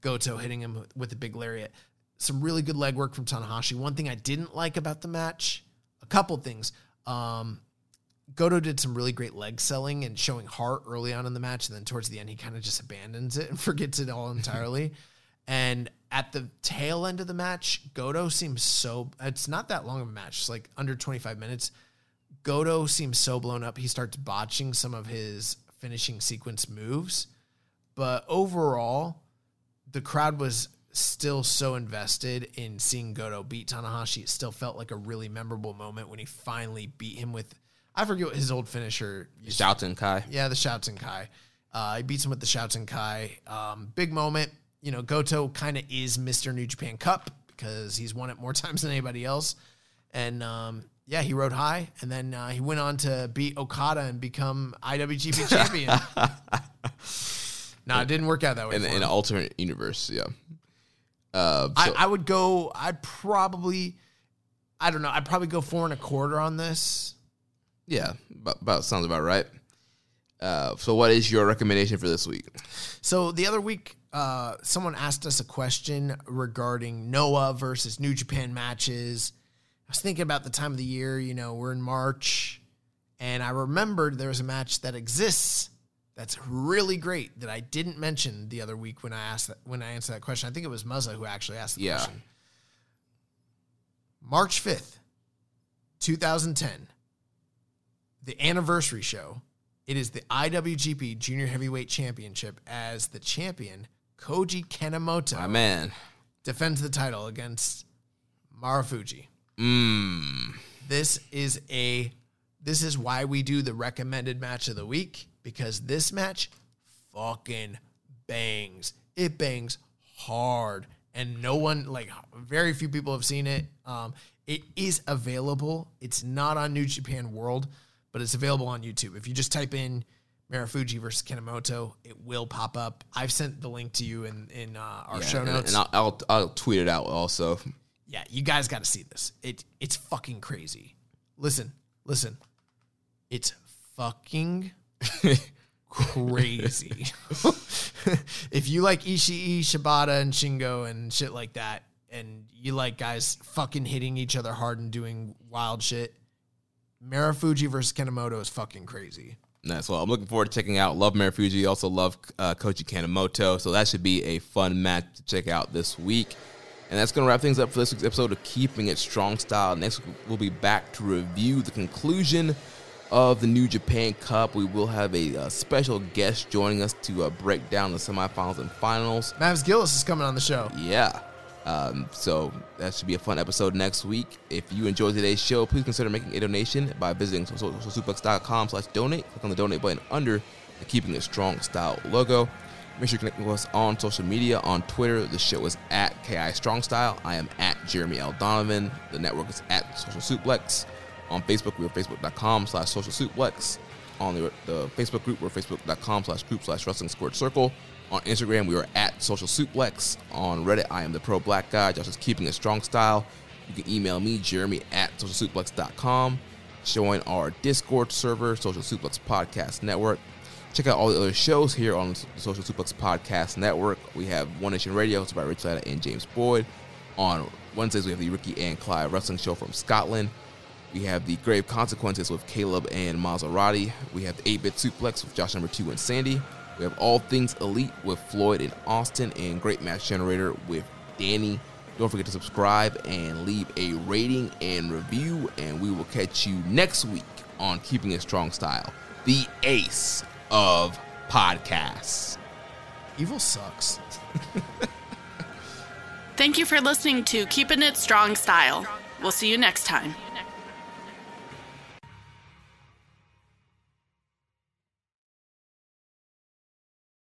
Goto hitting him with a big lariat. Some really good leg work from Tanahashi. One thing I didn't like about the match, a couple things. Um, Goto did some really great leg selling and showing heart early on in the match, and then towards the end he kind of just abandons it and forgets it all entirely. and at the tail end of the match, Goto seems so. It's not that long of a match; it's like under twenty five minutes. Goto seems so blown up. He starts botching some of his finishing sequence moves, but overall, the crowd was still so invested in seeing Goto beat Tanahashi. It still felt like a really memorable moment when he finally beat him with I forget what his old finisher. Shouten Kai. Yeah, the Shouten Kai. Uh, he beats him with the Shouten Kai. Um, big moment. You know, Goto kind of is Mr. New Japan Cup because he's won it more times than anybody else. And um, yeah, he rode high, and then uh, he went on to beat Okada and become IWGP champion. no, it didn't work out that way. In, in an alternate universe, yeah. Uh, so, I, I would go. I'd probably. I don't know. I'd probably go four and a quarter on this. Yeah, about, about sounds about right. Uh, so, what is your recommendation for this week? So the other week, uh, someone asked us a question regarding Noah versus New Japan matches. I was thinking about the time of the year. You know, we're in March, and I remembered there was a match that exists that's really great that I didn't mention the other week when I asked that when I answered that question. I think it was Muzza who actually asked the Yeah. question. March fifth, two thousand ten, the anniversary show. It is the IWGP Junior Heavyweight Championship as the champion Koji Kanemoto My man. defends the title against Marufuji. Mmm. This is a this is why we do the recommended match of the week because this match fucking bangs. It bangs hard and no one like very few people have seen it. Um it is available. It's not on New Japan World, but it's available on YouTube. If you just type in Marufuji versus Kanemoto, it will pop up. I've sent the link to you in in uh, our Yeah, show and- notes. And, I'll, I'll I'll tweet it out also. Yeah, you guys got to see this. It it's fucking crazy. Listen, listen. It's fucking crazy. if you like Ishii, Shibata, and Shingo and shit like that, and you like guys fucking hitting each other hard and doing wild shit, Marufuji versus Kanemoto is fucking crazy. Nice. Well, I'm looking forward to checking out. Love Marufuji. Also love uh, Koji Kanemoto. So that should be a fun match to check out this week. And that's going to wrap things up for this week's episode of Keeping It Strong Style. Next week, we'll be back to review the conclusion of the New Japan Cup. We will have a, uh special guest joining us to uh, break down the semifinals and finals. Mavs Gillis is coming on the show. Yeah. Um, so that should be a fun episode next week. If you enjoyed today's show, please consider making a donation by visiting socialsuplex.com slash donate. Click on the donate button under the Keeping It Strong style logo. Make sure you connect with us on social media. On Twitter, the show is at KI Strong Style. I am at Jeremy L. Donovan. The network is at Social Suplex. On Facebook, we are facebook.com slash social suplex. On the, the Facebook group, we're facebook.com slash group slash wrestling squared circle. On Instagram, we are at social suplex. On Reddit, I am the pro black guy. Josh is keeping a strong style. You can email me, Jeremy at socialsuplex.com. Join our Discord server, Social Suplex Podcast Network. Check out all the other shows here on Social Suplex Podcast Network. We have One Nation Radio, hosted by Rich Latta and James Boyd. On Wednesdays, we have the Ricky and Clyde Wrestling Show from Scotland. We have the Grave Consequences with Caleb and Maserati. We have the 8 Bit Suplex with Josh number 2 and Sandy. We have All Things Elite with Floyd and Austin, and Great Match Generator with Danny Don't forget to subscribe and leave a rating and review. And we will catch you next week on Keeping It Strong Style, the ace of podcasts. Evil sucks. Thank you for listening to Keeping It Strong Style. We'll see you next time.